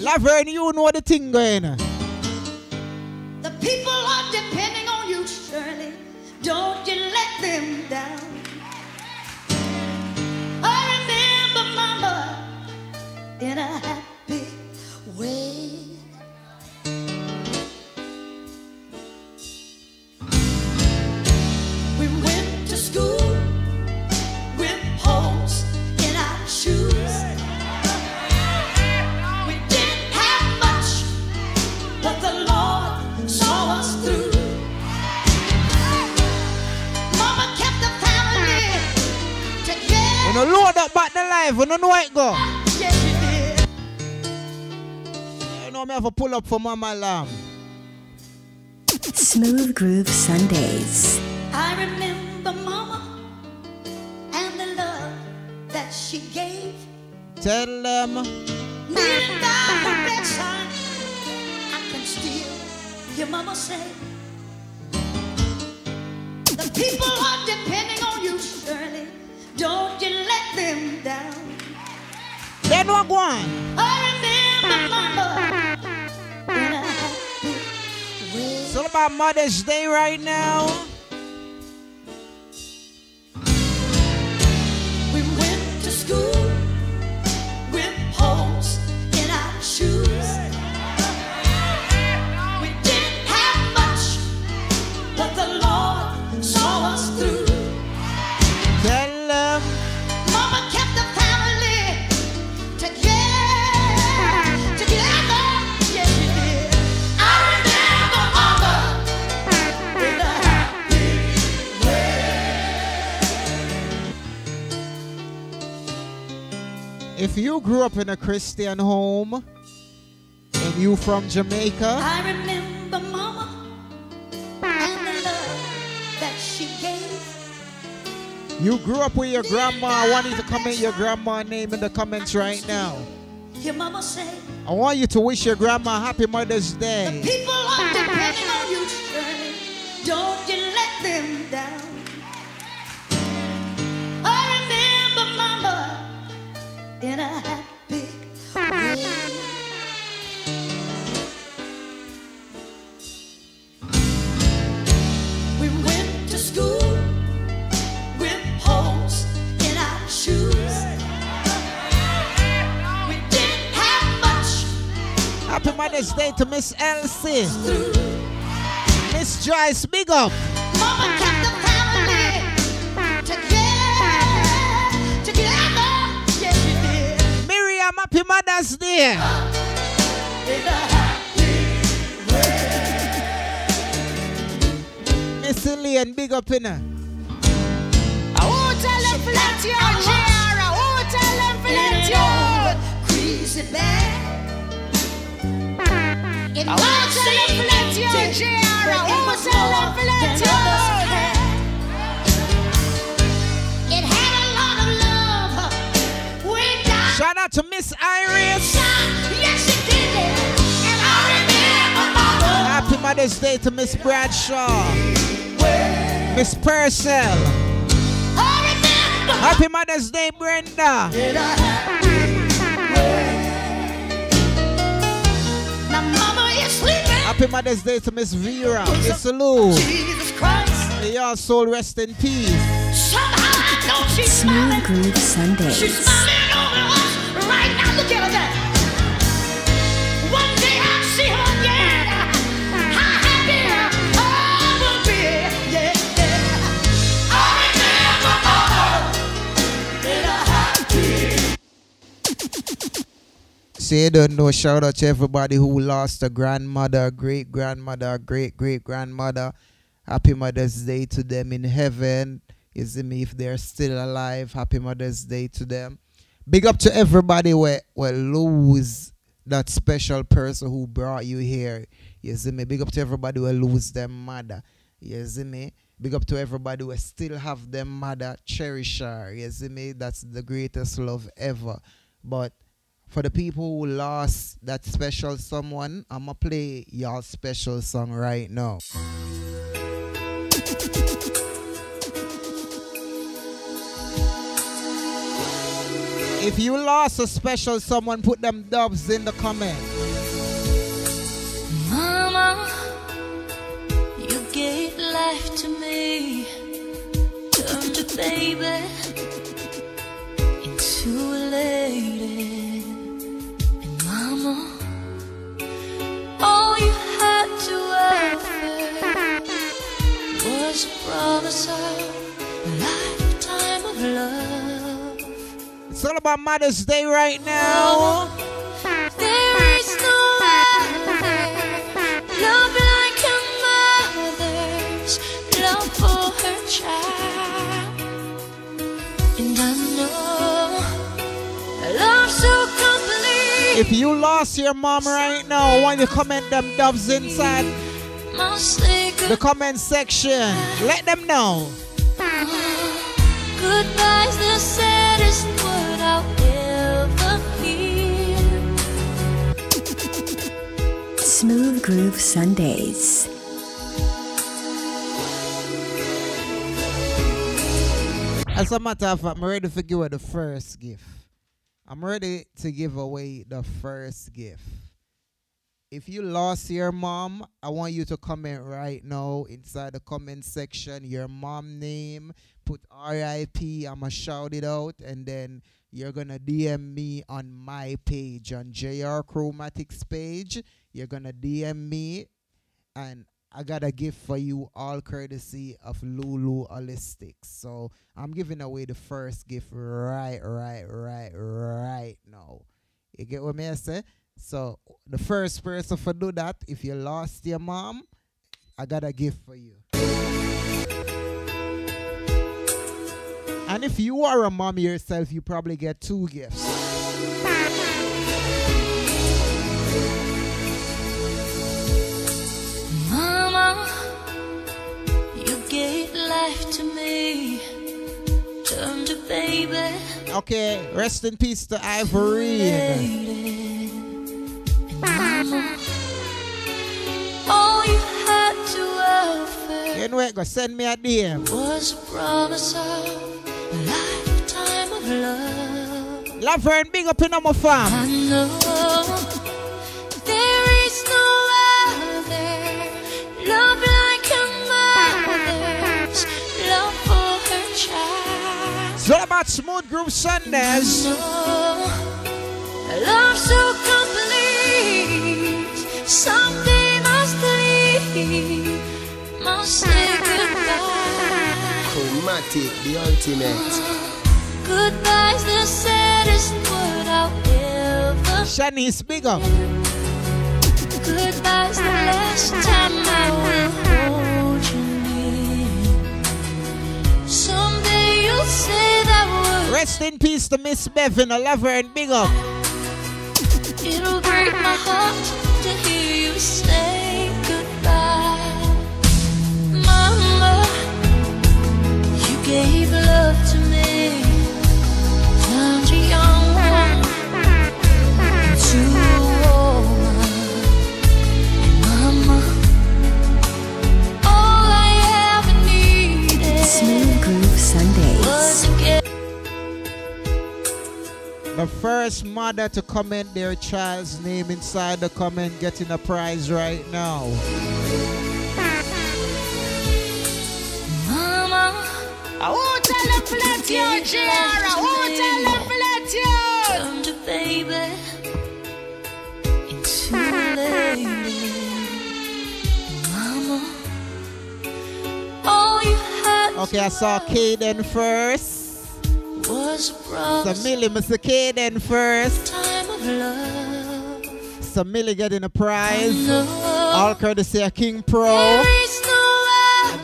Speaker 4: Laverne, you know the thing going on.
Speaker 9: The people are depending on you, Shirley. Don't you let them down. I remember Mama in a
Speaker 4: up back the life, when you know it go.
Speaker 9: Yes, she did.
Speaker 4: You know me have to pull up for mama lamb.
Speaker 1: Smooth Groove Sundays.
Speaker 9: I remember Mama and the love that she gave.
Speaker 4: Tell them.
Speaker 9: Kneeling by her bedside, I can still hear Mama say, The people are depending on you, Shirley. Don't you let them down.
Speaker 4: Then what go on?
Speaker 9: I remember Mama in a happy way.
Speaker 4: It's all about Mother's Day right now. If you grew up in a Christian home and you from Jamaica,
Speaker 9: I remember Mama and the love that she gave.
Speaker 4: you grew up with your grandma, I want you to comment your grandma name in the comments right now.
Speaker 9: Hear Mama say,
Speaker 4: I want you to wish your grandma happy Mother's Day.
Speaker 9: people are depending on you. Don't you let them in a happy way. We went to school with holes in our shoes. We didn't have much.
Speaker 4: Happy Mother's Day to Miss Elsie. Miss Joyce, big up.
Speaker 9: Mama did.
Speaker 4: Miriam, happy Mother's Day.
Speaker 9: In a
Speaker 4: Miss Elaine, big up in her.
Speaker 9: Oh, tell them to let you Jara. Oh, tell them to let you Greasy bag. Oh, tell them to let you Jara. Oh, tell them to let
Speaker 4: out to Miss Iris.
Speaker 9: Yes, it did. And I remember mama.
Speaker 4: Happy Mother's Day to Miss Bradshaw. Miss Purcell. Happy Mother's Day, Brenda.
Speaker 9: Now mama is sleeping.
Speaker 4: Happy Mother's Day to Miss Vera. Miss Lou.
Speaker 9: Jesus Christ.
Speaker 4: May your soul rest in peace.
Speaker 9: Somehow I know she's
Speaker 1: Smooth Groove
Speaker 9: She's
Speaker 1: Sundays.
Speaker 4: Say don't know, shout out to everybody who lost a grandmother, great grandmother, great great grandmother. Happy Mother's Day to them in heaven. Is see me if they're still alive. Happy Mother's Day to them. Big up to everybody where where lose that special person who brought you here. You see me? Big up to everybody who lose their mother. You see me? Big up to everybody who still have their mother, cherish her. You see me? That's the greatest love ever. But for the people who lost that special someone, I'ma play y'all special song right now. [laughs] If you lost a special someone, put them dubs in the comment.
Speaker 8: Mama, you gave life to me. Baby. And Mama, all you had to offer was a promise of a lifetime of love.
Speaker 4: It's all about Mother's Day right now.
Speaker 8: There is no other love like a mother's love for her child. And I know love so complete.
Speaker 4: If you lost your mom right now, I want you comment them doves inside the comment section. Let them know.
Speaker 8: goodbye's the saddest word I'll ever hear.
Speaker 1: Smooth Groove Sundays.
Speaker 4: As a matter of fact, I'm ready to give away the first gift. I'm ready to give away the first gift. If you lost your mom, I want you to comment right now inside the comment section your mom name, put RIP, I'ma shout it out, and then you're gonna DM me on my page on JR Chromatics page. You're gonna DM me and I got a gift for you, all courtesy of Lulu Holistics. So I'm giving away the first gift right, right, right, right now. You get what me I say? So the first person for do that, if you lost your mom, I got a gift for you. And if you are a mom yourself, you probably get two gifts.
Speaker 8: Mama, you gave life to me. Turned a baby.
Speaker 4: Okay, rest in peace to Ivory.
Speaker 8: Mama, all you had to offer
Speaker 4: You know what? Go send me a DM.
Speaker 8: was a promise of lifetime of love.
Speaker 4: Love her and big up in my farm.
Speaker 8: I know there is no other love like a mother's love for her child.
Speaker 4: It's all about Smooth Groove Sundays.
Speaker 8: Love so complete. Someday must leave, must say goodbye.
Speaker 21: Chromatic, the ultimate.
Speaker 8: Goodbye's the saddest word I'll ever.
Speaker 4: Shanice, big up.
Speaker 8: Goodbye's the last time I will hold you near. Someday you'll say that word.
Speaker 4: Rest in peace to Miss Bevan. I love her and big up.
Speaker 8: It'll break my heart to hear you say gave love to me. Turned a young one into a woman. Mama, all I ever needed
Speaker 1: Smooth Groove Sundays.
Speaker 8: was to get.
Speaker 4: The first mother to comment their child's name inside the comment getting a prize right now.
Speaker 8: Mama,
Speaker 9: I won't tell them to let you, JR. I won't tell them to let you.
Speaker 8: turned a baby into a lady. Mama, all you had
Speaker 4: Okay, I saw Caden first.
Speaker 8: was a brother.
Speaker 4: So Millie, Mr. Caden first.
Speaker 8: Time of love.
Speaker 4: So Millie getting a prize.
Speaker 8: No.
Speaker 4: All courtesy of King Pro.
Speaker 8: No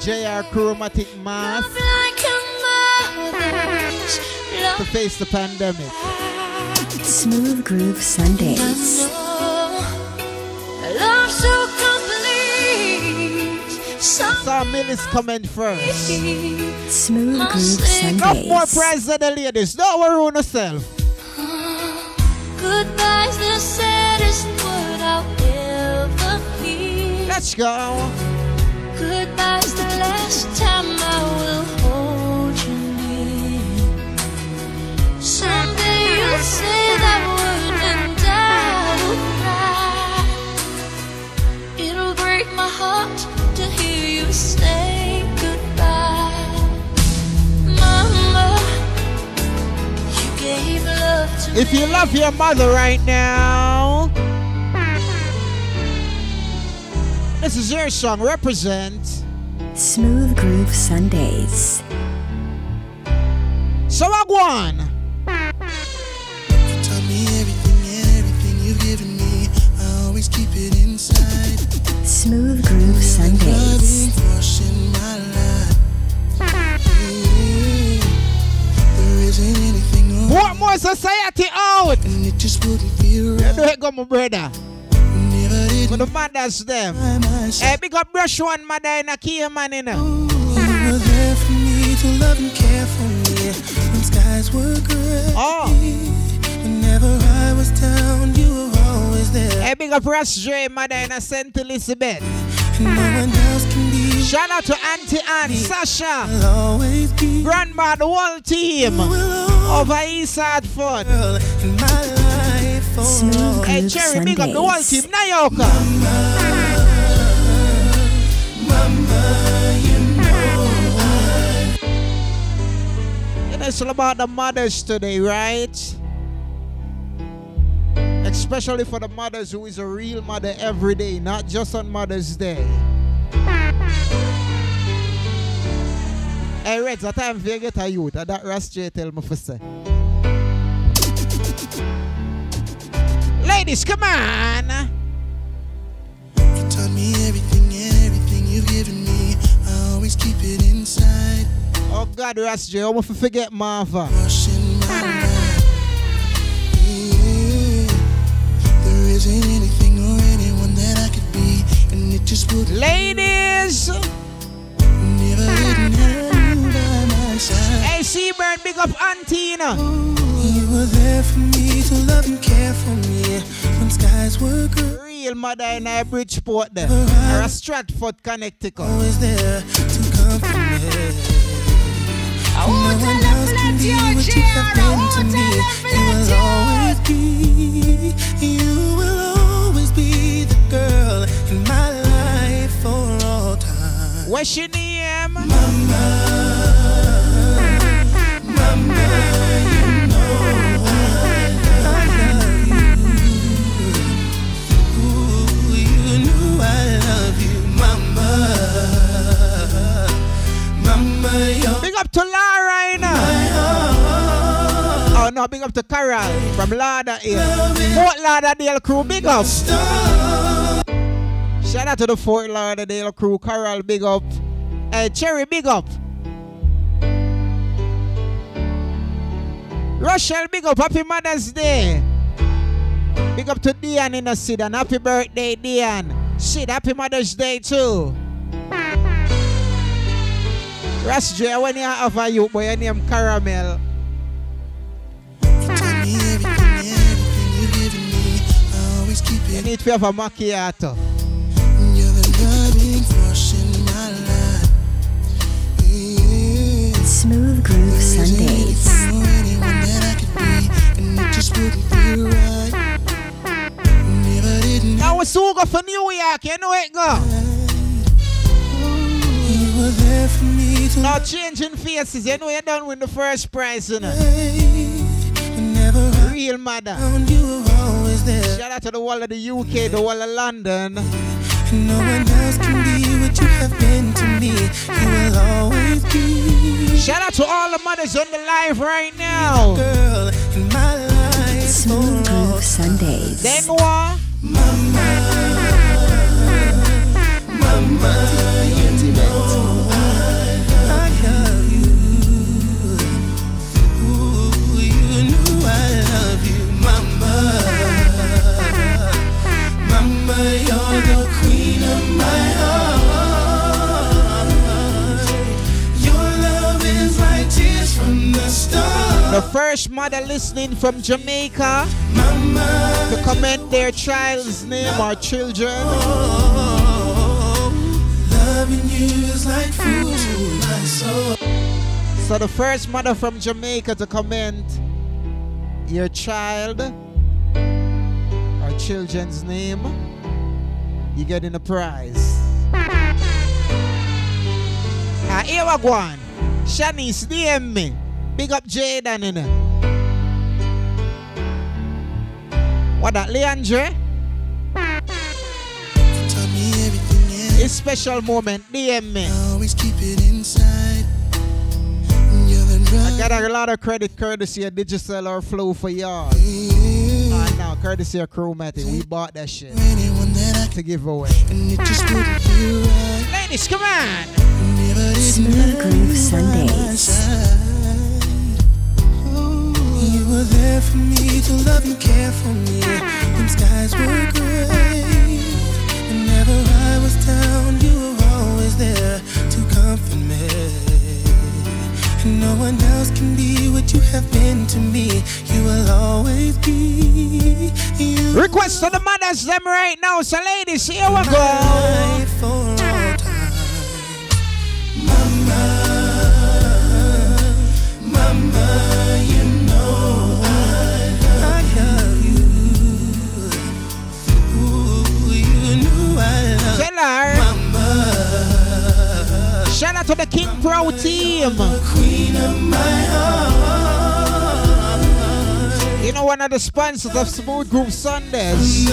Speaker 4: JR Chromatic Mask to face the pandemic.
Speaker 1: Smooth Groove Sundays.
Speaker 8: A love so complete.
Speaker 4: I saw Millie's comment first.
Speaker 1: Smooth Groove
Speaker 4: Got more
Speaker 1: Sundays.
Speaker 4: prize than the ladies. Don't worry on yourself.
Speaker 8: Goodbye's the saddest word I'll ever hear.
Speaker 4: Let's go.
Speaker 8: Goodbye's the last time I will
Speaker 4: If you love your mother right now, this is your song. Represent.
Speaker 1: Smooth Groove Sundays.
Speaker 4: So I
Speaker 1: Smooth Groove Sundays.
Speaker 7: Driving my life. There isn't anything wrong.
Speaker 4: What more society out?
Speaker 7: And it just wouldn't feel right.
Speaker 4: Do it go, my brother.
Speaker 7: Never did
Speaker 4: For the mothers them.
Speaker 7: by.
Speaker 4: Hey, big up brush one mother in a key man in a.
Speaker 7: Oh, you were there for me to love and care for me when skies were gray.
Speaker 4: Oh. Big up Russ Dre mother in a St. Elizabeth.
Speaker 7: And one else can be.
Speaker 4: Shout out to Auntie Ann, Sasha,
Speaker 7: I'll always be
Speaker 4: Grandma, the whole team over East Fun.
Speaker 7: girl in my life for
Speaker 1: Smooth
Speaker 7: all.
Speaker 4: Hey, Cherry, big up the whole team. Nayoka. You know, it's all about the mothers today, right? Especially for the mothers who is a real mother every day, not just on Mother's Day. Hey, Reds, time you get a youth. That Ras J tell me for say. Ladies, come on.
Speaker 7: You taught me everything, everything you've given me. I always keep it inside.
Speaker 4: Oh God, Ras J, I'm gonna forget Marva. [laughs]
Speaker 7: isn't anything or anyone that I could be, and it just wouldn't.
Speaker 4: Ladies!
Speaker 7: Never didn't by my side.
Speaker 4: Hey, Seaburn, big up Antina.
Speaker 7: You were there for me to love and care for me when skies were gray.
Speaker 4: Real mother in a Bridgeport there. Or a Stratford, Connecticut.
Speaker 7: Always there
Speaker 9: What's
Speaker 7: your
Speaker 9: name? Mama.
Speaker 7: Mama,
Speaker 9: you
Speaker 7: know
Speaker 9: I
Speaker 7: love
Speaker 9: you.
Speaker 7: Ooh, you
Speaker 9: I love
Speaker 7: you, Mama. Mama, you
Speaker 4: up to Lara, you know. Oh no, big up to Carol from Lauderdale. Fort Lauderdale crew, big up. Star. Shout out to the Fort Lauderdale crew. Carol, big up. Hey, Cherry, big up. Rochelle, big up. Happy Mother's Day. Big up to Diane in the city and happy birthday, Diane. Shit, happy Mother's Day too. Ras J, when you have a youth boy, your name Caramel. You need to have a macchiato.
Speaker 7: Right. Never didn't
Speaker 4: Now we soon go for New York, you know it go.
Speaker 7: You were there for me to
Speaker 4: Now changing faces, you know you're done with the first prize, you know.
Speaker 7: Whenever
Speaker 4: Real mother.
Speaker 7: found you were always there.
Speaker 4: Shout out to the wall of the UK, the wall of London.
Speaker 7: No you have been to me. You will always be.
Speaker 4: Shout out to all the mothers on the live right now.
Speaker 7: Girl in my life.
Speaker 1: Smooth Groove Sundays.
Speaker 4: Then what?
Speaker 7: Mama, you The
Speaker 4: first mother listening from Jamaica to comment their child's name or children.
Speaker 7: Like.
Speaker 4: So the first mother from Jamaica to comment your child or children's name, you getting a prize. Ah, here we go. Shanice, DM me. Big up Jaden in What that, Leandre?
Speaker 7: Tell me everything, yeah.
Speaker 4: It's special moment. DM me.
Speaker 7: Always keep it inside.
Speaker 4: I got a lot of credit courtesy of Digicel or Flow for y'all. Ah, now, courtesy of Chromatic. We bought that shit
Speaker 7: Anyone that I
Speaker 4: to give away.
Speaker 7: and it just feel right.
Speaker 4: Ladies, come on.
Speaker 1: Smooth Groove Sundays.
Speaker 7: Were there for me to love and care for me when skies were gray. Whenever I was down, you were always there to comfort me. And no one else can be what you have been to me. You will always be. You
Speaker 4: Request for the mothers them right now. So, ladies, here we go.
Speaker 7: Mama,
Speaker 4: Shout out to the King Pro team. You know, one of the sponsors of Smooth Groove Sundays.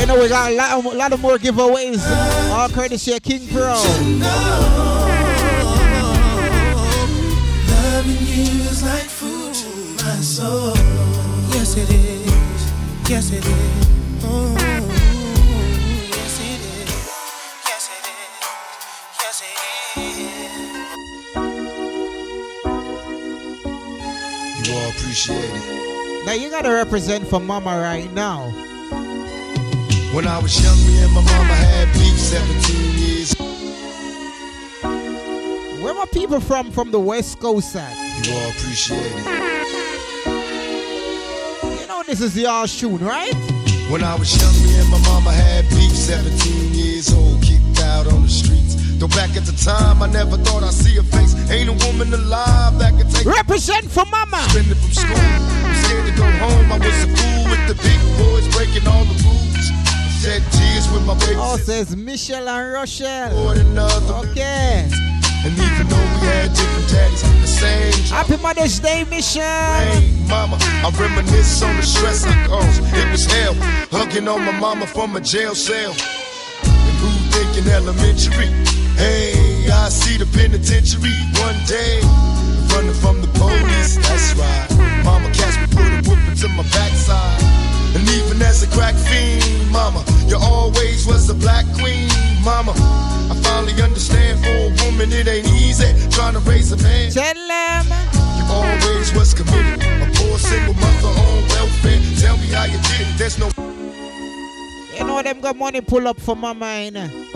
Speaker 4: You know, we got a lot of, lot of more giveaways. All courtesy of King Pro.
Speaker 7: Yes, it is. Yes, it is.
Speaker 23: Appreciate it.
Speaker 4: Now, you got to represent for Mama right now.
Speaker 23: When I was young, me and my mama had beef, 17 years.
Speaker 4: Where my people from from the West Coast at?
Speaker 23: You all appreciate it.
Speaker 4: You know this is y'all tune, right?
Speaker 23: When I was young, me and my mama had beef, 17 years old, kicked out on the streets. Though back at the time, I never thought I'd see a face. Ain't a woman alive that could take
Speaker 4: Represent for mama.
Speaker 23: Suspended from school. I'm scared to go home. I was a fool with the big boys breaking all the rules. Shed tears with my baby
Speaker 4: Oh, says Michelle and Rochelle.
Speaker 23: More than another.
Speaker 4: Okay.
Speaker 23: And even though we had different daddies, the same
Speaker 4: Happy Mother's Day, Michelle.
Speaker 23: Hey, mama, I reminisce on the stress I caused. It was hell, hugging on my mama from a jail cell. Thinking elementary? Hey, I see the penitentiary one day. Running from the police, that's right. Mama catch me, put a whooping to my backside. And even as a crack fiend, mama, you always was the black queen, mama. I finally understand for a woman it ain't easy trying to raise a man.
Speaker 4: Tell them.
Speaker 23: You always was committed. A poor single mother on welfare. Tell me how you did it. There's no.
Speaker 4: You know them got money pull up for mama, innit?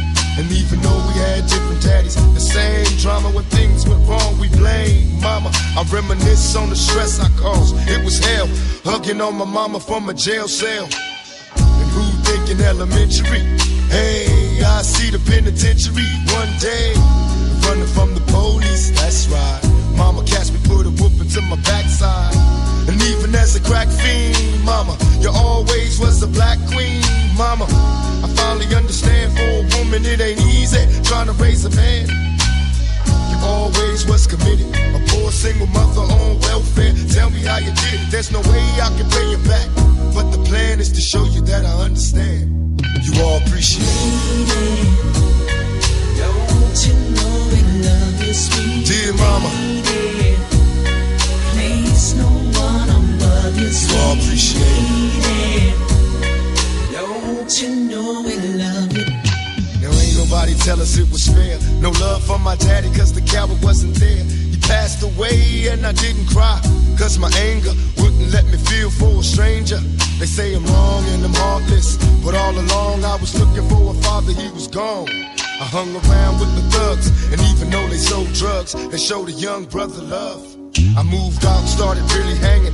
Speaker 23: And even though we had different daddies, the same drama when things went wrong, we blame mama. I reminisce on the stress I caused. It was hell, hugging on my mama from a jail cell. And who thinking elementary? Hey, I see the penitentiary one day. Running from the police, that's right. Mama catch me, put a whooping to my backside. And even as a crack fiend, mama, you always was a black queen, mama. I finally understand for a woman it ain't easy trying to raise a man. You always was committed. A poor single mother on welfare. Tell me how you did it. There's no way I can pay you back. But the plan is to show you that I understand. You all appreciate it.
Speaker 22: Don't you know we love you, sweet
Speaker 23: Dear mama,
Speaker 22: no one you,
Speaker 23: all appreciate it.
Speaker 22: Don't you know we love you?
Speaker 23: Now ain't nobody tell us it was fair. No love for my daddy cause the coward wasn't there. He passed away and I didn't cry. Cause my anger wouldn't let me feel for a stranger. They say I'm wrong and I'm heartless. But all along I was looking for a father, he was gone. I hung around with the thugs, and even though they sold drugs, they showed a young brother love. I moved out, started really hanging.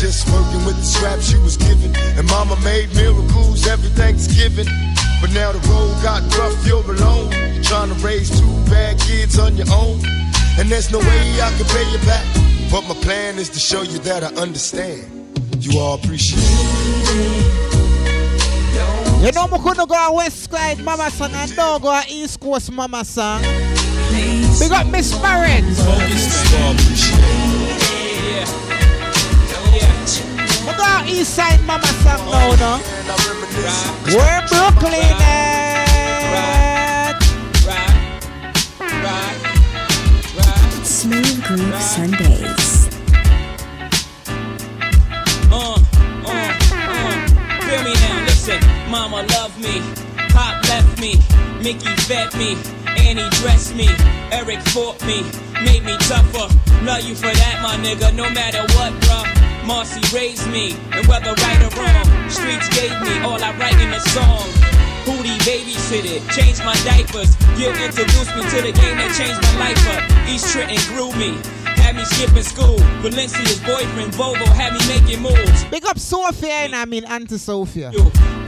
Speaker 23: You're just working with the scraps you was given. And mama made miracles every Thanksgiving. But now the road got rough, you're alone. You're trying to raise two bad kids on your own. And there's no way I can pay you back. But my plan is to show you that I understand. You all appreciate it.
Speaker 4: You know, we couldn't go a West Side Mama song and don't go a East Coast Mama song. We got Miss Barrett. We got East Side Mama song now, no? Where Brooklyn at?
Speaker 1: Smooth Groove Sundays.
Speaker 24: Uh, uh, uh. Feel me now, listen. Mama love me. Pop left me. Mickey fed me. Annie dressed me. Eric fought me. Made me tougher. Love you for that, my nigga. No matter what, bruh. Marcy raised me. And whether right or wrong, streets gave me all I write in a song. Hootie babysitted, changed my diapers. Gil introduced me to the game that changed my life up. East Trenton grew me. Had me skipping school. Valencia's boyfriend, Volvo, had me making moves.
Speaker 4: Big up Sophia and I mean Auntie Sophia.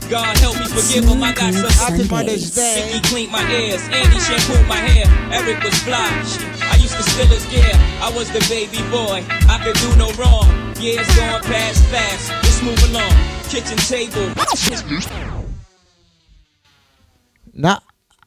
Speaker 24: God help me forgive him, I got some
Speaker 4: Happy Mother's Day.
Speaker 24: Mickey cleaned my ears, Andy shampooed my hair. Eric was fly. I used to steal his gear. I was the baby boy. I could do no wrong. Years going past fast. Let's move along. Kitchen table.
Speaker 4: Now,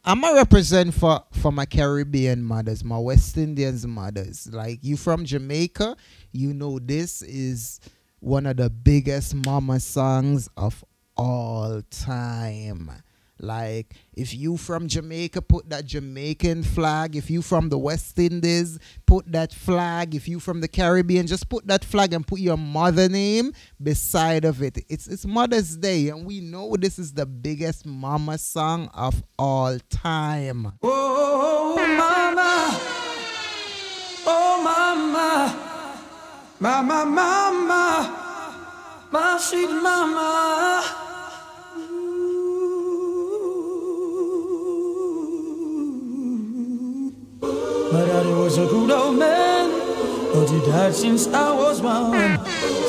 Speaker 4: I'm a represent for, for my Caribbean mothers, my West Indians mothers. Like you from Jamaica, you know this is one of the biggest mama songs of all time. Like if you from Jamaica, put that Jamaican flag. If you from the West Indies, put that flag. If you from the Caribbean, just put that flag and put your mother name beside of it. It's it's Mother's Day, and we know this is the biggest mama song of all time.
Speaker 22: Oh, mama. Oh, mama. Mama, mama.
Speaker 25: my sweet mama. Was a good old man, but he died since I was one.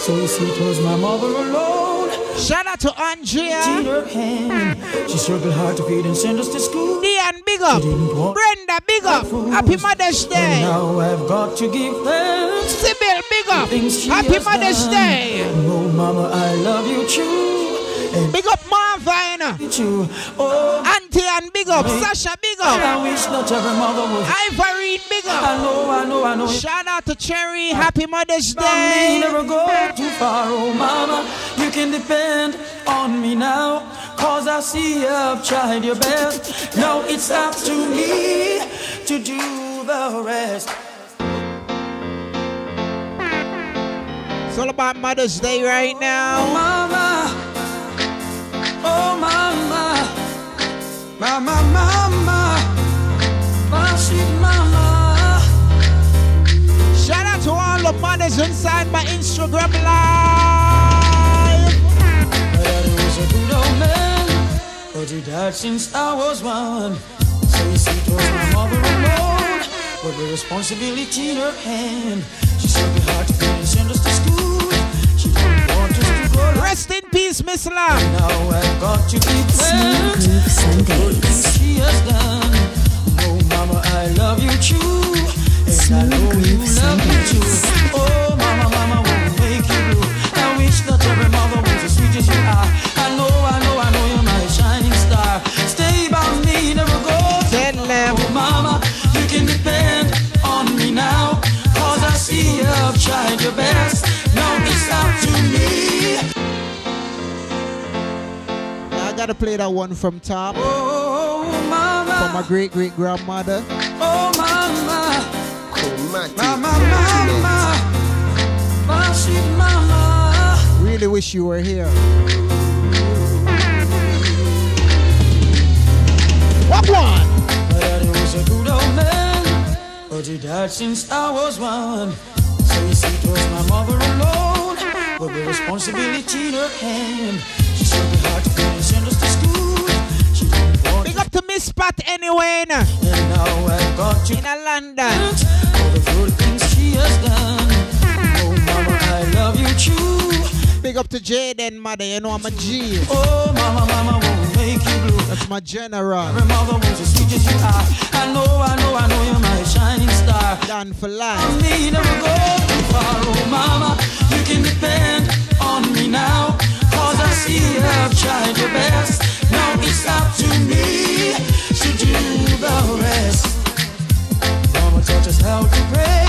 Speaker 25: So it was my mother alone.
Speaker 4: Shout out to Andrea.
Speaker 25: In her hand, she struggled hard to feed and send us to school.
Speaker 4: Dian, big up. Brenda, big up. Happy Mother's Day.
Speaker 25: now I've got to give thanks.
Speaker 4: Sybil, big up. Happy Mother's
Speaker 25: done.
Speaker 4: Day.
Speaker 25: Oh, mama, I love you true. And
Speaker 4: Big up
Speaker 25: You. Oh,
Speaker 4: Auntie and big up. Sasha, big up.
Speaker 25: I wish that every mother was.
Speaker 4: Ivorine, big up.
Speaker 25: I know, I know, I know.
Speaker 4: Shout out to Cherry. Happy Mother's
Speaker 25: me
Speaker 4: Day.
Speaker 25: never go too far, oh mama. You can depend on me now. Cause I see you've tried your best. Now it's up to me to do the rest.
Speaker 4: It's all about Mother's Day right now.
Speaker 25: Mama, oh mama, mama, mama, my sweet mama.
Speaker 4: Shout out to all the mothers inside my Instagram live.
Speaker 25: Daddy was a good old man, but he died since I was one. So you see, it was my mother alone, but the responsibility in her hand. She struggled hard to feed and send us to
Speaker 4: Rest in peace, Miss Lam.
Speaker 25: now. I've got to keep
Speaker 1: Smooth
Speaker 25: thanks
Speaker 1: Groove
Speaker 25: for the things
Speaker 1: Sundays.
Speaker 25: she has done. Oh, mama, I love you true, and I know you
Speaker 1: Groove
Speaker 25: love me too. Oh, mama, mama, won't make you blue. I wish that every mother was as sweet as you are. I know, I know, I know you're my shining star. Stay by me, never go.
Speaker 4: Tell them.
Speaker 25: Oh, mama, you can depend on me now. Cause I see you've tried your best. Now it's up to me.
Speaker 4: I gotta play that one from top.
Speaker 25: Oh, mama.
Speaker 4: From my great great grandmother.
Speaker 25: Oh, mama.
Speaker 23: Chromatic
Speaker 25: Mama, mama. My mama.
Speaker 4: Really wish you were here. What one?
Speaker 25: My daddy was a good old man, but he died since I was one. So you see, it was my mother alone, but the responsibility in her hand. She struggled hard to feed and send us to school. She didn't want
Speaker 4: Big up to Miss Pat anyway. now.
Speaker 25: and now I've got you
Speaker 4: In a London.
Speaker 25: for the good things she has done. Oh, mama, I love you true.
Speaker 4: Big up to Jaden, mother. You know I'm a G.
Speaker 25: Oh, mama, mama, make you blue.
Speaker 4: That's my general.
Speaker 25: Every mother was as sweet as you are. I know, I know, I know you're my shining star.
Speaker 4: Done for life.
Speaker 25: me never go too far, oh mama. You can depend on me now. Cause I see you've tried your best. Now it's up to me to do the rest. Mama taught us how to pray.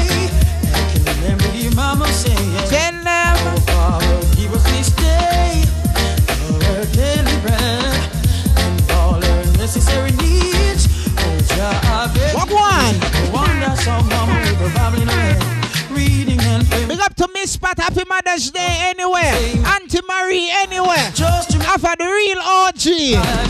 Speaker 25: I can remember your mama saying,
Speaker 4: Tell them.
Speaker 25: Oh Father, give us this day our hand, reading and praying.
Speaker 4: Big up to Miss Pat. Happy Mother's Day anywhere. Auntie Marie anywhere.
Speaker 25: Just to
Speaker 4: Alpha the real OG.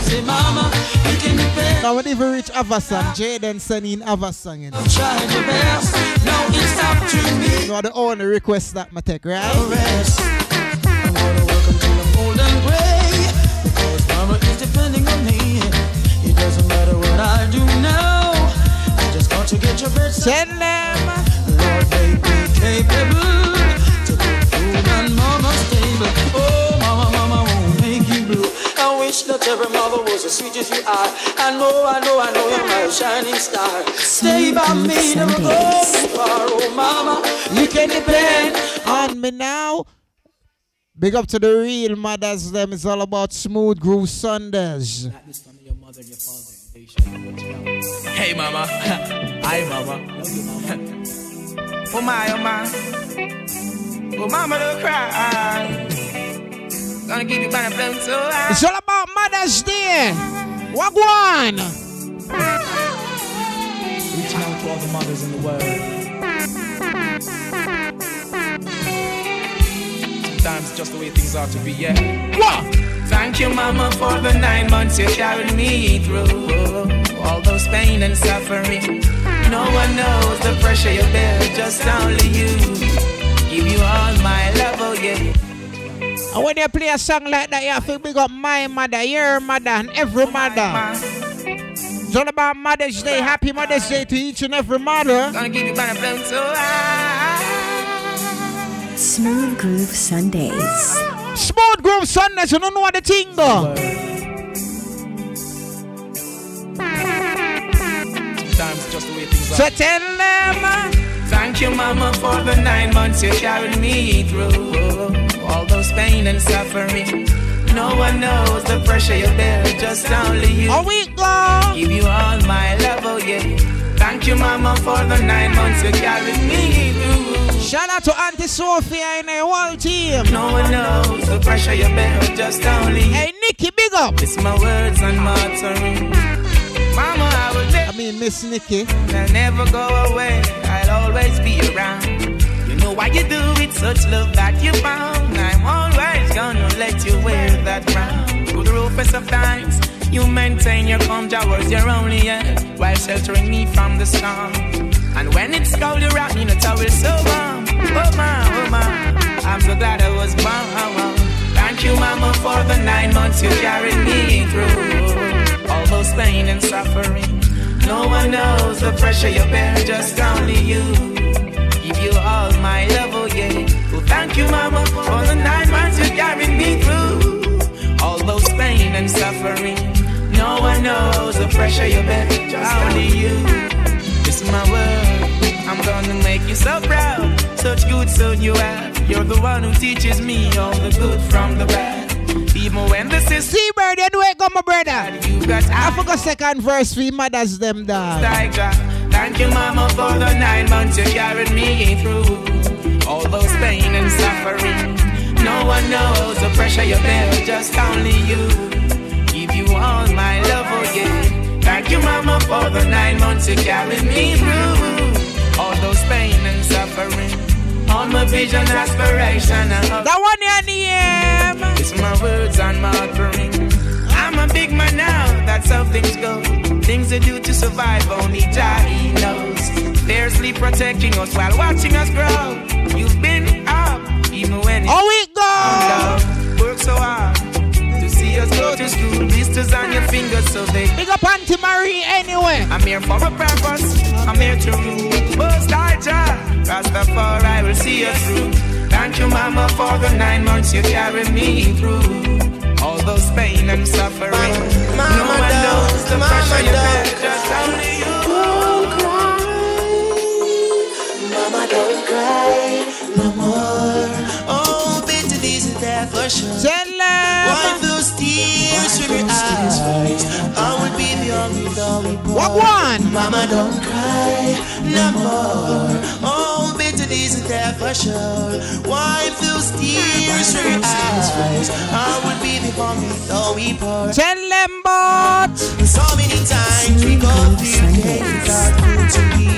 Speaker 25: say, Mama, you can depend.
Speaker 4: Now when even reach Avasang, Jaden sending Avasang in.
Speaker 25: Tried your best. Now it's up to me.
Speaker 4: You are the only request that I take, right?
Speaker 25: To get your best.
Speaker 4: Tell them.
Speaker 25: Lord, make me capable to put food on Mama's table. Oh, Mama, Mama won't make you blue. I wish that every mother was as sweet as you are. I know, I know, I know you're my shining star. Stay by me, never go too far. Oh, Mama, you can depend.
Speaker 4: On me now. Big up to the real mothers, them. It's all about smooth groove Sundays.
Speaker 26: Hey mama, [laughs] hi mama. oh my, oh my. Oh mama, don't cry. Gonna give you by the so high.
Speaker 4: It's all about Mother's Day. Wagwan.
Speaker 26: Reach out to all the mothers in the world. Sometimes just the way things are to be, yeah.
Speaker 4: What?
Speaker 26: Thank you, Mama, for the nine months you carried me through. All those pain and suffering. No one knows the pressure you bear, just only you. Give you all my love, oh yeah.
Speaker 4: And when you play a song like that, you have to big up my mother, your mother, and every mother. It's all about Mother's Day. Happy Mother's Day to each and every mother.
Speaker 26: Gonna give you banner so high.
Speaker 1: Smooth Groove Sundays.
Speaker 4: Smooth Groove Sundays, you don't know what the thing go.
Speaker 26: Sometimes just the way things are.
Speaker 4: So tell them.
Speaker 26: Uh, Thank you, Mama, for the nine months you carried me through. All those pain and suffering. No one knows the pressure you bear, just only you.
Speaker 4: A week long.
Speaker 26: Give you all my love, oh yeah. Thank you, Mama, for the nine months you carried me through.
Speaker 4: Shout out to Auntie Sophia and the whole team.
Speaker 26: No one knows the pressure you bear, just only.
Speaker 4: Hey, Nikki, big up.
Speaker 26: It's my words and my offering. Mama, I will never.
Speaker 4: I mean, Miss Nikki.
Speaker 26: I'll never go away. I'll always be around. You know why you do it, such love that you found. I'm always gonna let you wear that crown. Through the roughest of times, you maintain your calm towards your only end while sheltering me from the storm. And when it's cold, you wrap me in a towel so warm. Oh my, oh my, I'm so glad I was born. Thank you, Mama, for the nine months you carried me through. All those pain and suffering. No one knows the pressure you bear, just only you. Give you all my love, oh yeah. Well, thank you, Mama, for the nine No one knows the pressure you bear, just only you. It's my word. I'm gonna make you so proud. Such good son you have. You're the one who teaches me all the good from the bad. Even when the system
Speaker 4: Seabird, you know it come, my brother.
Speaker 26: you got
Speaker 4: I forgot second verse for mothers them dog.
Speaker 26: Thank you, Mama, for the nine months you carried me through. All those pain and suffering. No one knows the pressure you bear, just only you. All my love, oh yeah. Thank you, Mama, for the nine months you carried me through. All those pain and suffering. All my vision, aspiration.
Speaker 4: That one you name.
Speaker 26: Um, it's my words and my offering. I'm a big man now, that's how things go. Things to do to survive, only Jah knows. Fiercely protecting us while watching us grow. You've been up, even when it's
Speaker 4: Oh, we go.
Speaker 26: Work so hard to see go to school. Blisters on your fingers so they.
Speaker 4: Big up Auntie Marie anyway.
Speaker 26: I'm here for a purpose. I'm here to rule. Most high Jah, Rastafari will see us through. Thank you, Mama, for the nine months you carried me through. All those pain and suffering. no one knows the pressure you bear, just only you.
Speaker 11: Mama, don't
Speaker 4: one?
Speaker 11: Mama, don't cry no more. Oh, bitter days are there for sure. Wipe those tears from your eyes. I will be the only, the only boy.
Speaker 4: Tell them but.
Speaker 11: So many times we go through days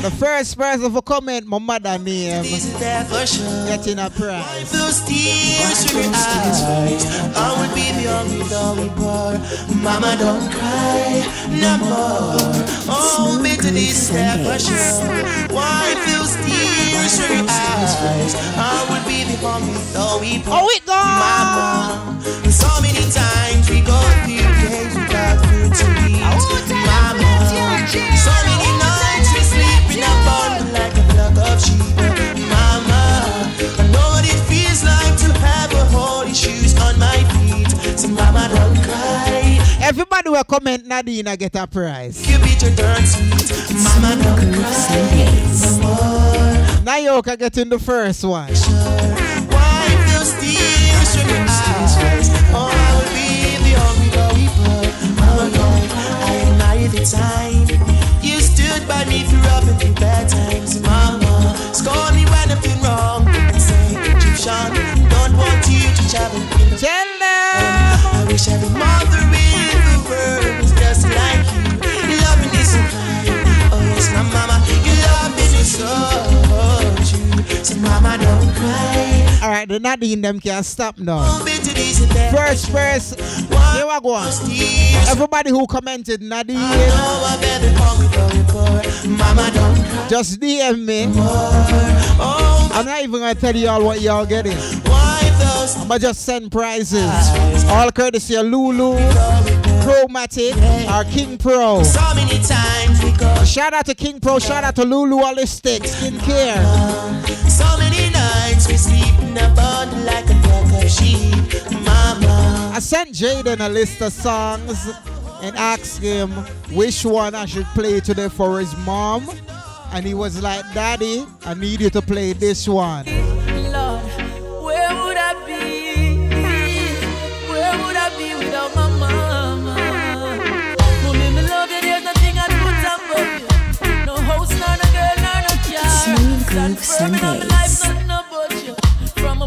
Speaker 4: The first person for comment, my mother name.
Speaker 11: This is there for sure.
Speaker 4: Getting a prize.
Speaker 11: Those tears from your eyes, I will be the only, only boy. Mama don't cry no more. Oh, bitter this is for sure. Wipe those tears from your eyes, I will be the only, only boy.
Speaker 4: Oh, it go.
Speaker 11: Mama, so many times we go through days without food to eat. Oh, Mama, so many
Speaker 4: Everybody will comment Nadine get a prize.
Speaker 11: You beat your dirt. Mama, don't cry.
Speaker 4: Nayoka getting the first one.
Speaker 11: Wipe those tears from your eyes. Oh, I will be the only weeper. Mama, don't cry. I admire the time you stood by me through rough and through bad times. Mama, scorn me when I've been wrong. And say, Egyptian, don't want you to travel in
Speaker 4: Tell them.
Speaker 11: I wish every mother in the world was just like you. Loving is so kind. Oh, yes, my mama, your loving is so true. So, mama, don't cry.
Speaker 4: All right, the Nadine them can't stop now.
Speaker 11: Oh, bitter
Speaker 21: ladies in there.
Speaker 4: First verse. Here we go. Everybody who commented, Nadir.
Speaker 21: know I better call me going for. Mama don't cry.
Speaker 4: Just DM me. Oh, I'm not even gonna tell y'all what y'all getting. I'ma just send prizes. All courtesy of Lulu, Chromatic, or King Pro.
Speaker 21: So many times we go.
Speaker 4: Shout out to King Pro, shout out to Lulu Holistic Skincare.
Speaker 21: So many nights in a bundle like a flock sheep. Mama.
Speaker 4: I sent Jaden a list of songs and asked him which one I should play today for his mom. And he was like, Daddy, I need you to play this one.
Speaker 27: Lord, where would I be? Where would I be without my mama? Mommy, me love you, there's nothing I'd put above you. No house, nor no girl, nor no car.
Speaker 1: Smooth Groove
Speaker 27: firm in my life,
Speaker 1: Sundays.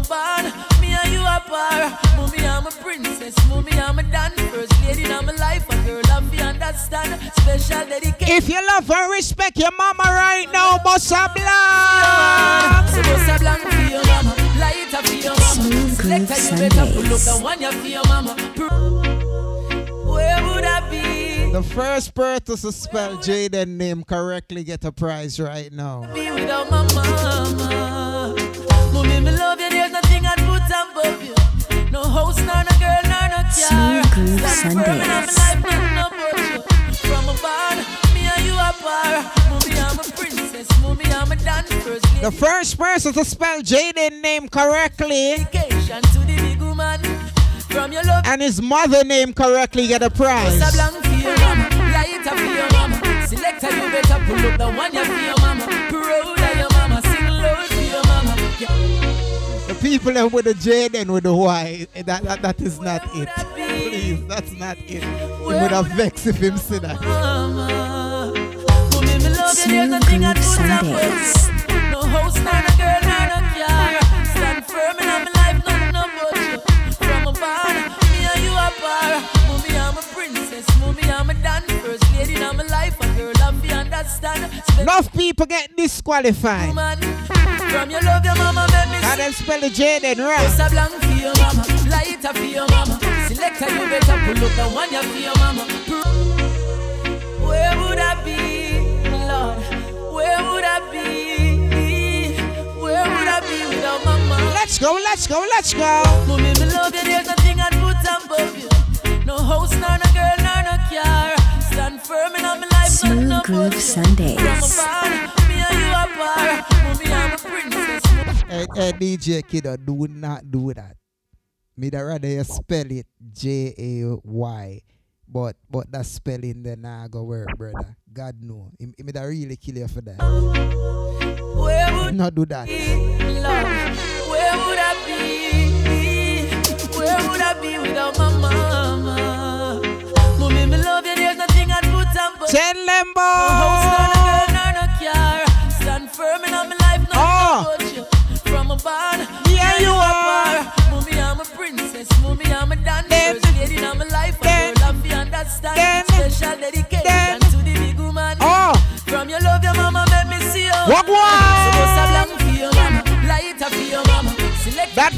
Speaker 27: Nothing about you. From a barn, me and you apart. Mommy, I'm a princess. Mommy, I'm a dan first lady in my life. A girl, love you understand. Special dedication.
Speaker 4: If you love and respect your mama right now, Bossa Blanc.
Speaker 27: So bust a blank for your mama, light up for your mama.
Speaker 1: Smooth Groove
Speaker 27: Selector, you better pull up the one you for your mama. Where would I be?
Speaker 4: The first person to spell Jaden name correctly get a prize right now.
Speaker 27: Be without my mama. Mommy, me love first lady.
Speaker 4: The first person to spell Jaden name correctly and his mother name correctly get a prize. People that with the Jaden with the Y, eh, that, that, that is not it. Please, that's not it. He would have vexed if him said that.
Speaker 27: Mama, mommy, me love you. There's
Speaker 1: Smooth
Speaker 27: nothing I
Speaker 1: Groove
Speaker 27: put
Speaker 1: Sundays.
Speaker 4: Enough people get disqualified.
Speaker 27: Woman, from your love, your mama make me
Speaker 4: How them spell the Jaden
Speaker 27: Bust
Speaker 4: right?
Speaker 27: a blank for your mama, light up for your mama. Selector, you better pull up the one you for your mama. Where would I be, Lord? Where would I be? Where would I be without mama?
Speaker 4: Let's go, let's go, let's go.
Speaker 27: Mommy, me love you, there's nothing I'd put above you. No house, nor no girl, nor no car. Stand firm my life,
Speaker 1: Smooth
Speaker 27: nothing
Speaker 1: Groove. Sundays.
Speaker 27: From a barn, me and you apart. Mommy, I'm a princess.
Speaker 4: Hey, hey, DJ Kiddo, do not do that. Me da rather you spell it J A Y. But but that spelling then nah go work, brother. God know. He, he me da really kill you for that.
Speaker 27: Where would [laughs]
Speaker 4: Not do that.
Speaker 27: Lord, where would I be? Where would I be without my mama? Mommy, me love you. There's nothing I'd put above.
Speaker 4: Ten Lembo.
Speaker 27: No house, no girl, no car. Stand firm in my life, nothing
Speaker 4: Oh.
Speaker 27: Ah. you. From a barn,
Speaker 4: Me
Speaker 27: me
Speaker 4: and
Speaker 27: and
Speaker 4: you are.
Speaker 27: Mommy, I'm a princess. Mommy, I'm a dance first lady life. A girl, love you understand. Special dedication to the big woman.
Speaker 4: Oh.
Speaker 27: From your love, your mama make me see you. So
Speaker 4: one?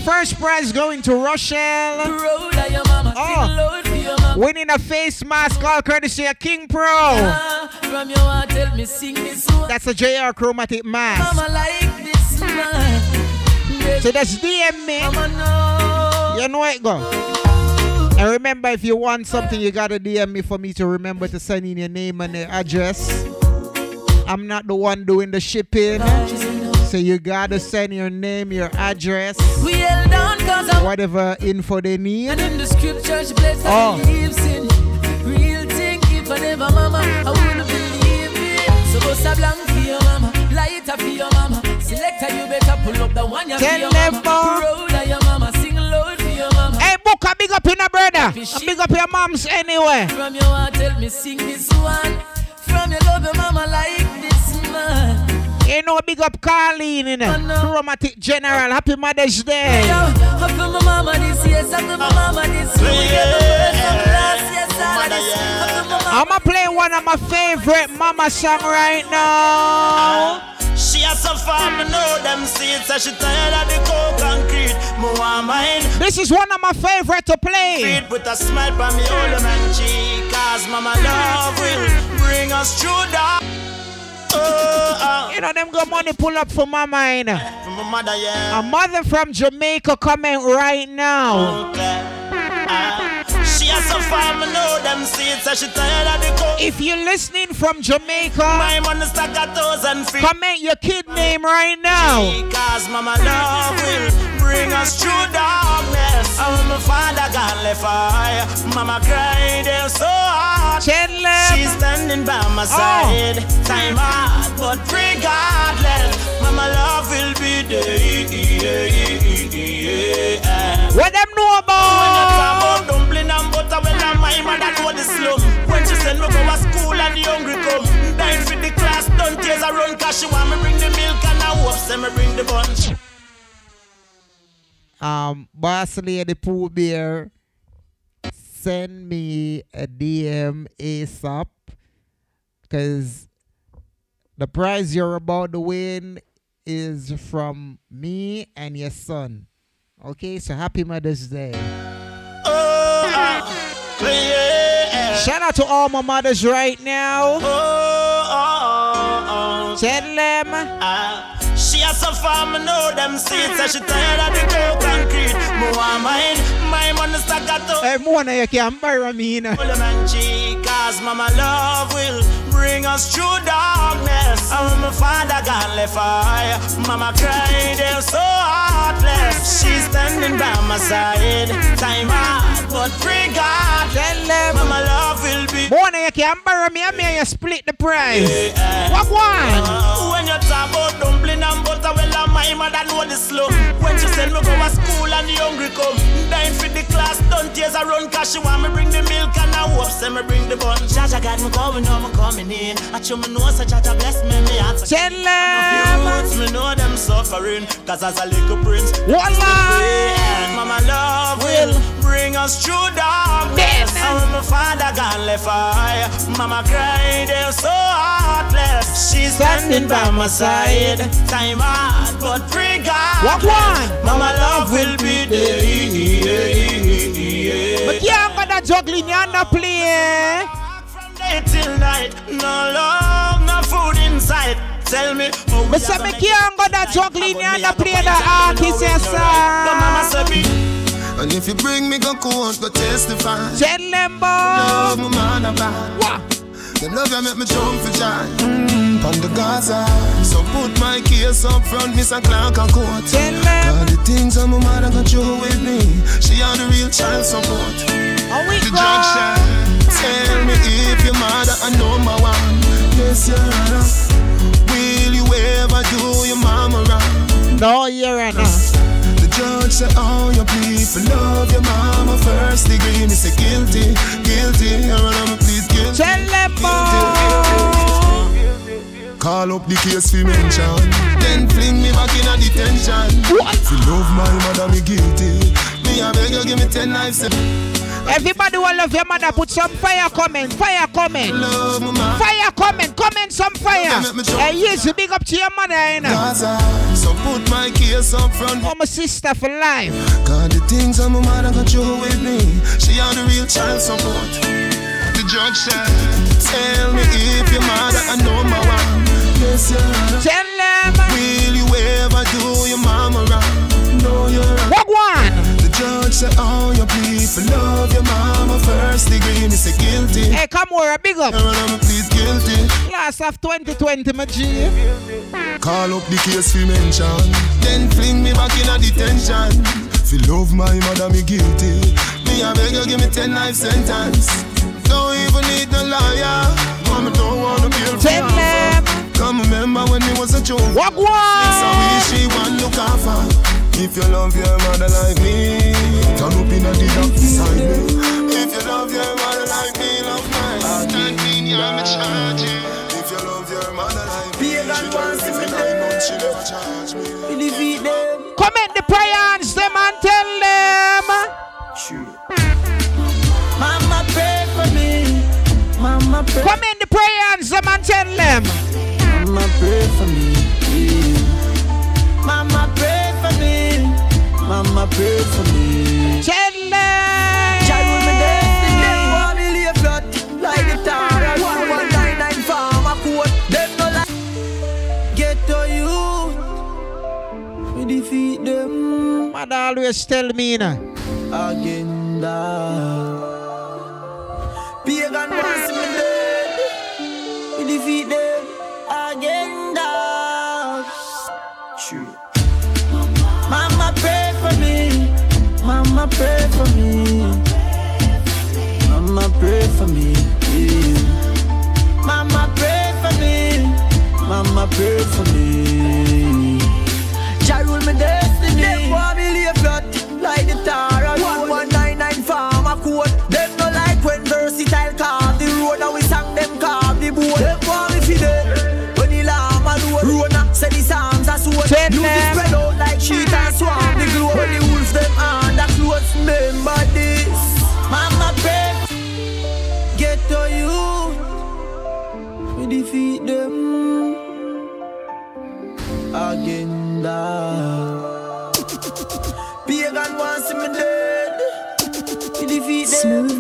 Speaker 4: First prize going to Rochelle. Oh.
Speaker 27: sing loud for your mama.
Speaker 4: Winning a face mask all courtesy of King Pro.
Speaker 27: Ah, From your heart, tell me sing this one.
Speaker 4: That's a JR chromatic mask.
Speaker 27: Mama like this man.
Speaker 4: So that's DM me. You know it go. And remember, if you want something, you gotta DM me for me to remember to send in your name and your address. I'm not the one doing the shipping. So you gotta send your name, your address,
Speaker 27: We held on cause I'm
Speaker 4: whatever info they need.
Speaker 27: and in the scripture she blessed
Speaker 4: Oh.
Speaker 27: believes in. Real thing, if I never mama, I wouldn't believe it. So bust a blank for your mama, for your mama. Selector, you better pull up the one you for your mama. your mama, sing loud for your mama.
Speaker 4: Hey, book a big up in a brother. And big up your moms anyway.
Speaker 27: From your heart, tell me sing this one. From your love, your mama like this man.
Speaker 4: You know, big up Carleen in it. Chromatic General. Happy Mother's Day.
Speaker 27: Yo, I feel my mama this yes, I feel my mama this year. We get the best of last yes, all of this. I feel my mama.
Speaker 4: I'ma play one of my favorite mama song right now.
Speaker 21: She
Speaker 11: has so far, me know them seeds. So she tired of the cold concrete. Me want mine.
Speaker 4: This is one of my favorite to play.
Speaker 11: Feet with a smile on me old man cheek. Cause mama love will bring us through the. Oh, oh.
Speaker 4: You know them got money pull up for my mind.
Speaker 11: From my mother, yeah.
Speaker 4: A mother from Jamaica coming right now. Uh.
Speaker 11: She has so far, me know them seeds. So she tired of the cold.
Speaker 4: If you're listening from Jamaica,
Speaker 11: My money stack a thousand feet.
Speaker 4: comment your kid name right now.
Speaker 11: Cause mama love will bring us through darkness. Oh, my father got left eye. Mama cried there so hard.
Speaker 4: Chandler.
Speaker 11: She's standing by my oh. side. Time hard, but regardless, mama love will be there.
Speaker 4: What them know
Speaker 11: When you talk
Speaker 4: about?
Speaker 11: dumpling and butter, well, I'm my mother know the slum. When she said, no go to school and the hungry come. Dying for the class, don't tears a run, cause she want me bring the milk and I hope say me bring the bunch.
Speaker 4: Um, boss lady Pooh Bear, send me a DM ASAP, cause the prize you're about to win is from me and your son. Okay, so happy Mother's Day.
Speaker 11: Oh, yeah.
Speaker 4: Shout out to all my mothers right now.
Speaker 11: Oh,
Speaker 4: Tell them.
Speaker 11: Ah, she has so far, me know them seeds. So she tired of the cold concrete. Want mine, my money stack a to.
Speaker 4: Hey, Mona, you can bury me. in.
Speaker 11: Pull 'em and cheek, cause mama love will bring us through darkness. Oh, my father got left eye. Mama cried, so She's standing by my side. Time hard, but regardless,
Speaker 4: Tell them.
Speaker 11: mama love will be.
Speaker 4: Mona, you can bury me and me and you split the prize. What one?
Speaker 11: When you about dumpling and butter, well, I'm my mother know the slow. When she send me go to school and the hungry come, dying for the class, don't tears a run, cause she want me bring the milk and I hope say me bring the bun. Jaja got me going, know me coming in. I show me know, so Jaja bless me, me answer.
Speaker 4: Them.
Speaker 11: Me know them suffering, cause as a little prince,
Speaker 4: Wallah.
Speaker 11: and mama love will bring us through darkness. And when my father gone left eye, mama cried, they're so heartless. She's standing by my side, time hard, but regardless,
Speaker 4: What one?
Speaker 11: Mama love will be there.
Speaker 4: But can't go that juggling you not play.
Speaker 11: Day till night, no love, no food inside. Tell me, how
Speaker 4: But say me can't go that juggling you not play the artist, yes,
Speaker 11: But mama
Speaker 4: sir.
Speaker 11: say me.
Speaker 23: And if you bring me go court, go testify.
Speaker 4: Tell them,
Speaker 23: Love my man about.
Speaker 4: What?
Speaker 23: Them love you make me jump for joy. Mm, on the Gaza. So put my case up front, Mr. Clark and court. All the things that my mother got through with me. She had the real child support.
Speaker 4: How we
Speaker 23: The judge said, Tell me if your mother a number one. Yes, your honor. Will you ever do your mama wrong?
Speaker 4: No, you're not.
Speaker 23: The judge said, Oh, you people love your mama first degree. Me say guilty, guilty. Your honor, please guilty.
Speaker 4: Tell them, boy.
Speaker 23: Call up the case for mention. Then fling me back in a detention.
Speaker 4: What?
Speaker 23: If you love my mother, me guilty. Me, I beg you, give me 10 lives.
Speaker 4: Everybody will love your mother. Put some fire comment. Fire comment. Fire comment. Comment some fire. Hey, yes, big up to your mother, you know.
Speaker 23: So put my case up front.
Speaker 4: Oh, my sister for life.
Speaker 23: God, the things that my mother got through with me. She had the real child support. The judge said, Tell me if your mother a number one. Yes, your.
Speaker 4: Tell them.
Speaker 23: Will you ever do your mama wrong? No, you're.
Speaker 4: What one?
Speaker 23: The judge said, Oh, you people love your mama first degree. Me say guilty.
Speaker 4: Hey, come over, big up.
Speaker 23: Your me please guilty.
Speaker 4: Class of 2020, my G.
Speaker 23: Call up the case we mention. Then fling me back in a detention. If you love my mother, me guilty. Me, I beg you, give me 10 life sentence. Don't need no lawyer. Mama don't wanna be a
Speaker 4: Tell them.
Speaker 23: Come remember when me was a joke.
Speaker 4: What
Speaker 23: It's a
Speaker 4: one?
Speaker 23: she want look after. If you love your mother like me, turn up in a the dark beside me. If you love your mother like me, love mine. Stand in your me charge you. If you love your mother like me, she don't give me nine months, she never charge me.
Speaker 4: Comment the prions, them and tell them.
Speaker 28: Mama Mama pray.
Speaker 4: Come in the prayer and someone tell them.
Speaker 28: Mama pray for me.
Speaker 11: Mama pray for me. Mama pray for me. Tell them. Child with me destiny. Them want me lay flat like the tar. One one nine nine farm a coat. Them no like get to. We defeat them.
Speaker 4: Mother always tell me na.
Speaker 11: Agenda. Defeat them. Agenda. True. Mama pray for me. Mama pray for me. Mama pray for me. yeah. Mama pray for me. Mama pray for me.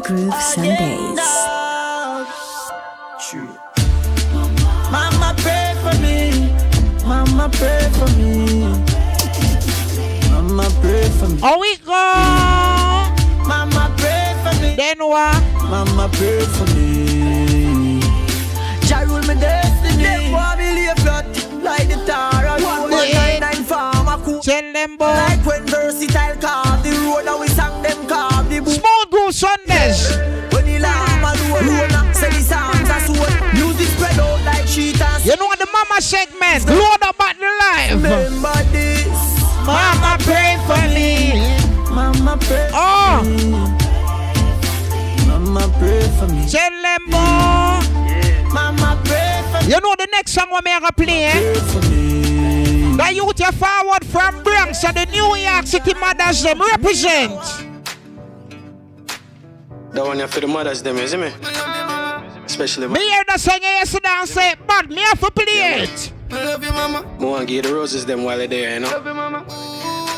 Speaker 1: Groove Sundays.
Speaker 11: True. Mama pray for me. Mama pray for me. Mama pray for me.
Speaker 4: Oh, we go.
Speaker 11: Mama pray for me.
Speaker 4: Then what?
Speaker 11: Mama pray for me. Jah rule me destiny. Them want me lay flat like the tar. One one nine nine farmer cool.
Speaker 4: Tell them boy.
Speaker 11: Like when versatile and
Speaker 4: You know the mama segment. Load up at the live.
Speaker 11: Remember this.
Speaker 4: Mama pray for me.
Speaker 11: Mama pray
Speaker 4: Oh.
Speaker 11: me. Mama pray for me.
Speaker 4: Tell them boy.
Speaker 11: Mama pray for me.
Speaker 4: You know the next song we may gonna play. Eh?
Speaker 11: For.
Speaker 4: The youth you forward from Bronx and the New York City mothers them represent.
Speaker 7: That one here for the mothers, them, you see me? Especially
Speaker 4: Me hear the song yesterday and say, but me have to play it.
Speaker 7: I love you, mama. Me want give the roses them while they're there, you know? Love you, mama.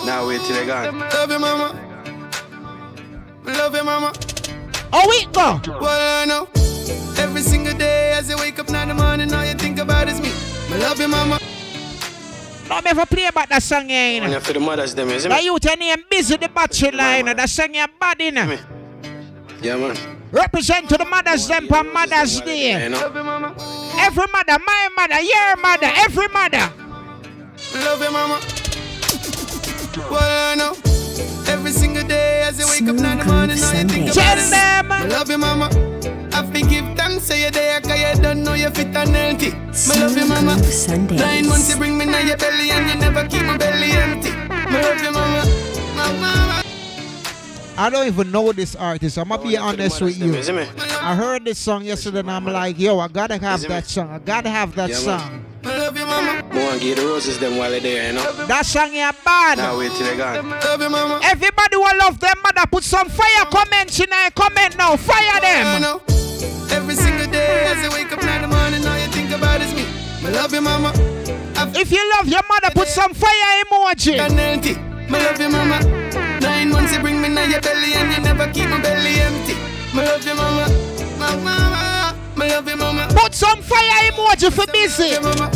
Speaker 7: Now wait till they're gone. Love you, mama. Love you, mama.
Speaker 4: Oh, we go.
Speaker 7: Well, I know. Every single day as you wake up now in the morning, all you think about is me. I love you, mama.
Speaker 4: No, me ever play about that song here, you
Speaker 7: One
Speaker 4: know.
Speaker 7: here for the mothers, them, you see
Speaker 4: The
Speaker 7: me?
Speaker 4: youth your name busy the bachelor, you know. The song here bad, you know.
Speaker 7: Yeah, man.
Speaker 4: Represent to the mothers them for Mother's Day.
Speaker 7: You know?
Speaker 4: Every mother, my mother, your mother, every mother.
Speaker 7: Love you, mama. Well, I know. Every single day as you wake up now in the morning, all you think about
Speaker 4: Tell
Speaker 7: is
Speaker 4: them.
Speaker 7: I love you, mama. I forgive thanks, say you're there, cause you don't know you're fit and healthy. I love you, mama.
Speaker 1: Groove Sundays.
Speaker 7: Nine months you bring me now your belly and you never keep my belly empty. I love you, mama. Mama.
Speaker 4: I don't even know this artist. I'm gonna be honest with you.
Speaker 7: Is it me?
Speaker 4: I heard this song yesterday and I'm like, yo, I gotta have that song. I gotta have that
Speaker 7: Yeah,
Speaker 4: song.
Speaker 7: I love you, mama. I want to give the roses them while they're there, you know?
Speaker 4: That song here bad.
Speaker 7: Now wait till they're gone. Love you, mama.
Speaker 4: Everybody will love them mother. Put some fire comments in there. Comment now. Fire
Speaker 7: I
Speaker 4: them.
Speaker 7: know. Every single day as you wake up now in the morning, all you think about is me. I love you, mama.
Speaker 4: If you love your mother, put some fire emoji.
Speaker 7: and healthy. I love you, mama. Nine months you bring me now your belly and you never keep my belly empty. I love you, mama. Mama, I love you, mama.
Speaker 4: Put some fire emoji for busy.
Speaker 7: Yeah, mama.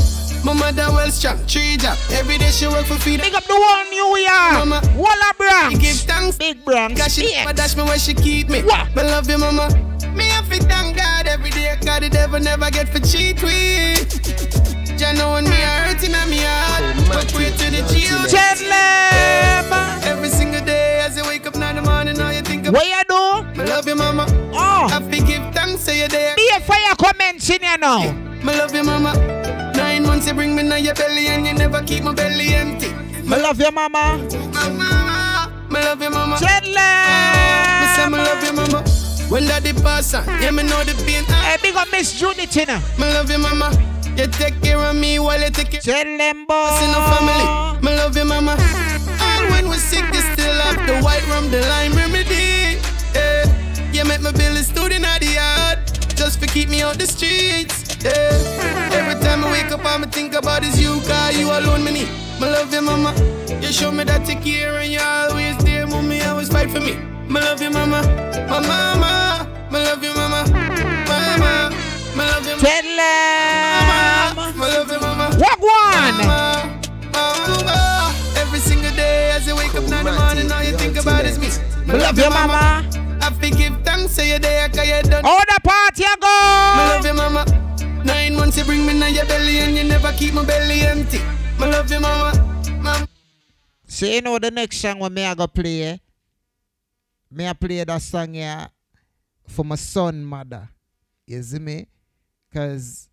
Speaker 7: My mother well strong, tree job. Every day she work for feed.
Speaker 4: Big up the one New York.
Speaker 7: Mama.
Speaker 4: Walla Bronx.
Speaker 7: Give thanks.
Speaker 4: Big Bronx.
Speaker 7: Cause she
Speaker 4: Yeah.
Speaker 7: never dash me where she keep me.
Speaker 4: What?
Speaker 7: I love you, mama. Me have to thank God every day. God, the devil never get for cheat with. Jah know when me a hurting and me heart. Oh, but pray to the Jesus.
Speaker 4: Tell.
Speaker 7: Every single you.
Speaker 4: What you do?
Speaker 7: I love you, mama.
Speaker 4: Oh.
Speaker 7: I forgive thanks, say you're there.
Speaker 4: Be a fire comments in here now.
Speaker 7: I love you, mama. Nine months you bring me now your belly and you never keep my belly empty.
Speaker 4: I love your mama.
Speaker 7: Mama, I love you, mama.
Speaker 4: Tell
Speaker 7: Me say me love you, mama. When daddy pass on, yeah, me know the pain.
Speaker 4: Hey, big up Miss Judith, you know.
Speaker 7: Me love you, mama. You take care of me while you take care
Speaker 4: Tell them,
Speaker 7: in the family.
Speaker 4: boy.
Speaker 7: Me love you, mama. And when we're sick, you still have the white rum, the lime remedy. You make my bill student at the yard. Just for keep me out the streets. Yeah. Every time I wake up, I'ma think about is you, cause you alone me need. Me love you, mama. You show me that you care and you're always there. Mommy. Always fight for me. Me love you, mama. My mama. Me love you, mama. Mama. Me love you, mama. Me love you, mama.
Speaker 4: What one?
Speaker 7: Mama. Mama. Every single day as you wake up in the morning, all you think about is me.
Speaker 4: Me love you, mama.
Speaker 7: I fi give say you there, cause you done.
Speaker 4: All the party you go.
Speaker 7: Me love you, mama. Nine months you bring me in your belly and you never keep my belly empty. Me love you, mama. Mama.
Speaker 4: So you know the next song when me I go play. eh? Me I play that song here for my son mother. You see me? Cause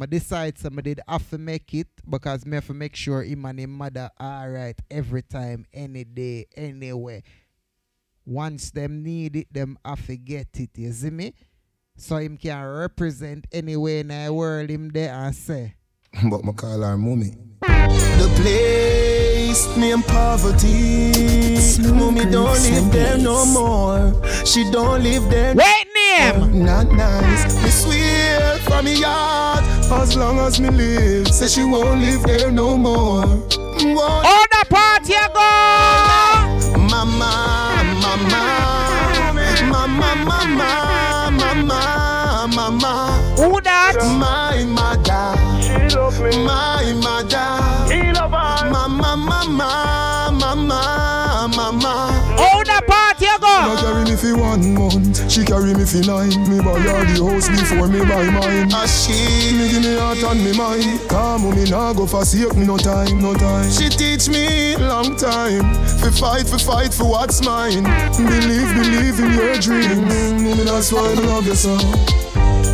Speaker 4: I decide so I did have to make it because me have to make sure him and him mother alright every time, any day, anywhere. Once them need it, them have to get it. You see me? So him can represent anywhere in the world him there and say. [laughs]
Speaker 23: But my call her mommy. The place me in poverty. Mommy don't live there no more. She don't live there.
Speaker 4: Wait name.
Speaker 23: Not nice. Me swear from me heart. As long as me live, say she won't live there no more. Won't
Speaker 4: All the party go.
Speaker 23: Mama, mama, mama, mama, mama, mama.
Speaker 4: Who that?
Speaker 23: My mother. She love me. My one month, she carry me for nine. Me buy her the house before me buy mine. A she me give me heart and me mind. Come me nah go forsake me no time, no time. She teach me long time. For fight, for fight for what's mine. Believe, believe in your dreams. Me that's why I love you so.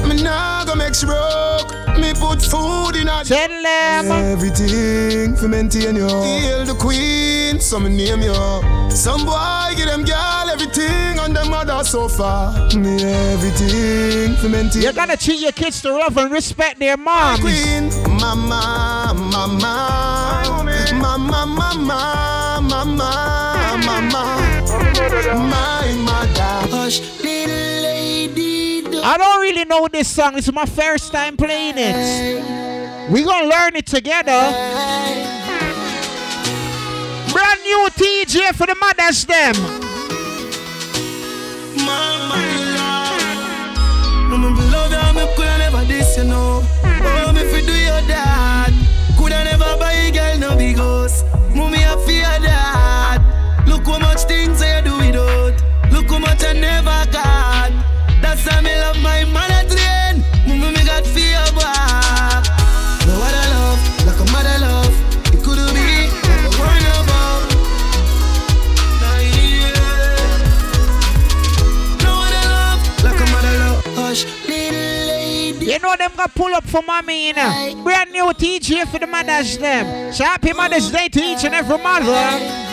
Speaker 23: Me nah go make she broke. Me put food in her.
Speaker 4: Tell them.
Speaker 23: Everything for maintain you. Hail the queen, so me name you. Some boy give them girl everything on them mother so far. Me everything for maintain.
Speaker 4: You gotta treat your kids to love and respect their moms.
Speaker 23: Queen, mama, mama, mama, mama, mama, mama,
Speaker 4: really know this song. It's my first time playing it. We gonna learn it together. Brand new TJ for the mothers them.
Speaker 7: That's why me love my mother train. Mommy, me got fear back. No other love, like a mother love. It could be like a one above. Nah, yeah. No other love, like a mother love. Hush, little lady.
Speaker 4: You know them gonna pull up for mommy, you know. Brand new TJ for the mothers them. So happy Mother's Day to each and every mother.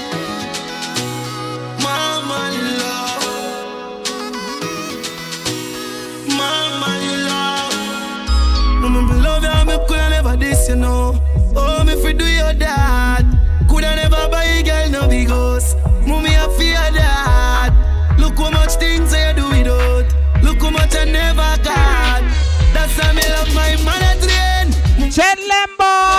Speaker 7: You know. Oh, me fi do your dad. Coulda never buy a girl no big house. Mommy, I fear that. Look how much things I do without. Look how much I never got. That's why me love my mother train.
Speaker 4: Ted Lembo.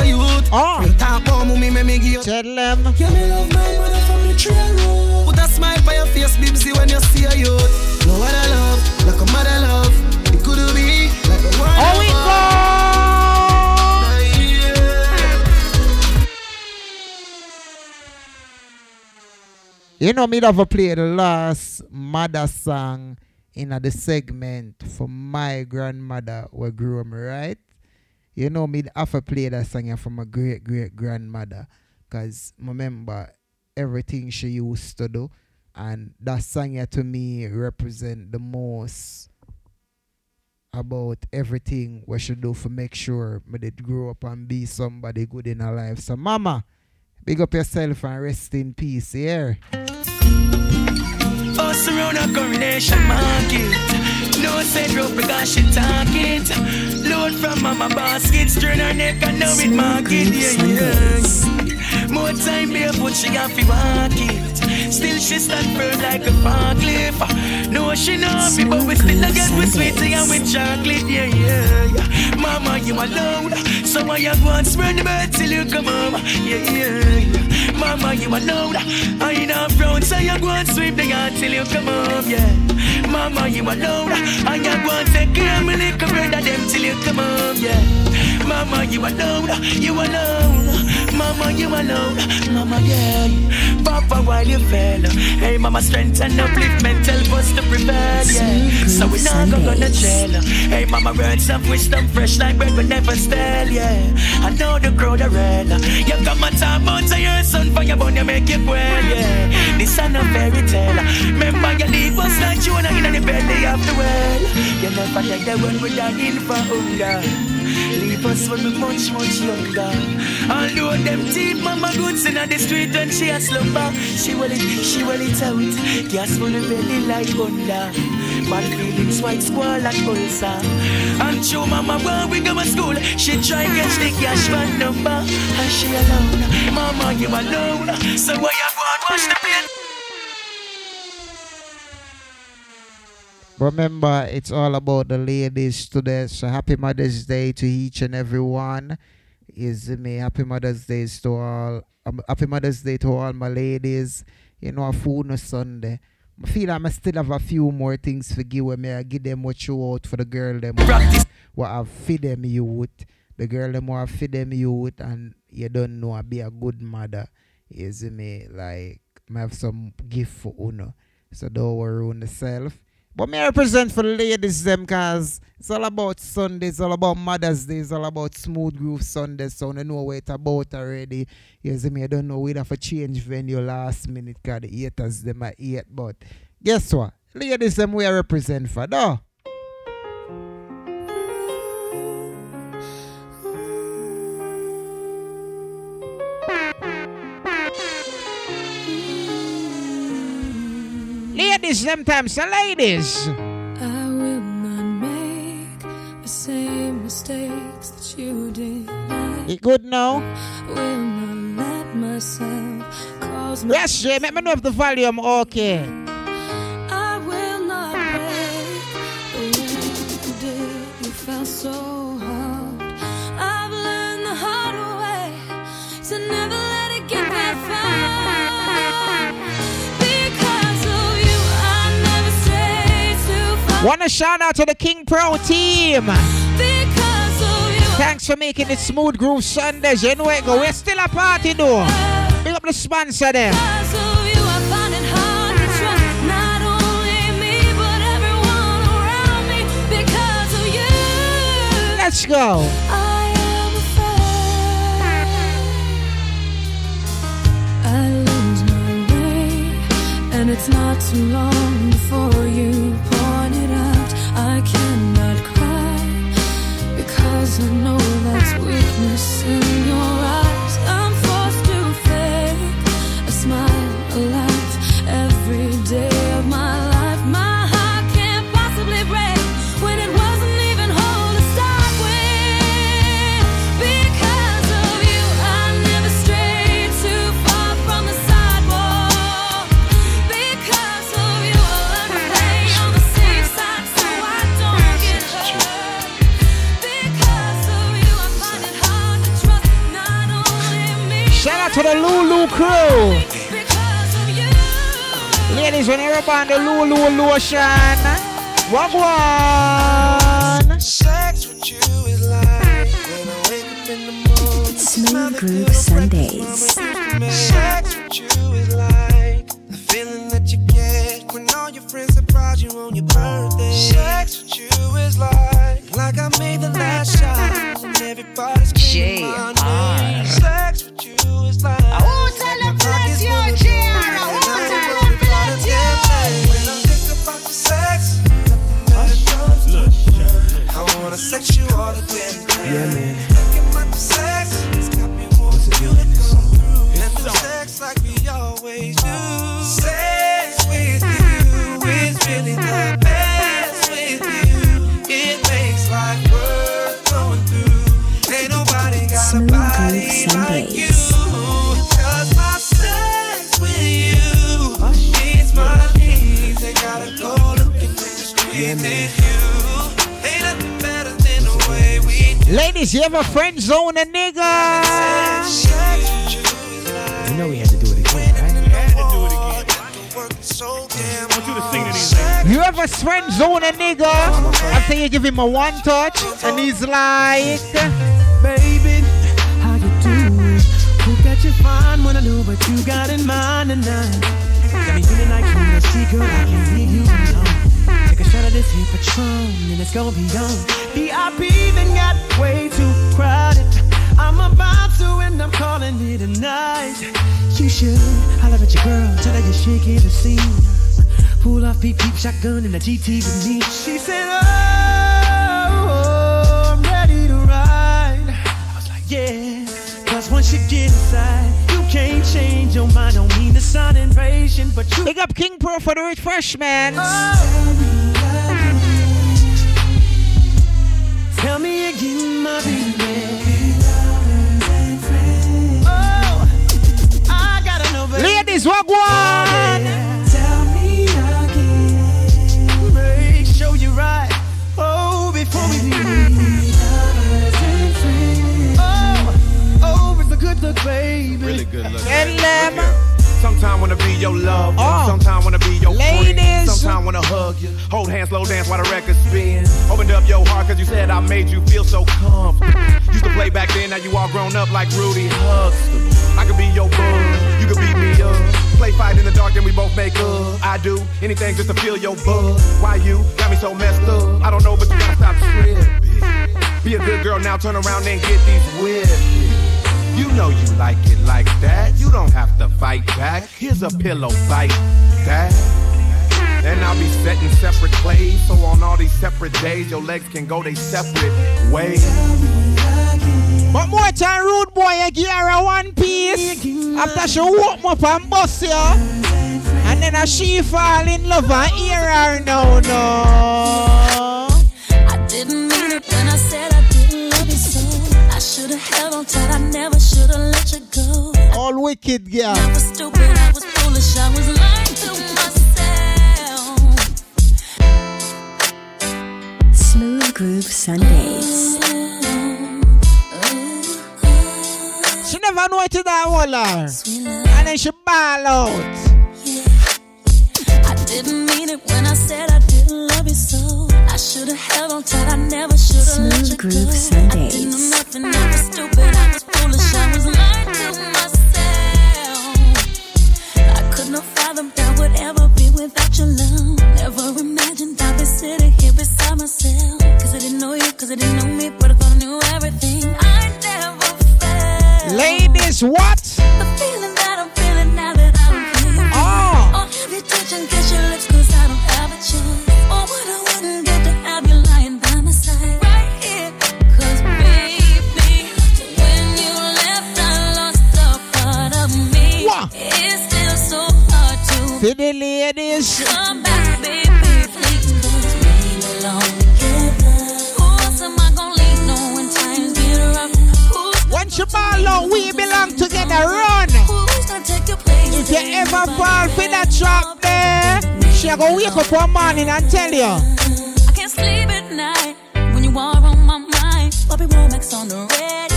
Speaker 7: A youth.
Speaker 4: Oh.
Speaker 7: You talk about mommy, me me give you.
Speaker 4: Ted Lem.
Speaker 7: Yeah, me love my mother from the tree road. Put a smile on your face, Bibsy, when you see a youth. No other love, like a mother love. It could be like a one.
Speaker 4: Oh, we go. You know, me play the last mother song in the segment for my grandmother who grew me, right? You know, me have to play that song for my great great grandmother. Because remember everything she used to do. And that song to me represent the most about everything we should do for make sure me did grow up and be somebody good in our life. So mama, big up yourself and rest in peace here.
Speaker 11: Pass around a coronation market. No said rope because she talking. Load from mama basket, strain her neck and now it market. Yeah, yeah. More time barefoot, she have to walk it. Still she stand firm like a forklift. No, she know me, but we still a get with sweetie and with chocolate. Yeah, yeah, yeah. Mama, you alone. So you go and spread the bird till you come home? Yeah, yeah, yeah. Mama, you alone. I ain't a frown, so you go and sweep the yard till you come home. Yeah. Mama, you alone. I you go and take care of me little brother them till you come home. Yeah. Mama, you alone. You alone. Mama, you alone. Mama, yeah. Papa, while you fell. Hey, mama, strength and upliftment help us to prevail. Yeah. So we not gonna go to jail. Hey, mama, words of wisdom fresh like bread, but never stale. Yeah. I know the crowd are real. You come and talk about your son for your bone, you make it well. Yeah. This ain't a fairy tale. Remember, you leave us like you in the belly of the well. You never take the one with that in hunger. Leave us when we much, much younger. Although them teeth mama goods in the street when she a slumber. She will it, she will it out. Gas belly like. Bad feelings, white squall. And show mama when we go to school. She try catch the cash number. And she alone. Mama, you alone. So why you go and wash the?
Speaker 4: Remember, it's all about the ladies today. So happy Mother's Day to each and every one. Is me happy Mother's Day to all. Um, happy Mother's Day to all my ladies. You know, a food no Sunday. I feel like I still have a few more things to give me I give them what you out for the girl them what I feed them you youth. The girl them what I feed them you youth and you don't know I be a good mother. You see me like I have some gift for uno. So don't worry on yourself. But me I represent for the ladies them cause it's all about Sunday, it's all about Mother's Day, it's all about Smooth Groove Sunday. So you know what it's about already. You see me, I don't know have to change venue last minute cause the haters them are hate. But guess what? Ladies them we I represent for though. Ladies, sometimes the ladies.
Speaker 8: I will not make the same mistakes that you did.
Speaker 4: You good now?
Speaker 8: will not let myself cause.
Speaker 4: Yes, Jay, let me know if the volume okay. Wanna shout out to the King Pro team.
Speaker 8: Because of you,
Speaker 4: Thanks for making it Smooth Groove Sundays. You know it go. We're still a party though. Big up the sponsor them.
Speaker 8: because of you, I find it hard to trust not only me but everyone around me. Because of you,
Speaker 4: Let's go.
Speaker 8: I am afraid I lose my way, and it's not too long before you cannot cry because I know that's weakness in your
Speaker 4: crew. Ladies, when you're on the Lulu lotion, walk one.
Speaker 1: Sex with you is like when I wake up in the morning.
Speaker 7: Smooth Groove Sundays.
Speaker 4: Ladies, you ever friend zone a nigga?
Speaker 7: You know we had to do it again, right?
Speaker 4: You ever friend zone a nigga I after you give him a one touch and he's like,
Speaker 11: Baby, how you doing? Who got you fine when I know what you got in mind tonight? This and it's gonna be on. VIP then got way too crowded. I'm about to, and I'm calling it a night. You should holler at your girl, tell her you're shaking the scene. Pull off peep peep shotgun in the GT with me. She said, oh, oh, I'm ready to ride. I was like, Yeah. Cause once you get inside, you can't change your mind. Don't mean to sound impatient, but you.
Speaker 4: Big up King Pro for the refreshments.
Speaker 11: Tell me again, my baby. Oh, I gotta know, baby.
Speaker 4: Ladies, what one?
Speaker 11: Tell me again. Make sure you're right. Oh, before we leave. Oh, oh, it's a good look, baby.
Speaker 29: Really good look.
Speaker 4: And them.
Speaker 29: Sometime wanna be your love,
Speaker 4: Oh.
Speaker 29: sometime wanna be your
Speaker 4: Ladies.
Speaker 29: friend, Sometimes wanna hug you, hold hands, slow dance while the record spins. Opened up your heart cause you said I made you feel so comfortable. Used to play back then, now you all grown up like Rudy Huxtable. I could be your bud, you could beat me up. Play fight in the dark, then we both make up. I do anything just to feel your buzz. Why you got me so messed up? I don't know, but you gotta stop tripping. Be a good girl now, turn around and get these whips. You know you like it like that. You don't have to fight back. Here's a pillow fight that. And I'll be setting separate plays. So on all these separate days, your legs can go they separate ways.
Speaker 4: But more time, rude boy, you give her a one piece. After she walk up and bust you. And then a she fall in love and hear her no, no.
Speaker 8: I didn't mean it when I said I I should have held on tight. I never should have let you go.
Speaker 4: All wicked, girl.
Speaker 8: I was stupid. I was foolish. I was lying to myself.
Speaker 1: Smooth Groove Sundays.
Speaker 4: She never know it to that waller. And then she ball out.
Speaker 8: I didn't mean it when I said I didn't love you so. I should have held on tight. I never should have let
Speaker 1: Smooth
Speaker 8: you
Speaker 1: Groove
Speaker 8: go. I didn't
Speaker 1: Sundays.
Speaker 8: know nothing. I was stupid. I was foolish. I was lying to myself. I could not fathom that would ever be without your love. Never imagined I'd be sitting here beside myself. Cause I didn't know you, cause I didn't know me, but I thought I knew everything. I never felt
Speaker 4: Ladies, what?
Speaker 8: the feeling that I'm feeling now that I don't feel you.
Speaker 4: Oh.
Speaker 8: Have you touch and kiss your lips
Speaker 4: For the ladies.
Speaker 8: come back, baby. Please, cause we belong together. Who else am I gonna when times get rough?
Speaker 4: Once you ball out, we belong together. Run.
Speaker 8: Who's gonna take your place?
Speaker 4: If you ever fall for that trap there, she go wake up one morning and tell you.
Speaker 8: I can't sleep at night when you are on my mind. Bobby Womack's on the radio.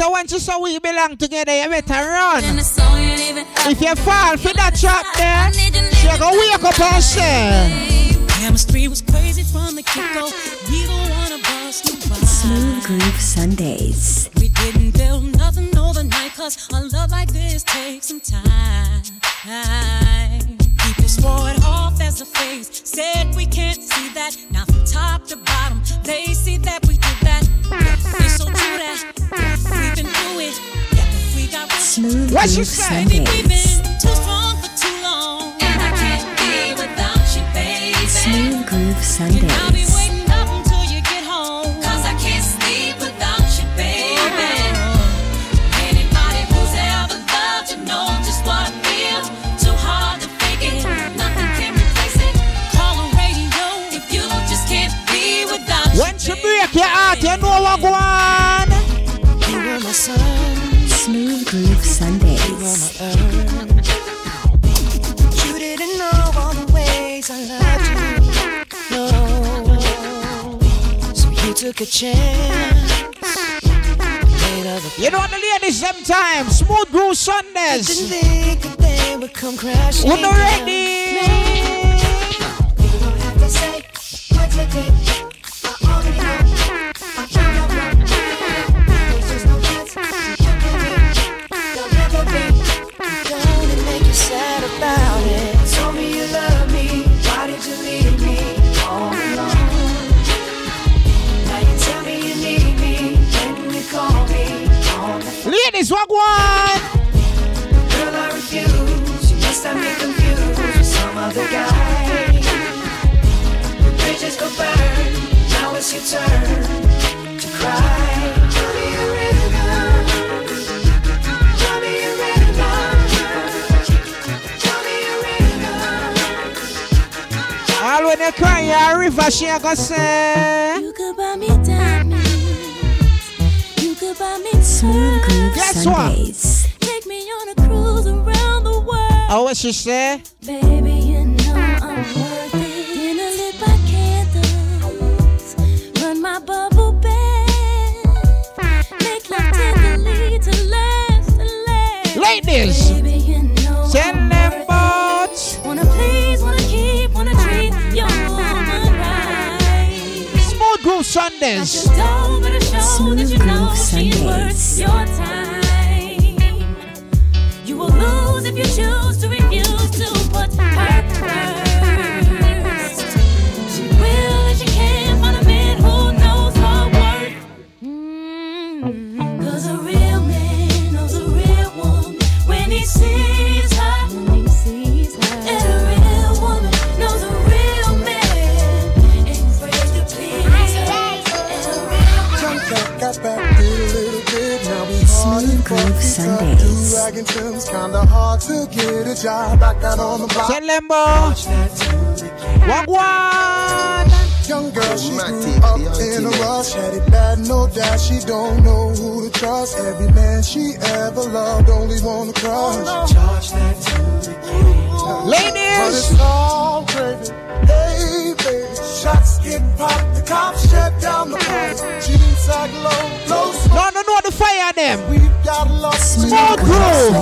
Speaker 8: So
Speaker 4: once you saw we belong together, you better run.
Speaker 8: And you even have
Speaker 4: If you fall for that trap there, she go wake up and say.
Speaker 30: Chemistry was crazy from the get-go. Neither one of us knew why.
Speaker 1: Smooth Groove Sundays.
Speaker 30: We didn't build nothing overnight, cause a love like this takes some time. People swore it off as a phase, said we can't see that. Now from top to bottom, they see that we did that. It's so true that we've been through it. Yeah, we got
Speaker 1: Smooth
Speaker 4: What you
Speaker 1: Groove
Speaker 4: say?
Speaker 30: We've
Speaker 1: Sundays.
Speaker 30: been too strong for too long. And I can't be without you, baby.
Speaker 1: Smooth Groove
Speaker 30: And I'll be
Speaker 11: took a chance.
Speaker 4: You know the ladies sometimes smooth groove Sundays.
Speaker 11: Didn't think that they would come crashing.
Speaker 4: They're ready. Walk one.
Speaker 11: Girl, I refuse. You must have me confused with some other guy. Bridges go burn. Now it's your turn to cry. Tell me ready now. Tell me ready now. Tell me.
Speaker 4: All when you cry, a river she a go say.
Speaker 8: You could buy me diamonds. You could buy me
Speaker 1: Smooth Groove
Speaker 4: Guess what?
Speaker 1: Sundays.
Speaker 8: Take me on a cruise around the world.
Speaker 4: Oh, what she say?
Speaker 8: Baby, you know I'm worth it. Dinner lit by candles. Run my bubble bath. Make love tenderly to last and last.
Speaker 4: Ladies,
Speaker 8: Baby, you know
Speaker 4: tell
Speaker 8: I'm
Speaker 4: them
Speaker 8: worth
Speaker 4: about.
Speaker 8: it. Wanna please, wanna keep, wanna treat your woman right.
Speaker 4: Smooth groove Sundays.
Speaker 8: Don't better show that
Speaker 1: Smooth Groove Sundays.
Speaker 8: You choose to refuse to put her
Speaker 1: Sundays.
Speaker 31: Two wagon kinda hard to get a job. Back out on the block.
Speaker 4: Tell them. Walk one.
Speaker 31: Young girl, she grew up in a rush. Had it bad, no doubt. She don't know who to trust. Every man she ever loved only wanna crush. Charge that to the But
Speaker 4: Ladies.
Speaker 31: it's all gravy. Hey, baby. Shots get popped. The cops shut down the party. Jeans sag low, low.
Speaker 4: No, no, no, the fire them.
Speaker 31: We've got a lot
Speaker 4: Smooth groove.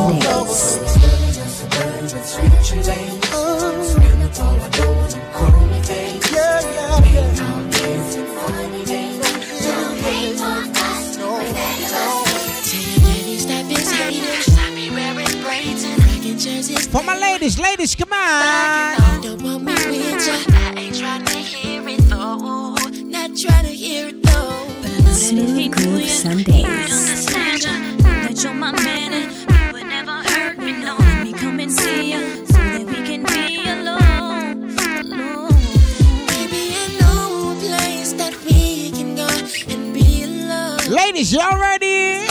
Speaker 31: Yeah, yeah, yeah.
Speaker 4: For my ladies, ladies, come on.
Speaker 8: Don't want me with ya. I ain't trying to hear it though. Not trying to hear it though. But I know that
Speaker 1: Smooth Groove
Speaker 8: ya.
Speaker 1: Sundays.
Speaker 8: That you're my man and you would never hurt me. No, let me come and see ya so that we can be alone. Alone. Baby, I know a place that we can go and be alone.
Speaker 4: Ladies, y'all ready?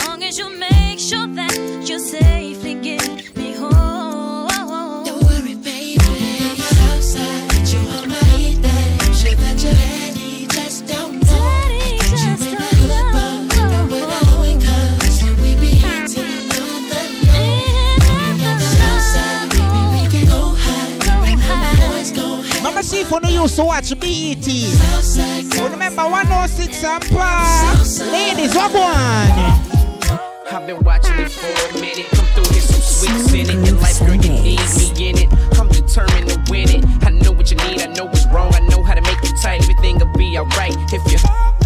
Speaker 4: If you used to watch BET. You remember 106 and Park? Ladies, walk one.
Speaker 32: I've been watching it for a minute. Come through here, some sweets in it. Your life, girl, you need me in it. I'm determined to win it. I know what you need, I know what's wrong. I know how to make you tight. Everything will be alright if you.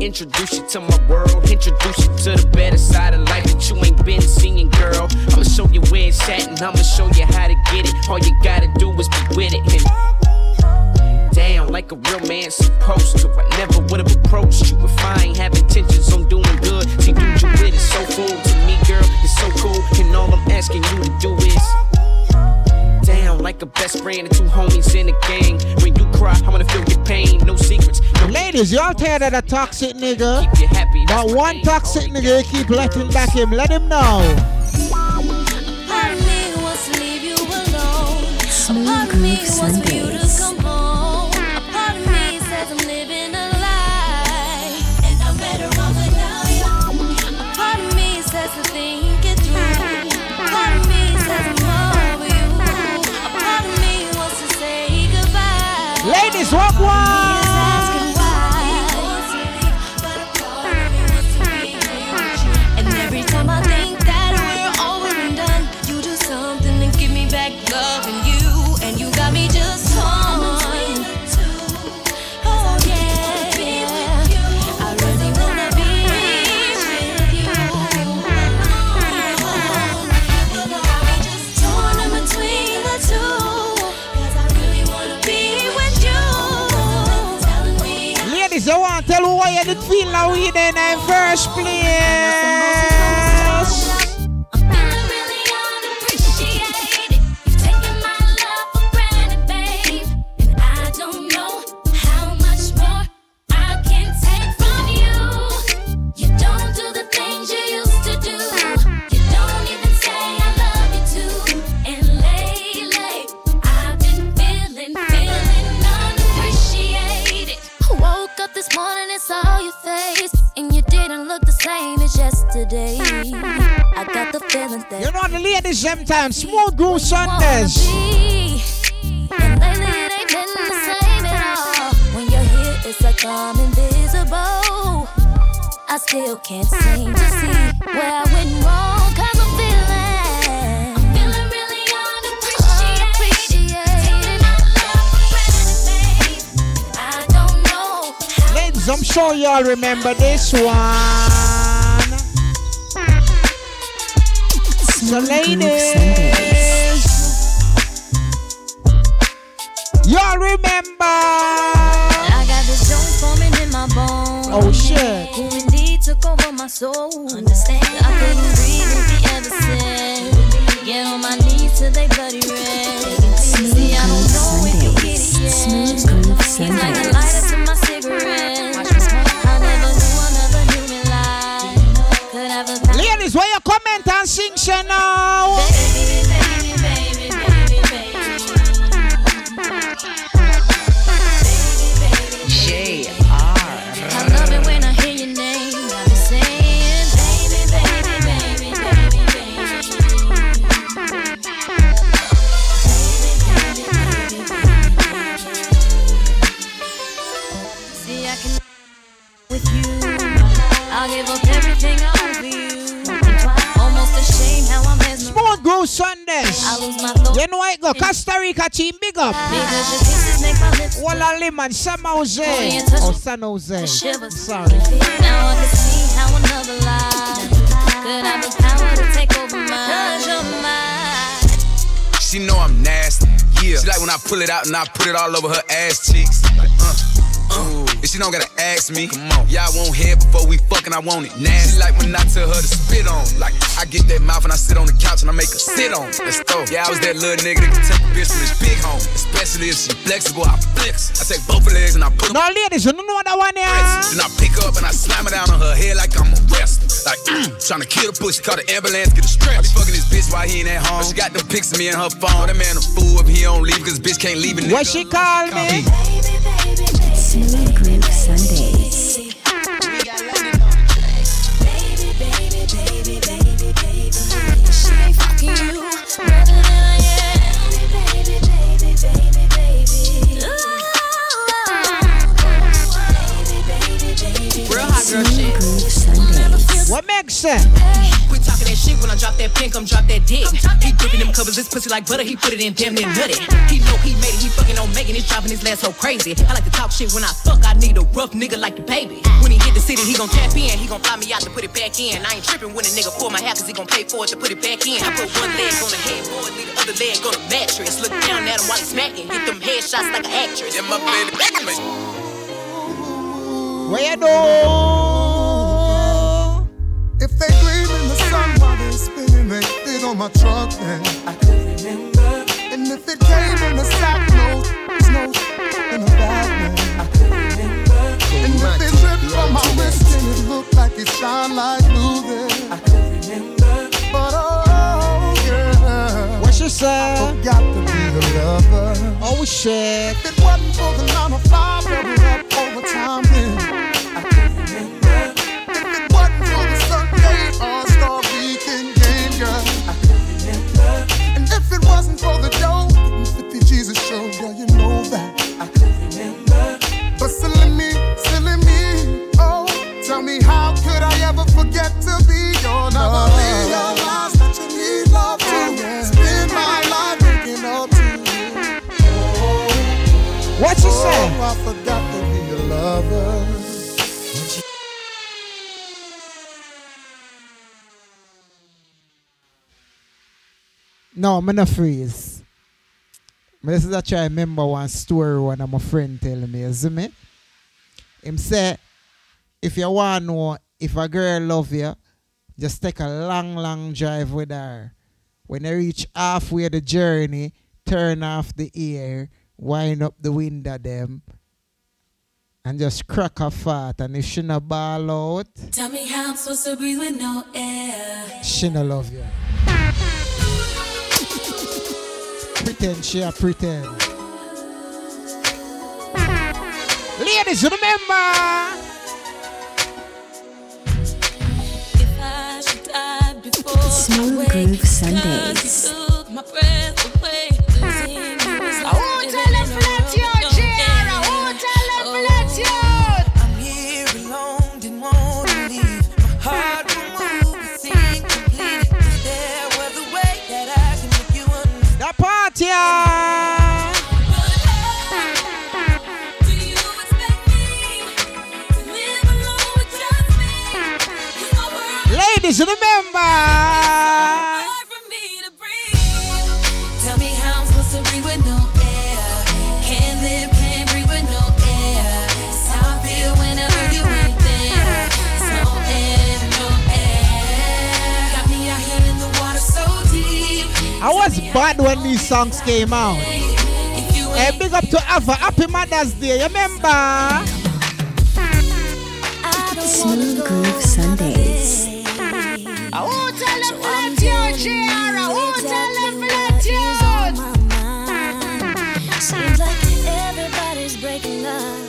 Speaker 32: Introduce you to my world. Introduce you to the better side of life that you ain't been seeing, girl. I'ma show you where it's at and I'ma show you how to get it. All you gotta do is be with it. And down like a real man supposed to. I never would have approached you if I ain't have intentions on doing good. See, dude, you with it so cool to me, girl. It's so cool, and all I'm asking you to do is down like a best friend and two homies in a gang. When you cry, I wanna feel your pain. No secrets, no
Speaker 4: Ladies, y'all tired of the toxic nigga?
Speaker 32: keep you happy.
Speaker 4: But one toxic nigga you keep letting back him. Let him know.
Speaker 8: Part of me wants to leave you alone. A part of me
Speaker 1: Groove
Speaker 4: Wagwan. Feel we there in the first place?
Speaker 8: I'm
Speaker 4: y'all remember this one. So ladies, y'all remember?
Speaker 8: I got this joint forming in my bones.
Speaker 4: Oh, shit.
Speaker 8: Who indeed took over my soul.
Speaker 4: And Costa Rica team, big up.
Speaker 8: Because your kisses make my lips
Speaker 4: Walla Liman, San Jose.
Speaker 8: Oh, yeah, touch me.
Speaker 4: San Jose. Sorry.
Speaker 8: Now I can see how another life could have the power to take over mine. Cause.
Speaker 33: She know I'm nasty. Yeah. She like when I pull it out and I put it all over her ass cheeks. Like, uh. And she don't gotta ask me. Come on. Yeah, I want head before we fucking. I want it nasty. She like when I tell her to spit on. Like I get that mouth and I sit on the couch and I make her sit on. Let's go. Yeah, I was that little nigga that can take a bitch from his big home. Especially if she flexible, I flex. I take both her legs and I put them.
Speaker 4: No, ladies, you don't know what that one, yeah?
Speaker 33: Then I pick up and I slam her down on her head like I'm a wrestler. Like, mm, trying to kill the pussy, call the ambulance, get a stretch. I be fucking this bitch while he ain't at home. But she got the pics of me in her phone. That man a fool if he don't leave, cause bitch can't leave it.
Speaker 4: What she call me?
Speaker 1: Smooth Groove Sundays.
Speaker 8: She ain't fucking you better than I
Speaker 14: Real hot girl shit.
Speaker 1: Groove Sundays.
Speaker 4: What makes it?
Speaker 14: Quit talking that shit when I drop that pin, come drop that dick. He gripping them covers, this pussy like butter, he put it in damn near nutty. He know he made it, he fucking on Megan, he's dropping his last so crazy. I like to talk shit when I fuck, I need a rough nigga like the baby. When he hit the city, he gon' tap in, he gon' fly me out to put it back in. I ain't tripping when a nigga pull my hair, cause he gon' pay for it to put it back in. I put one leg on the headboard, leave the other leg on the mattress. Look down at him while he smacking, hit them headshots like an actress.
Speaker 33: Yeah, my baby.
Speaker 4: Where you do?
Speaker 31: If they gleam in the sun while they're spinning, they fit on my truck then. I could remember. And if it came in the sack note, it's no in the bag then. I could remember. And if it dripped from my wrist, then it looked like it shine like blue then. I could remember. But oh yeah.
Speaker 4: What she say?
Speaker 31: Forgot to be the lover.
Speaker 4: Oh shit.
Speaker 31: If it wasn't for the nine to five, double up overtime then. Game, girl. I if it wasn't for the dough, the 50 Jesus show, you know that. I remember. But me, me, oh, tell me how could I ever forget
Speaker 4: What you say?
Speaker 31: Oh, I forgot to be your lover.
Speaker 4: No, I'm not freeze. But this is a try remember one story one of my friend tell me, see me? Him say, if you want to know if a girl love you, just take a long, long drive with her. When you reach halfway the journey, turn off the air, wind up the window them, and just crack a fart. And if she not ball out,
Speaker 8: Tell me how I'm supposed to breathe with no air.
Speaker 4: she no love you. Pretend she a pretend. Ladies, remember.
Speaker 8: If I should die before
Speaker 6: Smooth
Speaker 8: I wake,
Speaker 6: Groove
Speaker 8: 'cause
Speaker 6: Sundays.
Speaker 4: Party! Ladies, remember. Bad when these songs came out. Hey, big up to Ava. Happy Mother's Day. You remember?
Speaker 6: Smooth Groove Sundays.
Speaker 9: I won't tell them flat your chair. I won't tell them flat your.
Speaker 8: Seems like everybody's breaking up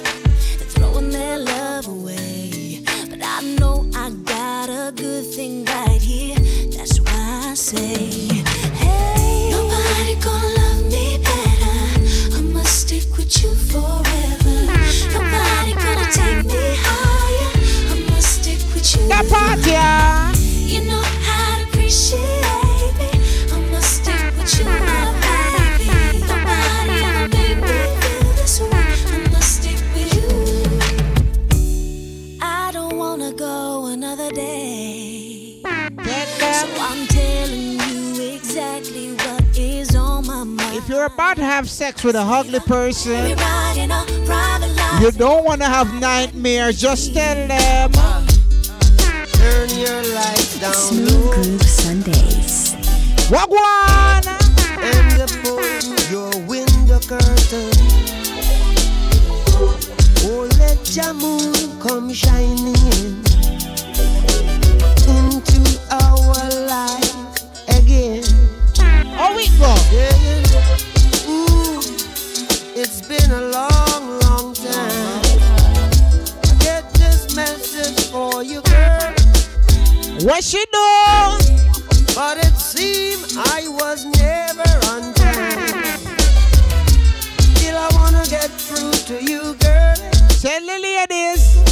Speaker 4: about to have sex with a ugly person,
Speaker 8: Everybody in a private life.
Speaker 4: you don't want to have nightmares, just tell them.
Speaker 21: Turn your lights down
Speaker 6: Smooth Groove Sundays.
Speaker 4: Wagwan!
Speaker 21: and pull your window curtain. Oh, let your moon come shining in into our life again.
Speaker 4: Oh, we go.
Speaker 21: Yeah. Been a long, long time. I get this message for you, girl.
Speaker 4: What she do?
Speaker 21: But it seemed I was never on time. Still, I wanna get through to you, girl.
Speaker 4: Tell the ladies.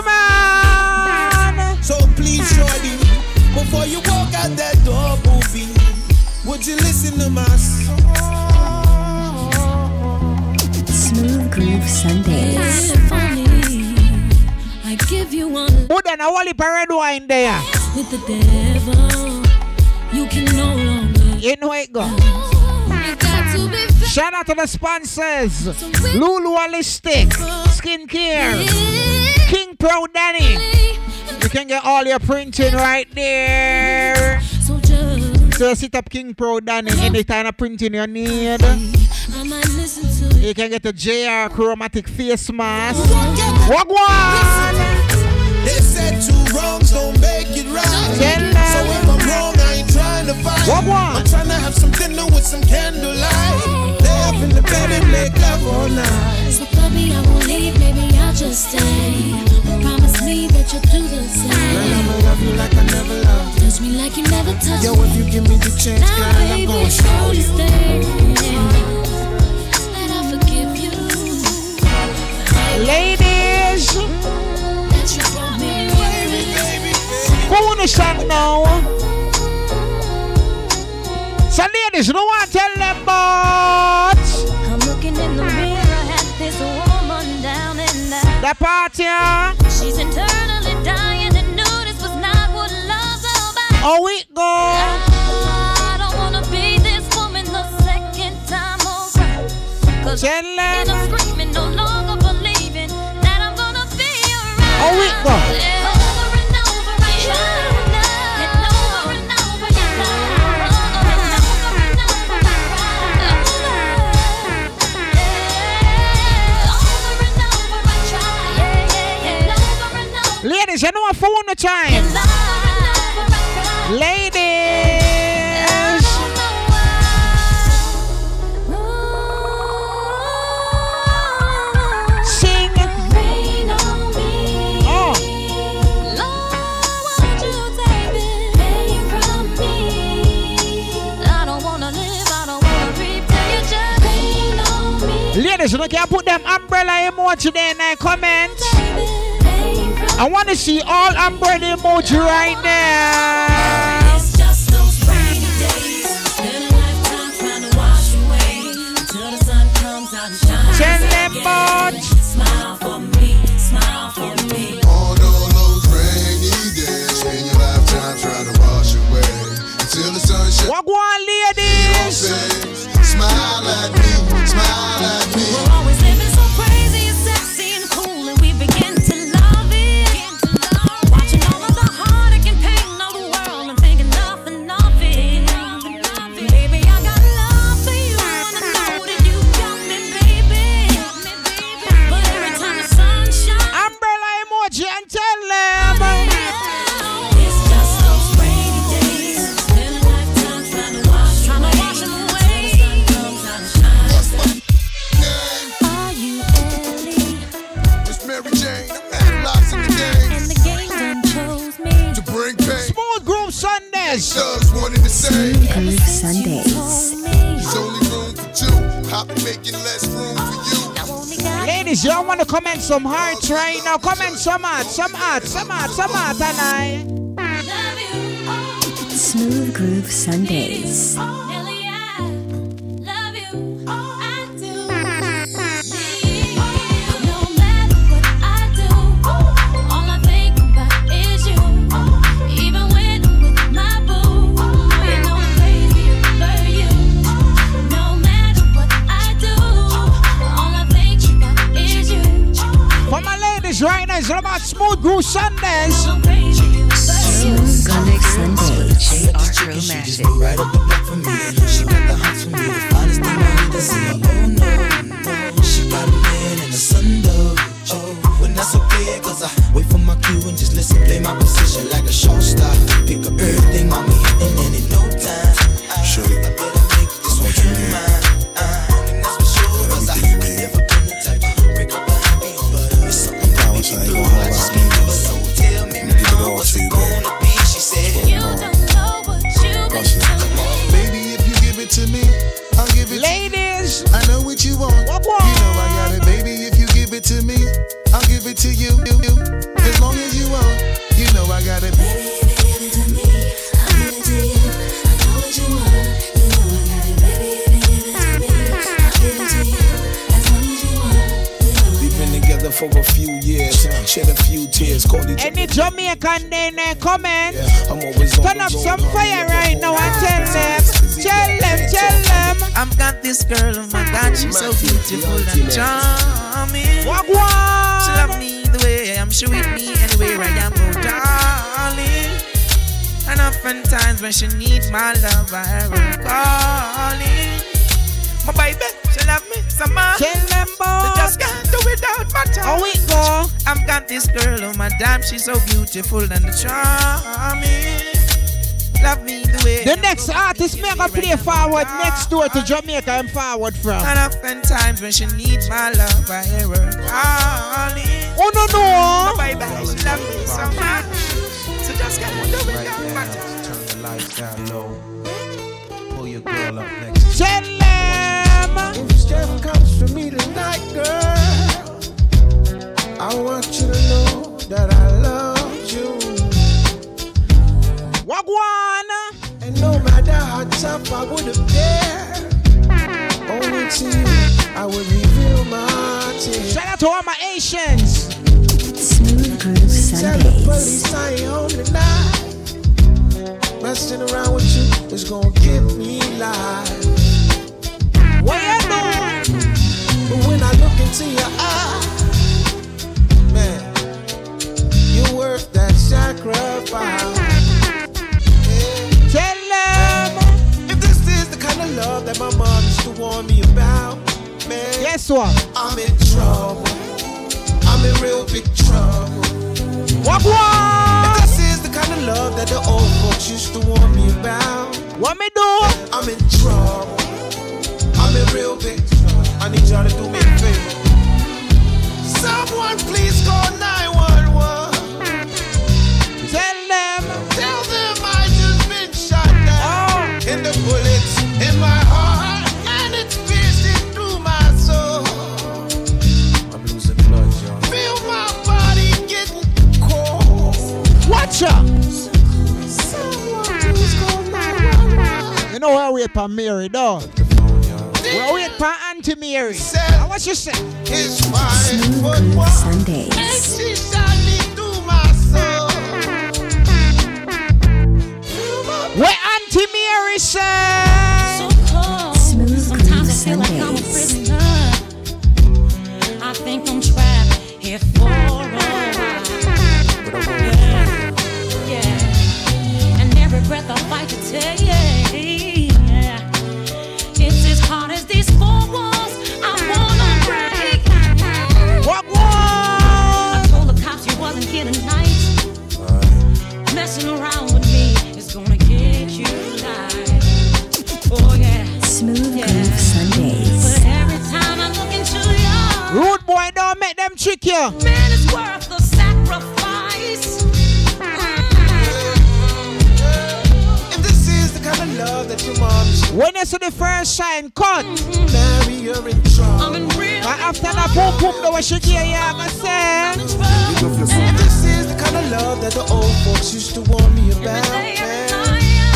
Speaker 4: Come on!
Speaker 7: So please, shorty, before you walk out that door, booby, would you listen to my song?
Speaker 6: Smooth Groove Sundays.
Speaker 8: If only I give you one
Speaker 4: Put on a wally red wine there.
Speaker 8: with the devil, you can no longer.
Speaker 4: You know it go.
Speaker 8: You got to be
Speaker 4: Shout out to the sponsors. Lulu Holistic, Skincare, King Pro Danny. You can get all your printing right there.
Speaker 8: so just.
Speaker 4: So sit up King Pro Danny any kind of printing you need.
Speaker 8: I might listen to
Speaker 4: You can get the JR Chromatic Face Mask. Wagwan!
Speaker 7: They said two wrongs don't make it right.
Speaker 4: Tell.
Speaker 7: So if I'm wrong, I ain't trying to fight.
Speaker 4: Wagwan.
Speaker 7: I'm trying to have some dinner with some candlelight. Lay up in the bed and make love all night.
Speaker 8: So puppy, I won't leave, maybe I'll just stay. Promise me that you'll do the same.
Speaker 7: Girl, I'ma love you like I never loved you.
Speaker 8: Touch me like you never touched
Speaker 7: Yo,
Speaker 8: me.
Speaker 7: if you give me the chance,
Speaker 8: Now,
Speaker 7: girl, I'm gonna show you.
Speaker 8: That I forgive you.
Speaker 4: Ladies,
Speaker 8: That you brought me baby.
Speaker 4: who wanna song now? So ladies, you don't want to tell them but
Speaker 8: I'm looking in the mirror at this woman down and out.
Speaker 4: the party.
Speaker 8: She's internally dying
Speaker 4: How it go?
Speaker 8: I don't wanna be this woman the second time around. Cause
Speaker 4: Tell
Speaker 8: and I'm screaming, no longer believing that I'm gonna be around.
Speaker 4: How it go?
Speaker 8: I I I
Speaker 4: Ladies, you know what phone the time? Ladies. Sing. Oh. Ladies, you know, can I put them umbrella emoji there in the comment? I want to see all umbrella emoji right now. Tell them about.
Speaker 8: Smile for me, smile for me.
Speaker 31: On all those rainy days, spend your lifetime trying to wash away. Until the sun shines.
Speaker 4: What go ladies?
Speaker 31: Smile at
Speaker 4: Ladies, y'all want to comment some hearts right now? Comment some hearts, some hearts, some hearts, some hearts, and I.
Speaker 1: Smooth Groove Sundays.
Speaker 4: For right now, it's all about Smooth Groove Sundays.
Speaker 1: Smooth Groove Sundays.
Speaker 16: She just right up the block for me. She got the hots for me, the finest thing I ever seen. Oh no, no, she got a man and a son. Oh, when that's okay, cause I wait for my cue and just listen, play my position like a show star. Pick up everything
Speaker 4: Jamaican there in the comment?
Speaker 34: I'm always on
Speaker 4: Turn up some fire
Speaker 34: work,
Speaker 4: right now and tell them. Tell them, tell them.
Speaker 26: I've got this girl, oh my God, she's so beautiful and charming.
Speaker 4: What
Speaker 26: She love me the way I am, she with me anywhere I am, oh darling. And oftentimes when she needs my love, I hear her calling. My baby, she love me so much.
Speaker 4: Tell them
Speaker 26: They just can't do without my touch.
Speaker 4: How it go?
Speaker 26: I've got this girl, oh my damn, she's so beautiful and charming. Love me the way
Speaker 4: The next artist me gonna play forward next door to Jamaica I'm forward from.
Speaker 26: And often times when she needs my love, I hear her calling.
Speaker 4: Oh no no!
Speaker 26: My baby, she love me so much. So just get can't do without my touch.
Speaker 35: Down low. Pull your girl up next.
Speaker 4: Tell them.
Speaker 7: If Steph comes for me tonight, girl, I want you to know that I love you.
Speaker 4: Wagwan.
Speaker 7: And no matter how tough I would appear, only to you I would reveal my tears.
Speaker 4: Shout out to all my Asians.
Speaker 1: Smooth Groove Sundays.
Speaker 7: police I ain't home tonight. Messing around with you is gonna give me life.
Speaker 4: What you doing?
Speaker 7: But when I look into your eyes, sacrifice.
Speaker 4: Tell them.
Speaker 7: If this is the kind of love that my mom used to warn me about, man,
Speaker 4: what?
Speaker 7: I'm in trouble. I'm in real big trouble.
Speaker 4: Wagwan.
Speaker 7: If this is the kind of love that the old folks used to warn me about,
Speaker 4: What me do?
Speaker 7: I'm in trouble. I'm in real big trouble. I need y'all to do me a favor. Someone please call 911.
Speaker 4: For Mary, dog. We wait for Auntie Mary. Now what you say?
Speaker 7: It's fine.
Speaker 1: Smooth
Speaker 7: But
Speaker 1: Groove
Speaker 7: what?
Speaker 1: Sundays.
Speaker 4: Where Auntie trick you.
Speaker 36: man, it's worth the sacrifice.
Speaker 7: If this is the kind of love that your mom
Speaker 4: When you see the first shine cut,
Speaker 7: marry, you're in trouble.
Speaker 36: I'm in real
Speaker 4: but after that boom boom, the way she give you, I gonna say.
Speaker 7: If this is the kind of love that the old folks used to warn me about.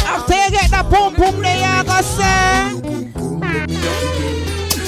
Speaker 4: After you get that boom boom, there you gonna say.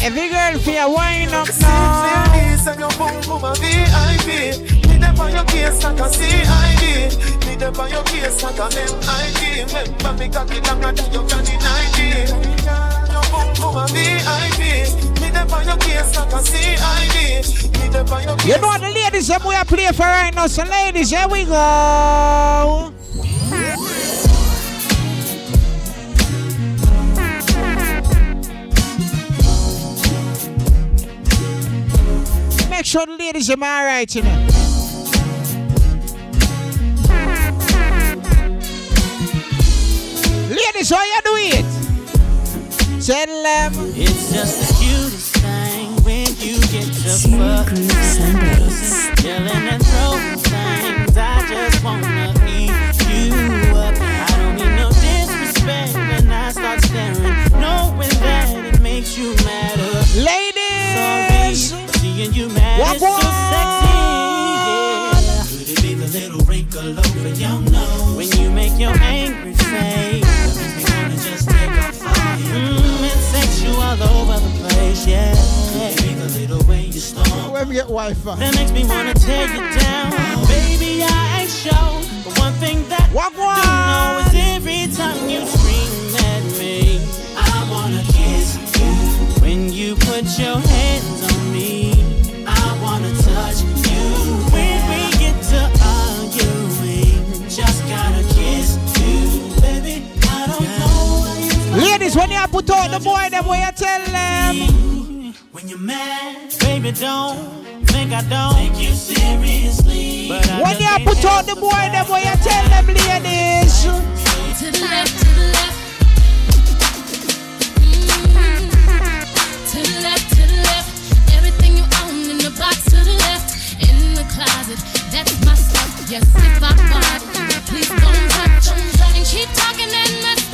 Speaker 4: Every girl feel wind up now.
Speaker 37: and your boom boom a VIP. Me them on your case like a CID. Me them on your case like a MID. Remember me cocky longer than your granny 90. Your boom boom a VIP. Me them on your case like a CID. Me them on your case.
Speaker 4: You know the ladies that we are playing for right now. So ladies, here we go. Sure the ladies are alright, you. Ladies, how you do it? Tell them.
Speaker 11: It's just the cutest thing when you get fuck. And throwing things. I just wanna eat you up. I don't no disrespect when I start staring, knowing that it makes you.
Speaker 4: Walk
Speaker 11: is so sexy. Yeah. Could it be the little wrinkle over your nose when you make your angry face? That makes me wanna just take off all your mm, It's sexual all over the place, yeah. Could it be the little way you stomp?
Speaker 4: Where we get Wi-Fi?
Speaker 11: That makes me wanna tear you down. Baby, I ain't sure. But one thing that
Speaker 4: Walk
Speaker 11: I do know is every time you scream at me, I wanna kiss you. When you put your hands on
Speaker 4: Ladies, when you put put out the boy them where you tell them.
Speaker 11: When you're mad, baby, don't think I don't take you seriously. But I
Speaker 4: When you put out the boy them where you tell them ladies.
Speaker 17: To the left, to the left. To the left, to the left. Everything you own in the box to the left. In the closet, that's my stuff. Yes, if I bought it, please don't touch. And keep talking and that's,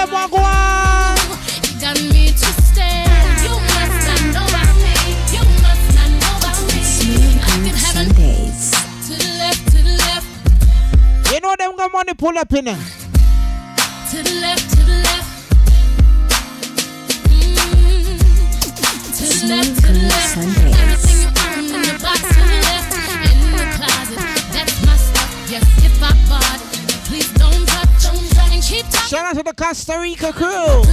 Speaker 4: them what go on.
Speaker 17: You got me twisted. You must not know about me. You must not know about me.
Speaker 1: Smooth
Speaker 17: I could
Speaker 1: Groove
Speaker 17: have an
Speaker 1: Sundays.
Speaker 17: to the left, to the left,
Speaker 4: You know them got money pull up in them.
Speaker 17: to the left, to the left. Mm. To the left, to the left. Everything
Speaker 4: Shout out to the Costa Rica crew.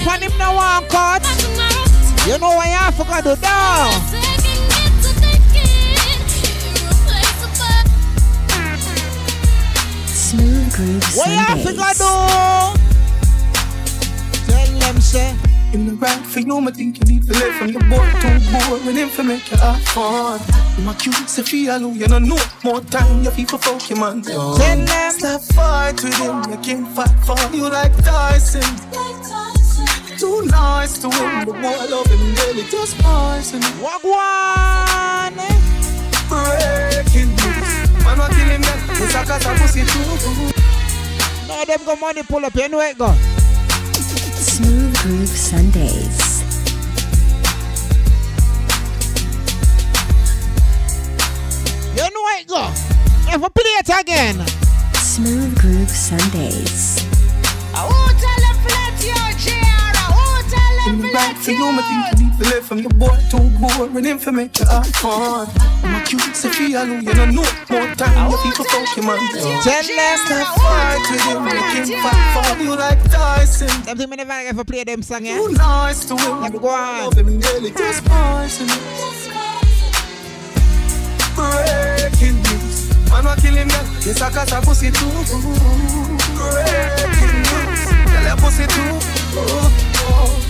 Speaker 4: Up and him now one cut. You know why you have to go do now.
Speaker 1: Smooth Groove
Speaker 4: What you have to do? Tell them say.
Speaker 7: In the right for you, I think you need to live from your boy too boring him for make you have fun. My cute Sophia Lou, you don't know more time, you people fuck your man.
Speaker 4: Tell them.
Speaker 7: Stop fight with him, you can't fight for you like Tyson. Too nice to him, the boy love him daily, just poison.
Speaker 4: What one?
Speaker 7: Breaking news, man, what kill him, yeah. It's a cause I pussy too.
Speaker 4: No, them got money pull up. You know it go.
Speaker 1: Smooth Groove Sundays.
Speaker 4: You know it go. If I play it again.
Speaker 1: Smooth Groove Sundays.
Speaker 9: I won't tell them flat your
Speaker 7: In the back for you, I think you need to live from your boy too boring him for make you have fun. You my cute Sophia Lou, you don't know more time, you people fuck your man.
Speaker 4: Tell them.
Speaker 7: Stop fight with him, you can't fight for you like Tyson.
Speaker 4: Them think me never ever play them song, yeah?
Speaker 7: Too nice to him,
Speaker 4: Let me go on.
Speaker 7: love him daily, just poison. Breaking news, man, what kill him, yeah. Yes, I cause I pussy too. Breaking news, tell your pussy too.
Speaker 8: Oh, oh.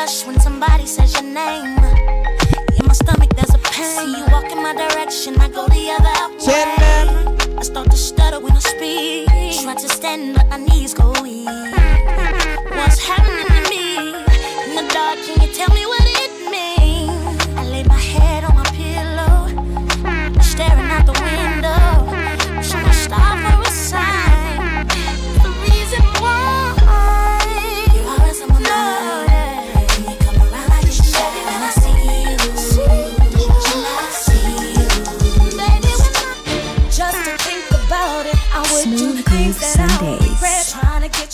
Speaker 8: blush when somebody says your name. In my stomach, there's a pain. See you walk in my direction, I go the other way. I start to stutter when I speak. Try to stand, but my knees go weak. What's happening to me? In the dark, can you tell me what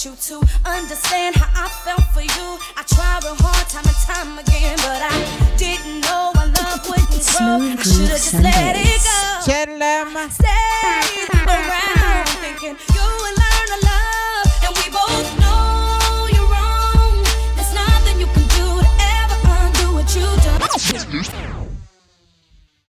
Speaker 8: you to understand how I felt for you. I tried real hard time and time again, but I didn't know my love wouldn't grow. I should have
Speaker 1: Groove
Speaker 8: just let it go.
Speaker 4: Tell them.
Speaker 8: Stay around thinking you will learn to love, and we both know you're wrong. There's nothing you can do to ever undo what you done.